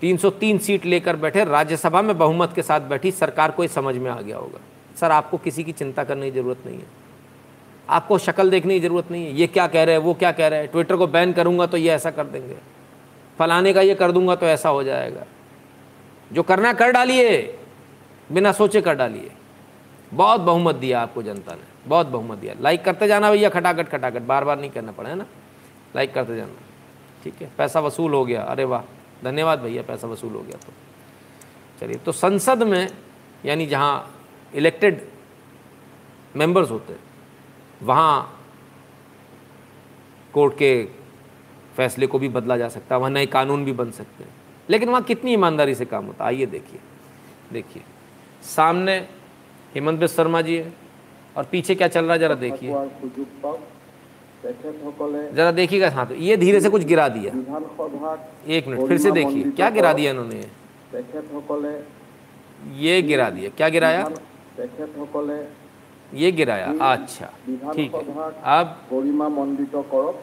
303 सीट लेकर बैठे, राज्यसभा में बहुमत के साथ बैठी, सरकार को ये समझ में आ गया होगा। सर, आपको किसी की चिंता करने की ज़रूरत नहीं है। आपको शक्ल देखने की ज़रूरत नहीं है। ये क्या कह रहे हैं, वो क्या कह रहे हैं? ट्विटर को बैन करूँगा तो ये ऐसा कर देंगे। फलाने का ये कर दूँगा तो ऐसा हो जाएगा। जो करना कर डालिए, बिना सोचे कर डालिए। बहुत बहुमत दिया आपको जनता ने, बहुत बहुमत दिया। लाइक करते जाना भैया खटाखट खटाखट बार बार नहीं करना पड़े, है ना? लाइक करते जाना। ठीक है, पैसा वसूल हो गया। अरे वाह, धन्यवाद भैया, पैसा वसूल हो गया तो। चलिए तो संसद में, यानी जहाँ इलेक्टेड मेंबर्स होते हैं वहाँ कोर्ट के फैसले को भी बदला जा सकता है वहाँ नए कानून भी बन सकते। हैं लेकिन वहाँ कितनी ईमानदारी से काम होता है आइए देखिए देखिए सामने हेमंत बिस्व शर्मा जी है और पीछे क्या चल रहा है जरा देखिए সুযোগ পাওক তেখেতসকলে जरा देखिएगा हाँ तो ये धीरे से कुछ गिरा दिया বিধানসভাত एक मिनट फिर से देखिए क्या गिरा दिया इन्होंने ये? তেখেতসকলে ये गिरा दिया क्या गिराया তেখেতসকলে ये गिराया अच्छा ठीक है বিধানসভাত अब গৰিমামণ্ডিত কৰক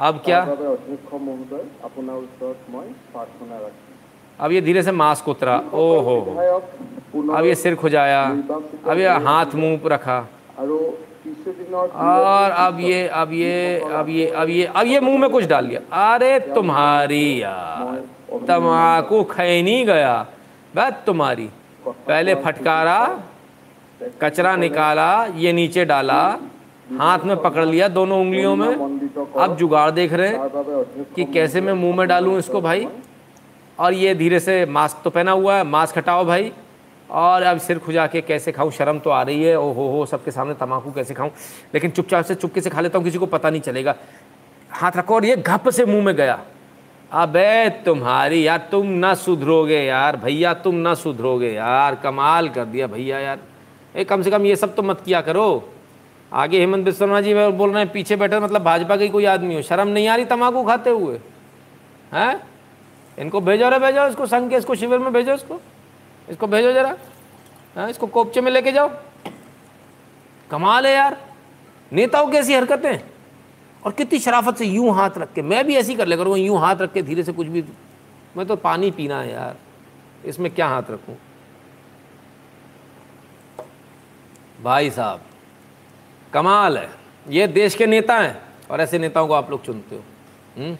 अब क्या তাৰ বাবে অধ্যক্ষ মহোদয় আপোনাৰ ওচৰত মই প্ৰাৰ্থনা ৰাখিছোঁ अब ये धीरे से मास्क उतरा। ओ हो अब ये सिर खुजाया। अब ये हाथ मुँह रखा। और अब ये अब ये अब ये अब ये अब ये मुँह में कुछ डाल लिया अरे तुम्हारी यार तम्बाकू खैनी गया। बस तुम्हारी। पहले फटकारा, कचरा निकाला, ये नीचे डाला, हाथ में पकड़ लिया दोनों उंगलियों में। अब जुगाड़ देख रहे हैं कि कैसे मैं मुँह में डालूं इसको भाई? और ये धीरे से मास्क तो पहना हुआ है, मास्क हटाओ भाई। और अब सिर खुजा के कैसे खाऊं? शर्म तो आ रही है। ओ हो, सबके सामने तम्बाकू कैसे खाऊं? लेकिन चुपचाप से चुपके से खा लेता हूँ, किसी को पता नहीं चलेगा। हाथ रखो और ये घप से मुँह में गया। अबे तुम्हारी, यार तुम ना सुधरोगे यार। भैया तुम ना सुधरोगे यार। कमाल कर दिया भैया यार। ए, कम से कम ये सब तो मत किया करो। आगे हेमंत बिस्व शर्मा जी बोल रहे हैं, पीछे बैठे मतलब भाजपा के कोई आदमी हो। शर्म नहीं आ रही तम्बाकू खाते हुए? हैं? इनको भेजो रे, भेजो, इसको संघ के, इसको शिविर में भेजो इसको। इसको भेजो जरा। हाँ इसको कोपचे में लेके जाओ। कमाल है यार। नेताओं की ऐसी हरकतें। और कितनी शराफत से यूँ हाथ रख के, मैं भी ऐसी कर ले करूँगा यूँ हाथ रख के धीरे से कुछ भी मैं तो पानी पीना है यार। इसमें क्या हाथ रखूँ? भाई साहब, कमाल है। ये देश के नेता हैं, और ऐसे नेताओं को आप लोग चुनते हो। हम्म?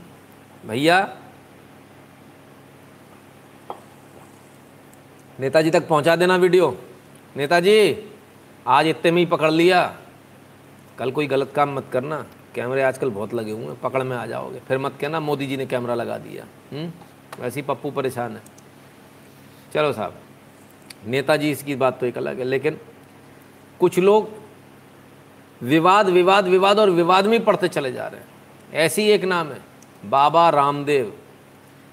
भैया नेताजी तक पहुँचा देना वीडियो। नेताजी, आज इतने में ही पकड़ लिया। कल कोई गलत काम मत करना। कैमरे आजकल बहुत लगे हुए हैं। पकड़ में आ जाओगे। फिर मत कहना, मोदी जी ने कैमरा लगा दिया। हम्म? वैसे ही पप्पू परेशान है। चलो साहब, नेताजी, इसकी बात तो एक अलग है। लेकिन कुछ लोग विवाद विवाद विवाद और विवाद में पढ़ते चले जा रहे हैं। ऐसी एक नाम है, बाबा रामदेव।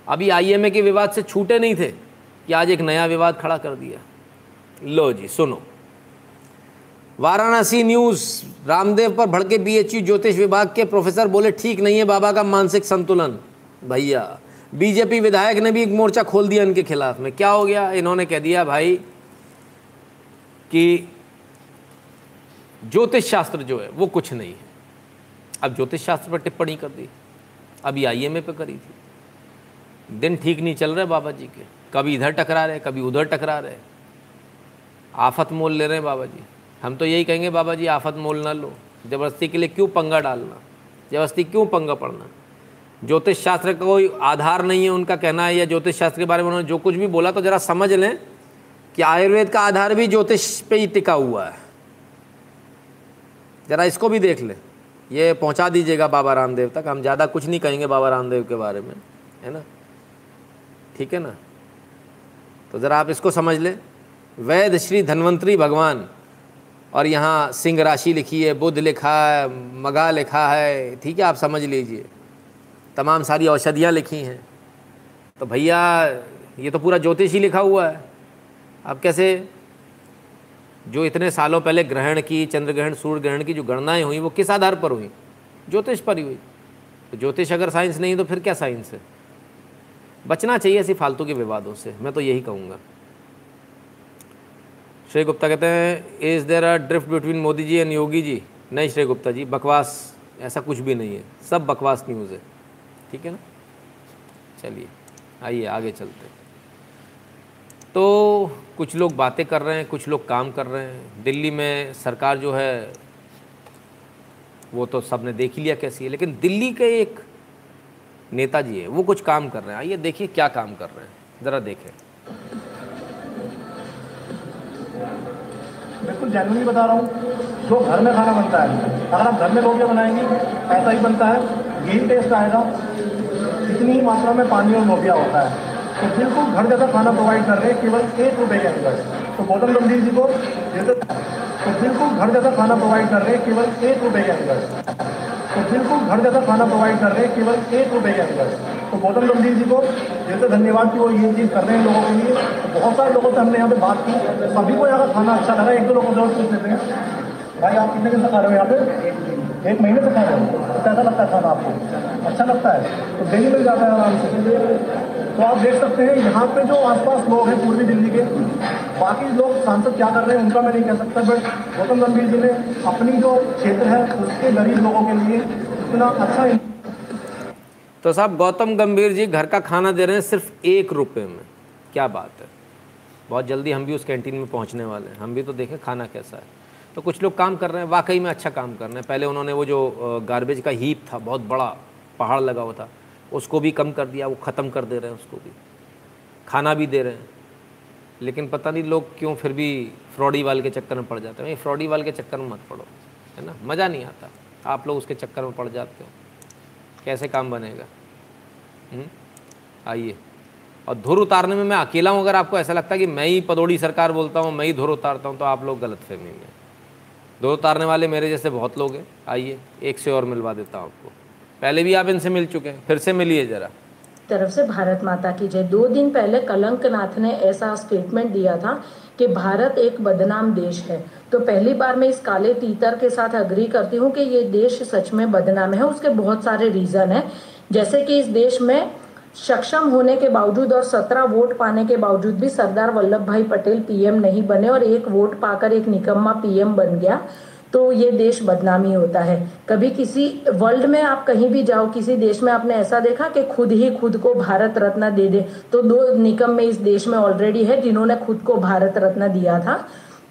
अभी आईएमए के विवाद से छूटे नहीं थे। कि आज एक नया विवाद खड़ा कर दिया। लो जी, सुनो। वाराणसी न्यूज़, रामदेव पर भड़के बीएचयू ज्योतिष विभाग के प्रोफेसर बोले, ठीक नहीं है बाबा का मानसिक संतुलन। भैया बीजेपी विधायक ने भी एक मोर्चा खोल दिया इनके खिलाफ में। क्या हो गया? इन्होंने कह दिया, भाई, कि ज्योतिष शास्त्र जो है, वो कुछ नहीं है। अब ज्योतिष शास्त्र पर टिप्पणी कर दी। अभी आईएमए पे करी थी। दिन ठीक नहीं चल रहे बाबा जी के। कभी इधर टकरा रहे, कभी उधर टकरा रहे। आफत मोल ले रहे हैं बाबा जी हम तो यही कहेंगे बाबा जी आफत मोल ना लो। ज़बरदस्ती के लिए क्यों पंगा डालना? ज़बरदस्ती क्यों पंगा पड़ना? ज्योतिष शास्त्र का कोई आधार नहीं है उनका कहना है, या ज्योतिष शास्त्र के बारे में उन्होंने जो कुछ भी बोला तो ज़रा समझ लें कि आयुर्वेद का आधार भी ज्योतिष पे ही टिका हुआ है। ज़रा इसको भी देख लें। ये पहुँचा दीजिएगा बाबा रामदेव तक। हम ज़्यादा कुछ नहीं कहेंगे बाबा रामदेव के बारे में, है ना? ठीक है ना? तो ज़रा आप इसको समझ लें। वैद श्री धन्वंतरी भगवान, और यहाँ सिंह राशि लिखी है बुद्ध लिखा है, मगा लिखा है, ठीक है, आप समझ लीजिए। तमाम सारी औषधियाँ लिखी हैं। तो भैया, ये तो पूरा ज्योतिष ही लिखा हुआ है। अब कैसे? जो इतने सालों पहले ग्रहण की चंद्र ग्रहण सूर्य ग्रहण की जो गणनाएँ हुई, वो किस आधार पर हुई? ज्योतिष पर ही हुई। तो ज्योतिष अगर साइंस नहीं तो फिर क्या साइंस है? बचना चाहिए ऐसी फालतू के विवादों से, मैं तो यही कहूँगा। श्री गुप्ता कहते हैं is there a drift between Modi ji and Yogi ji? नहीं श्री गुप्ता जी, बकवास, ऐसा कुछ भी नहीं है। सब बकवास न्यूज़ है। ठीक है ना? चलिए, आइए, आगे चलते तो कुछ लोग बातें कर रहे हैं, कुछ लोग काम कर रहे हैं। दिल्ली में सरकार जो है, वो तो सबने देख ही लिया कैसी है, लेकिन दिल्ली के एक नेताजी है, वो कुछ काम कर रहे हैं। आइए देखिए क्या काम कर रहे हैं। ज़रा देखें। बिल्कुल जेनुअनली बता रहा हूँ, जो घर में खाना बनता है, अगर आप घर में लोबिया बनाएँगे, ऐसा ही बनता है यही टेस्ट आएगा, इतनी ही मात्रा में पानी और लोबिया होता है। तो बिल्कुल घर जैसा खाना प्रोवाइड कर रहे हैं, केवल एक रुपए के अंदर। तो गौतम गंभीर जी को तो बिल्कुल घर जैसा खाना प्रोवाइड कर रहे हैं, केवल एक रुपए के अंदर। तो बिल्कुल घर जैसा खाना प्रोवाइड कर रहे हैं, केवल एक रुपए के अंदर। तो गौतम गंभीर जी को जैसे धन्यवाद कि वो ये चीज़ कर रहे हैं लोगों के लिए। बहुत सारे लोगों से हमने यहाँ पे बात की। सभी को यहाँ का खाना अच्छा लगा एक दो लोगों से पूछ लेते हैं। भाई, आप कितने दिन से खा रहे हो यहाँ पे? एक महीने से खा रहे हो कैसा लगता है खाना आपको। अच्छा लगता है। तो डेली मिल जाता है आराम से। तो आप देख सकते हैं, यहाँ पे जो आसपास लोग हैं पूर्वी दिल्ली के, बाकी लोग सांसद क्या कर रहे हैं उनका मैं नहीं कह सकता, बट गौतम गंभीर जी ने अपनी जो क्षेत्र है, उसके गरीब लोगों के लिए इतना अच्छा तो साहब, गौतम गंभीर जी, घर का खाना दे रहे हैं सिर्फ़ एक रुपये में। क्या बात है। बहुत जल्दी हम भी उस कैंटीन में पहुँचने वाले हैं। हम भी तो देखें खाना कैसा है। तो कुछ लोग काम कर रहे हैं, वाकई में अच्छा काम कर रहे हैं। पहले उन्होंने वो जो गार्बेज का हीप था, बहुत बड़ा पहाड़ लगा हुआ था, उसको भी कम कर दिया, वो ख़त्म कर दे रहे हैं उसको भी। खाना भी दे रहे हैं। लेकिन पता नहीं लोग क्यों फिर भी फ्रॉडी वाल के चक्कर में पड़ जाते हैं। फ्रॉडी वाल के चक्कर में मत पड़ो, है ना? मज़ा नहीं आता। आप लोग उसके चक्कर में पड़ जाते हो। कैसे काम बनेगा? हम्म? आइए। और धुर उतारने में मैं अकेला हूँ, अगर आपको ऐसा लगता है कि मैं ही पदौड़ी सरकार बोलता हूँ, मैं ही धुर उतारता हूँ तो आप लोग गलत फहमी में धुर उतारने वाले मेरे जैसे बहुत लोग हैं। आइए, एक से और मिलवा देता हूँ आपको। पहले भी आप इनसे मिल चुके हैं, फिर से मिलिए ज़रा। तरफ़ से भारत माता की जय। दो दिन पहले कलंकनाथ ने ऐसा स्टेटमेंट दिया था कि भारत एक बदनाम देश है। तो पहली बार मैं इस काले तीतर के साथ अग्री करती हूँ कि ये देश सच में बदनाम है। उसके बहुत सारे रीजन है। जैसे कि इस देश में सक्षम होने के बावजूद और सत्रह वोट पाने के बावजूद भी सरदार वल्लभ भाई पटेल पीएम नहीं बने और एक वोट पाकर एक निकम्मा पीएम बन गया तो ये देश बदनामी होता है। कभी किसी वर्ल्ड में आप कहीं भी जाओ, किसी देश में आपने ऐसा देखा कि खुद ही खुद को भारत रत्न दे दे? तो दो निकम में इस देश में ऑलरेडी है जिन्होंने खुद को भारत रत्न दिया था।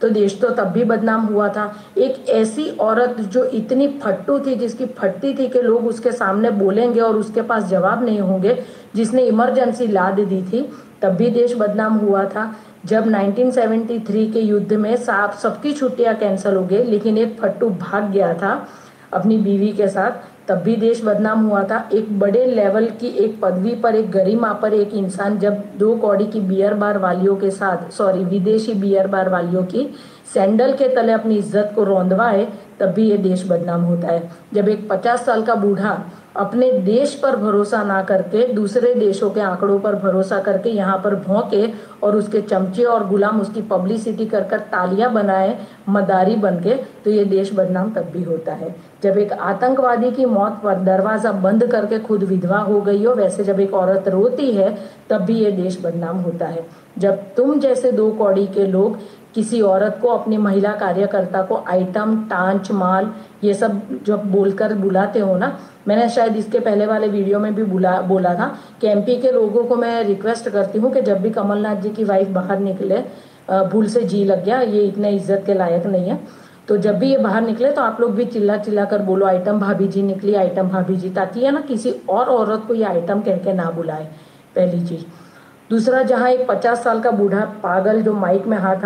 तो देश तो तब भी बदनाम हुआ था। एक ऐसी औरत जो इतनी फट्टू थी, जिसकी फट्टी थी कि लोग उसके सामने बोलेंगे और उसके पास जवाब नहीं होंगे, जिसने इमरजेंसी लाद दी थी, तब भी देश बदनाम हुआ था। जब 1973 के युद्ध में साफ़ सबकी छुट्टियाँ कैंसिल हो गई, लेकिन एक फट्टू भाग गया था अपनी बीवी के साथ। तब भी देश बदनाम हुआ था। एक बड़े लेवल की एक पदवी पर, एक गरिमा पर एक इंसान जब दो कौड़ी की बियर बार वालियों के साथ सॉरी विदेशी बियर बार वालियों की सैंडल के तले अपनी इज़्ज़त को रौंदवाए, तब भी ये देश बदनाम होता है। जब एक पचास साल का बूढ़ा अपने देश पर भरोसा ना करके, दूसरे देशों के आंकड़ों पर भरोसा करके यहाँ पर भौंके और उसके चमचे और गुलाम, उसकी पब्लिसिटी कर कर तालियाँ बनाए, मदारी बन के तो ये देश बदनाम तब भी होता है। जब एक आतंकवादी की मौत पर दरवाज़ा बंद करके खुद विधवा हो गई हो, वैसे जब एक औरत रोती है, तब भी ये देश बदनाम होता है। जब तुम जैसे दो कौड़ी के लोग किसी औरत को, अपनी महिला कार्यकर्ता को, आइटम, टांच, माल, ये सब जब बोलकर बुलाते हो ना, मैंने शायद इसके पहले वाले वीडियो में भी बुला, बोला था कि एमपी के लोगों को मैं रिक्वेस्ट करती हूँ कि जब भी कमलनाथ जी की वाइफ बाहर निकले भूल से जी लग गया, ये इतने इज़्ज़त के लायक नहीं है तो जब भी ये बाहर निकले तो आप लोग भी चिल्ला चिल्ला कर बोलो, आइटम भाभी जी निकली, आइटम भाभी जी, ताकि ना किसी और औरत को ये आइटम कह के ना बुलाए, पहली चीज़। दूसरा, जहाँ एक पचास साल का बूढ़ा पागल जो माइक में हाथ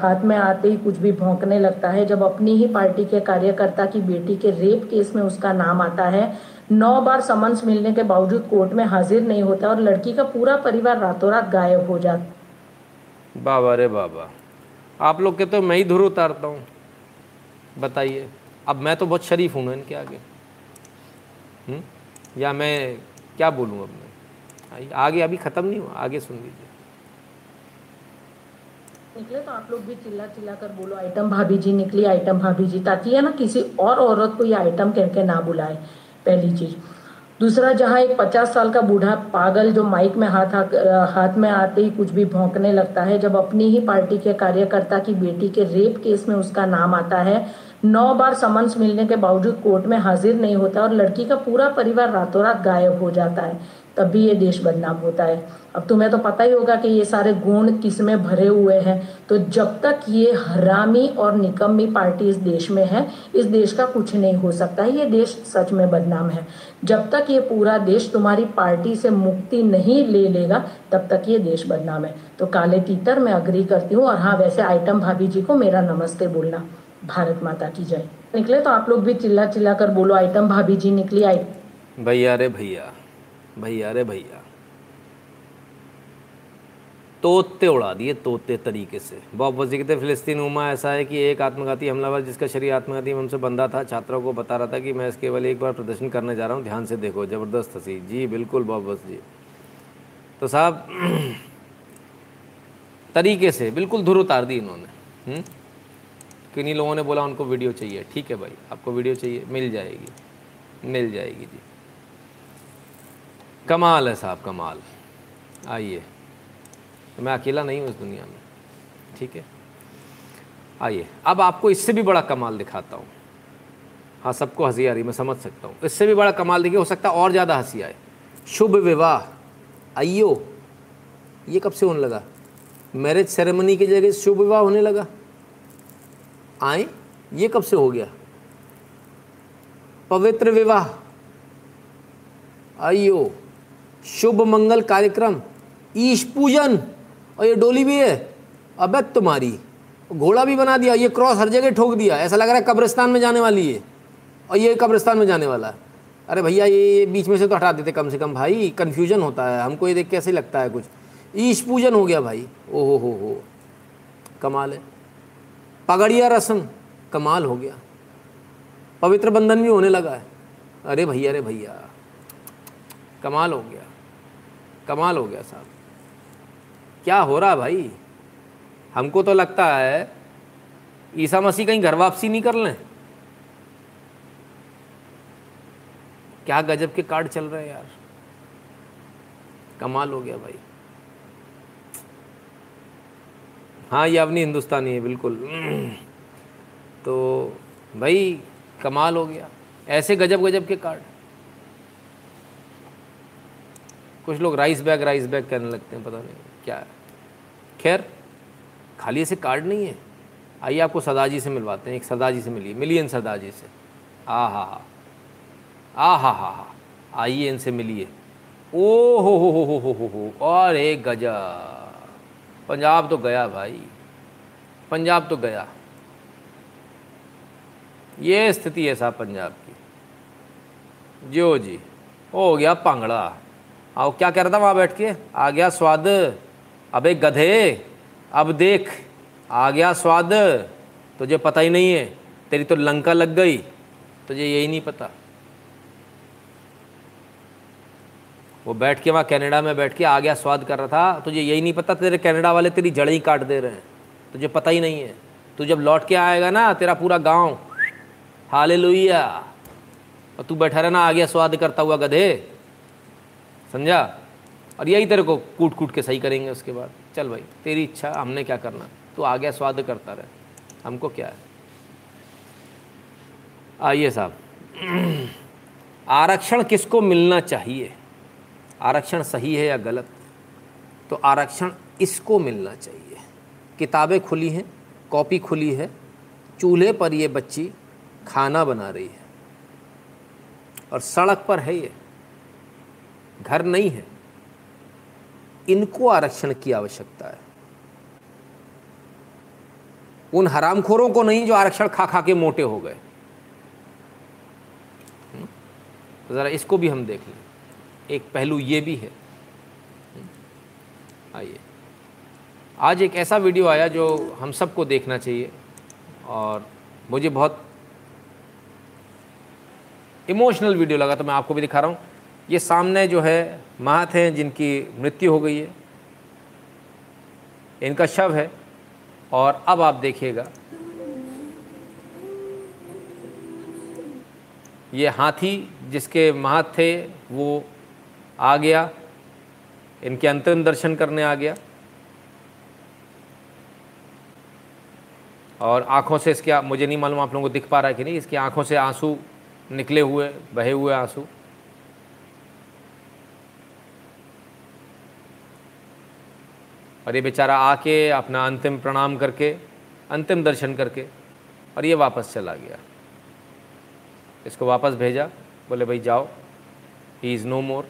हाथ में आते ही कुछ भी भौंकने लगता है, जब अपनी ही पार्टी के कार्यकर्ता की बेटी के रेप केस में उसका नाम आता है, नौ बार समन्स मिलने के बावजूद कोर्ट में हाजिर नहीं होता और लड़की का पूरा परिवार रातों रात गायब हो जाता बाबा रे बाबा, आप लोग के तो मैं ही धुर उतारता हूँ बताइए, अब मैं तो बहुत शरीफ हूँ इनके आगे हुँ? हम्म? या मैं क्या बोलूँ अब मैं आगे अभी ख़त्म नहीं हुआ, आगे सुन लीजिए। निकले तो आप लोग भी चिल्ला चिल्ला कर बोलो, आइटम भाभी जी निकली, आइटम भाभी जी। ताकि है ना, किसी और औरत को ये आइटम कह के ना बुलाए, पहली चीज़। दूसरा, जहाँ एक पचास साल का बूढ़ा पागल जो माइक में हाथ हाथ में आते ही कुछ भी भौंकने लगता है, जब अपनी ही पार्टी के कार्यकर्ता की बेटी के रेप केस में उसका नाम आता है, नौ बार समन्स मिलने के बावजूद कोर्ट में हाजिर नहीं होता और लड़की का पूरा परिवार रातों रात गायब हो जाता है। तब भी ये देश बदनाम होता है। अब तुम्हें तो पता ही होगा कि ये सारे गुण किसमें भरे हुए हैं। तो जब तक ये हरामी और निकम्मी पार्टी इस देश में है, इस देश का कुछ नहीं हो सकता। है ये देश सच में बदनाम है। जब तक ये पूरा देश तुम्हारी पार्टी से मुक्ति नहीं ले लेगा, तब तक ये देश बदनाम है। तो काले तीतर, मैं अग्री करती हूँ। और हाँ वैसे आइटम भाभी जी को मेरा नमस्ते बोलना। भारत माता की जय। निकले तो आप लोग भी चिल्ला चिल्ला कर बोलो, आइटम भाभी जी निकली आई। भैया रे भैया। भैया रे भैया। तोते उड़ा दिए, तोते तरीके से। बॉब वजी कहते, फिलिस्तीन उमा, ऐसा है कि एक आत्मघाती हमलावर जिसका शरीर आत्मघाती हमसे बंधा था, छात्रों को बता रहा था कि मैं इसके केवल एक बार प्रदर्शन करने जा रहा हूँ, ध्यान से देखो, ज़बरदस्त हँसी। जी, बिल्कुल बॉब जी। तो साहब, तरीके से, बिल्कुल धुर उतार दी इन्होंने। हम्म? किन्हीं लोगों ने बोला उनको वीडियो चाहिए। ठीक है भाई, आपको वीडियो चाहिए, मिल जाएगी। मिल जाएगी जी। कमाल है साहब, कमाल। आइए। तो मैं अकेला नहीं हूँ इस दुनिया में, ठीक है? आइए, अब आपको इससे भी बड़ा कमाल दिखाता हूँ। हाँ सबको हँसी आ रही मैं समझ सकता हूँ। इससे भी बड़ा कमाल देखिए, हो सकता है और ज़्यादा हँसी आए। शुभ विवाह। आइयो ये कब से होने लगा? मैरिज सेरेमनी की जगह शुभ विवाह होने लगा? आए, ये कब से हो गया? पवित्र विवाह। आइयो शुभ मंगल कार्यक्रम, ईश पूजन, और ये डोली भी है। अबे तुम्हारी, घोड़ा भी बना दिया, ये क्रॉस हर जगह ठोक दिया। ऐसा लग रहा है कब्रिस्तान में जाने वाली है और ये कब्रिस्तान में जाने वाला। है अरे भैया, ये बीच में से तो हटा देते कम से कम भाई कन्फ्यूज़न होता है। हमको ये देख के ऐसे लगता है कुछ। ईश पूजन हो गया भाई। ओ हो हो हो, कमाल है। पगड़िया रस्म, कमाल हो गया। पवित्र बंधन भी होने लगा है। अरे भैया अरे भैया, कमाल हो गया। कमाल हो गया साहब। क्या हो रहा भाई? हमको तो लगता है ईसा मसीह कहीं घर वापसी नहीं कर लें। क्या गजब के कार्ड चल रहे हैं यार। कमाल हो गया भाई। हाँ ये अपनी हिंदुस्तानी है, बिल्कुल। तो भाई, कमाल हो गया। ऐसे गजब गजब के कार्ड। कुछ लोग राइस बैग राइस बैग कहने लगते हैं, पता नहीं क्या है। खैर, खाली ऐसे कार्ड नहीं है। आइए आपको सदाजी से मिलवाते हैं, एक सदाजी से मिलिए मिलिए इन सदाजी से। आ हा हा, आ हा हा हा, आइए इनसे मिलिए। ओ हो हो हो हो हो हो हो और एक गजा पंजाब तो गया भाई, पंजाब तो गया। ये स्थिति है साहब पंजाब की। जो जी, हो गया पांगड़ा आओ, क्या कह रहा था वहाँ बैठ के? आ गया स्वाद। अबे गधे, अब देख। आ गया स्वाद। तुझे पता ही नहीं है, तेरी तो लंका लग गई। तुझे यही नहीं पता। वो बैठ के वहाँ कनाडा में बैठ के आ गया स्वाद कर रहा था। तुझे यही नहीं पता, तेरे कनाडा वाले तेरी जड़ ही काट दे रहे हैं। तुझे पता ही नहीं है। तू जब लौट के आएगा ना, तेरा पूरा गाँव। हाले और तू बैठा रहना, आ गया स्वाद करता हुआ गधे। समझा? और यही तेरे को कूट कूट के सही करेंगे उसके बाद। चल भाई, तेरी इच्छा, हमने क्या करना? तू आ गया स्वाद करता रहे। हमको क्या है? आइए साहब। आरक्षण किसको मिलना चाहिए? आरक्षण सही है या गलत? तो आरक्षण इसको मिलना चाहिए। किताबें खुली हैं, कॉपी खुली है, चूल्हे पर ये बच्ची खाना बना रही है। और सड़क पर है ये। घर नहीं है। इनको आरक्षण की आवश्यकता है। उन हरामखोरों को नहीं जो आरक्षण खा खा के मोटे हो गए। हम्म? तो ज़रा इसको भी हम देख लें। एक पहलू ये भी है। हम्म? आइए। आज एक ऐसा वीडियो आया जो हम सबको देखना चाहिए और मुझे बहुत इमोशनल वीडियो लगा तो मैं आपको भी दिखा रहा हूँ। ये सामने जो है महत हैं, जिनकी मृत्यु हो गई है। इनका शव है और अब आप देखिएगा, ये हाथी जिसके महत थे, वो आ गया। इनके अंतिम दर्शन करने आ गया और आँखों से इसके, मुझे नहीं मालूम आप लोगों को दिख पा रहा है कि नहीं, इसकी आँखों से आँसू निकले हुए, बहे हुए आँसू। और ये बेचारा आके अपना अंतिम प्रणाम करके, अंतिम दर्शन करके, और ये वापस चला गया। इसको वापस भेजा, बोले, भाई, जाओ। ही इज़ नो मोर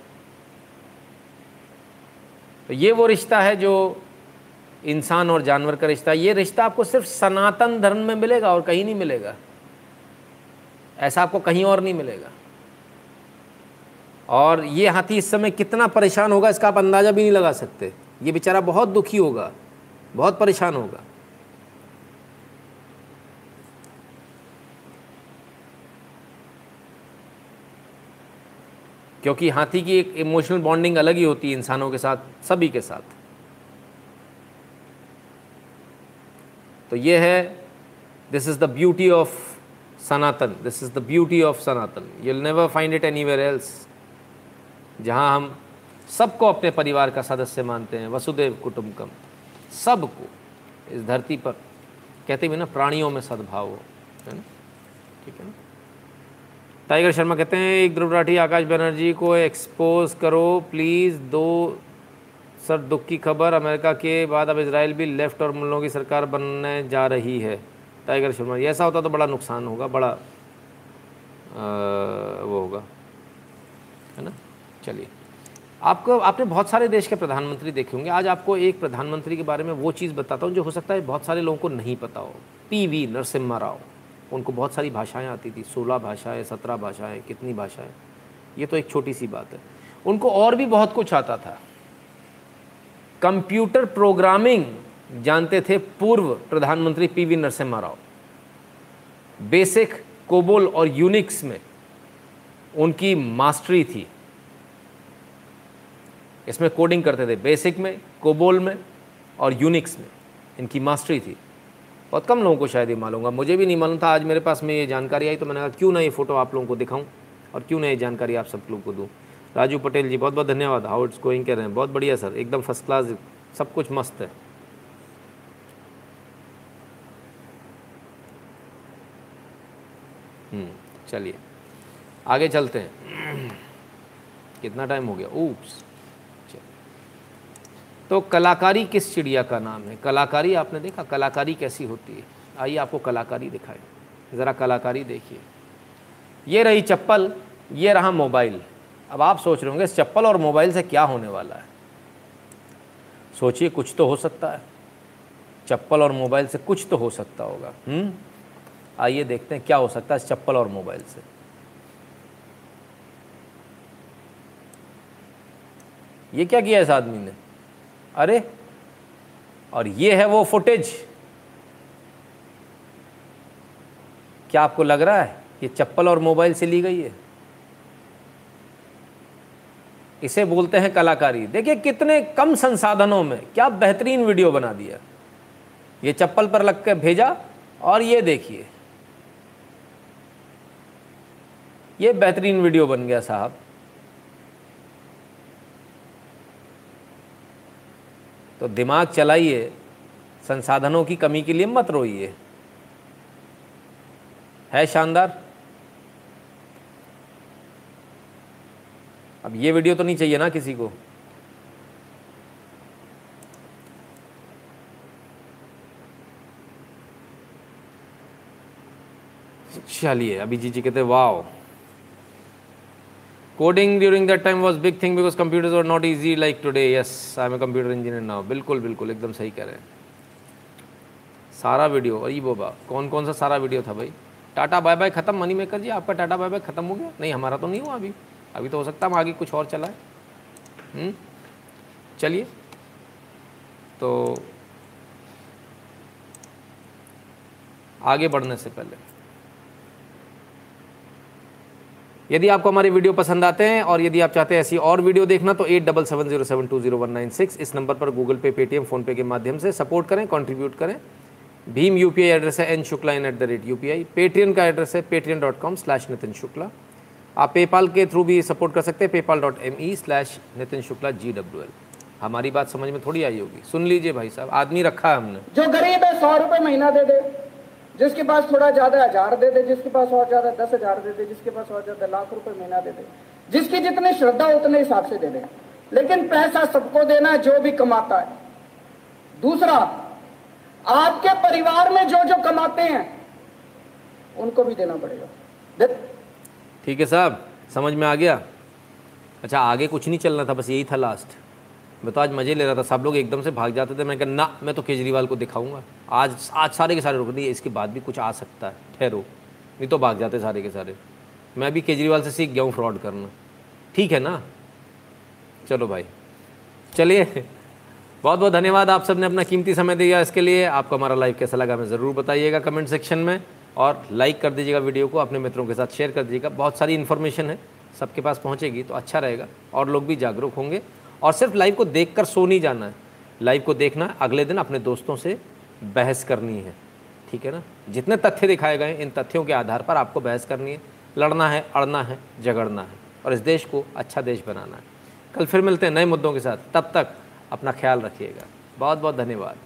तो ये वो रिश्ता है जो इंसान और जानवर का रिश्ता ये रिश्ता आपको सिर्फ़ सनातन धर्म में मिलेगा और कहीं नहीं मिलेगा। ऐसा आपको कहीं और नहीं मिलेगा। और ये हाथी इस समय कितना परेशान होगा, इसका आप अंदाज़ा भी नहीं लगा सकते। ये बेचारा बहुत दुखी होगा, बहुत परेशान होगा। क्योंकि हाथी की एक इमोशनल बॉन्डिंग अलग ही होती है इंसानों के साथ, सभी के साथ। तो ये है this is the beauty of Sanatan this is the beauty of Sanatan. You'll never find it anywhere else जहाँ हम सबको अपने परिवार का सदस्य मानते हैं वसुदेव कुटुंबकम सबको इस धरती पर कहते भी ना प्राणियों में सद्भाव हो है ना? ठीक है ना? टाइगर शर्मा कहते हैं एक ध्रुव राठी आकाश बनर्जी को एक्सपोज करो प्लीज़ दो सर दुख की खबर अमेरिका के बाद अब इसराइल भी लेफ़्ट और मुल्लों की सरकार बनने जा रही है। टाइगर शर्मा ऐसा होता तो बड़ा नुकसान होगा बड़ा आ, वो होगा है ना? चलिए। आपको, आपने बहुत सारे देश के प्रधानमंत्री देखे होंगे। आज आपको एक प्रधानमंत्री के बारे में वो चीज़ बताता हूँ, जो हो सकता है बहुत सारे लोगों को नहीं पता हो। पी वी नरसिम्हा राव, उनको बहुत सारी भाषाएँ आती थी। सोलह भाषाएँ, सत्रह भाषाएँ, कितनी भाषाएँ? ये तो एक छोटी सी बात है। उनको और भी बहुत कुछ आता था। कंप्यूटर प्रोग्रामिंग जानते थे पूर्व प्रधानमंत्री P V Narasimha Rao. Basic, COBOL और यूनिक्स में उनकी मास्टरी थी। इसमें कोडिंग करते थे बेसिक में कोबोल में और यूनिक्स में। इनकी मास्टरी थी। बहुत कम लोगों को शायद ये मालूम होगा। मुझे भी नहीं मालूम था, आज मेरे पास में ये जानकारी आई तो मैंने कहा, क्यों ना ये फ़ोटो आप लोगों को दिखाऊँ और क्यों ना ये जानकारी आप सब लोगों को दूँ? राजू पटेल जी बहुत बहुत धन्यवाद। हाउ इट्स गोइंग कह रहे हैं। बहुत बढ़िया सर एकदम फ़र्स्ट क्लास सब कुछ मस्त है। चलिए। आगे चलते हैं। [clears throat] कितना टाइम हो गया? ऊप्स तो कलाकारी किस चिड़िया का नाम है? कलाकारी आपने देखा? कलाकारी कैसी होती है? आइए आपको कलाकारी दिखाएँ। ज़रा कलाकारी देखिए। ये रही चप्पल, ये रहा मोबाइल। अब आप सोच रहे होंगे, इस चप्पल और मोबाइल से क्या होने वाला है? सोचिए, कुछ तो हो सकता है। चप्पल और मोबाइल से कुछ तो हो सकता होगा। हम्म? आइए देखते हैं क्या हो सकता है इस चप्पल और मोबाइल से। ये क्या किया इस आदमी ने? अरे, और ये है वो फुटेज क्या आपको लग रहा है ये चप्पल और मोबाइल से ली गई है? इसे बोलते हैं कलाकारी। देखिए, कितने कम संसाधनों में क्या बेहतरीन वीडियो बना दिया। ये चप्पल पर लग कर भेजा और ये देखिए। ये बेहतरीन वीडियो बन गया साहब। तो दिमाग चलाइए, संसाधनों की कमी के लिए मत रोइए। है शानदार? अब ये वीडियो तो नहीं चाहिए ना किसी को। चलिए अभी जी जी कहते wow coding during that time was big thing because computers are not easy like today yes I am a computer engineer now बिल्कुल बिल्कुल, एकदम सही कह रहे हैं। सारा वीडियो अरे बोबा कौन कौन सा सारा वीडियो था भाई? टाटा बाय बाय खत्म? मनी मेकर जी, आपका टाटा बाय बाय खत्म हो गया? नहीं, हमारा तो नहीं हुआ अभी। अभी तो हो सकता है हम आगे कुछ और चलाए। हम्म? चलिए। तो आगे बढ़ने से पहले। यदि आपको हमारे वीडियो पसंद आते हैं और यदि आप चाहते हैं ऐसी और वीडियो देखना तो eight double seven zero seven two zero one nine six इस नंबर पर गूगल पे पेटीएम फ़ोनपे के माध्यम से सपोर्ट करें कंट्रीब्यूट करें। भीम यूपीआई एड्रेस है N Shukla in at the rate U Paytm का एड्रेस है Paytm dot com slash Nitin Shukla आप पेपाल के थ्रू भी सपोर्ट कर सकते हैं PayPal dot M E slash Nitin Shukla G W L हमारी बात समझ में थोड़ी आई होगी। सुन लीजिए भाई साहब, आदमी रखा है हमने। जो गरीब है, सौ रुपये महीना दे दे। जिसके पास थोड़ा ज़्यादा हज़ार दे दे, जिसके पास और ज़्यादा दस हज़ार दे दे, जिसके पास और ज़्यादा लाख रुपए महीना दे दे, जिसकी जितनी श्रद्धा उतने हिसाब से दे दे। लेकिन पैसा सबको देना जो भी कमाता है। दूसरा, आपके परिवार में जो जो कमाते हैं, उनको भी देना पड़ेगा। ठीक है साहब, समझ में आ गया? अच्छा आगे कुछ नहीं चलना था, बस यही था लास्ट मैं तो आज मज़े ले रहा था, सब लोग एकदम से भाग जाते थे। मैं कहा, ना, मैं तो केजरीवाल को दिखाऊँगा। आज आज सारे के सारे रुक दिए इसके बाद भी कुछ आ सकता है, ठहरो। नहीं तो भाग जाते सारे के सारे। मैं भी केजरीवाल से सीख गया हूँ फ्रॉड करना। ठीक है ना? चलो भाई। चलिए बहुत बहुत धन्यवाद आप सबने अपना कीमती समय दिया इसके लिए। आपको हमारा लाइव कैसा लगा हमें ज़रूर बताइएगा कमेंट सेक्शन में। और लाइक कर दीजिएगा वीडियो को, अपने मित्रों के साथ शेयर कर दीजिएगा। बहुत सारी इन्फॉर्मेशन है, सबके पास पहुँचेगी तो अच्छा रहेगा। और लोग भी जागरूक होंगे। और सिर्फ़ लाइव को देख कर सो नहीं जाना है। लाइव को देखना, अगले दिन अपने दोस्तों से बहस करनी है। ठीक है ना? जितने तथ्य दिखाए गए इन तथ्यों के आधार पर आपको बहस करनी है। लड़ना है, अड़ना है, झगड़ना है। और इस देश को अच्छा देश बनाना है। कल फिर मिलते हैं नए मुद्दों के साथ। तब तक अपना ख्याल रखिएगा। बहुत बहुत धन्यवाद।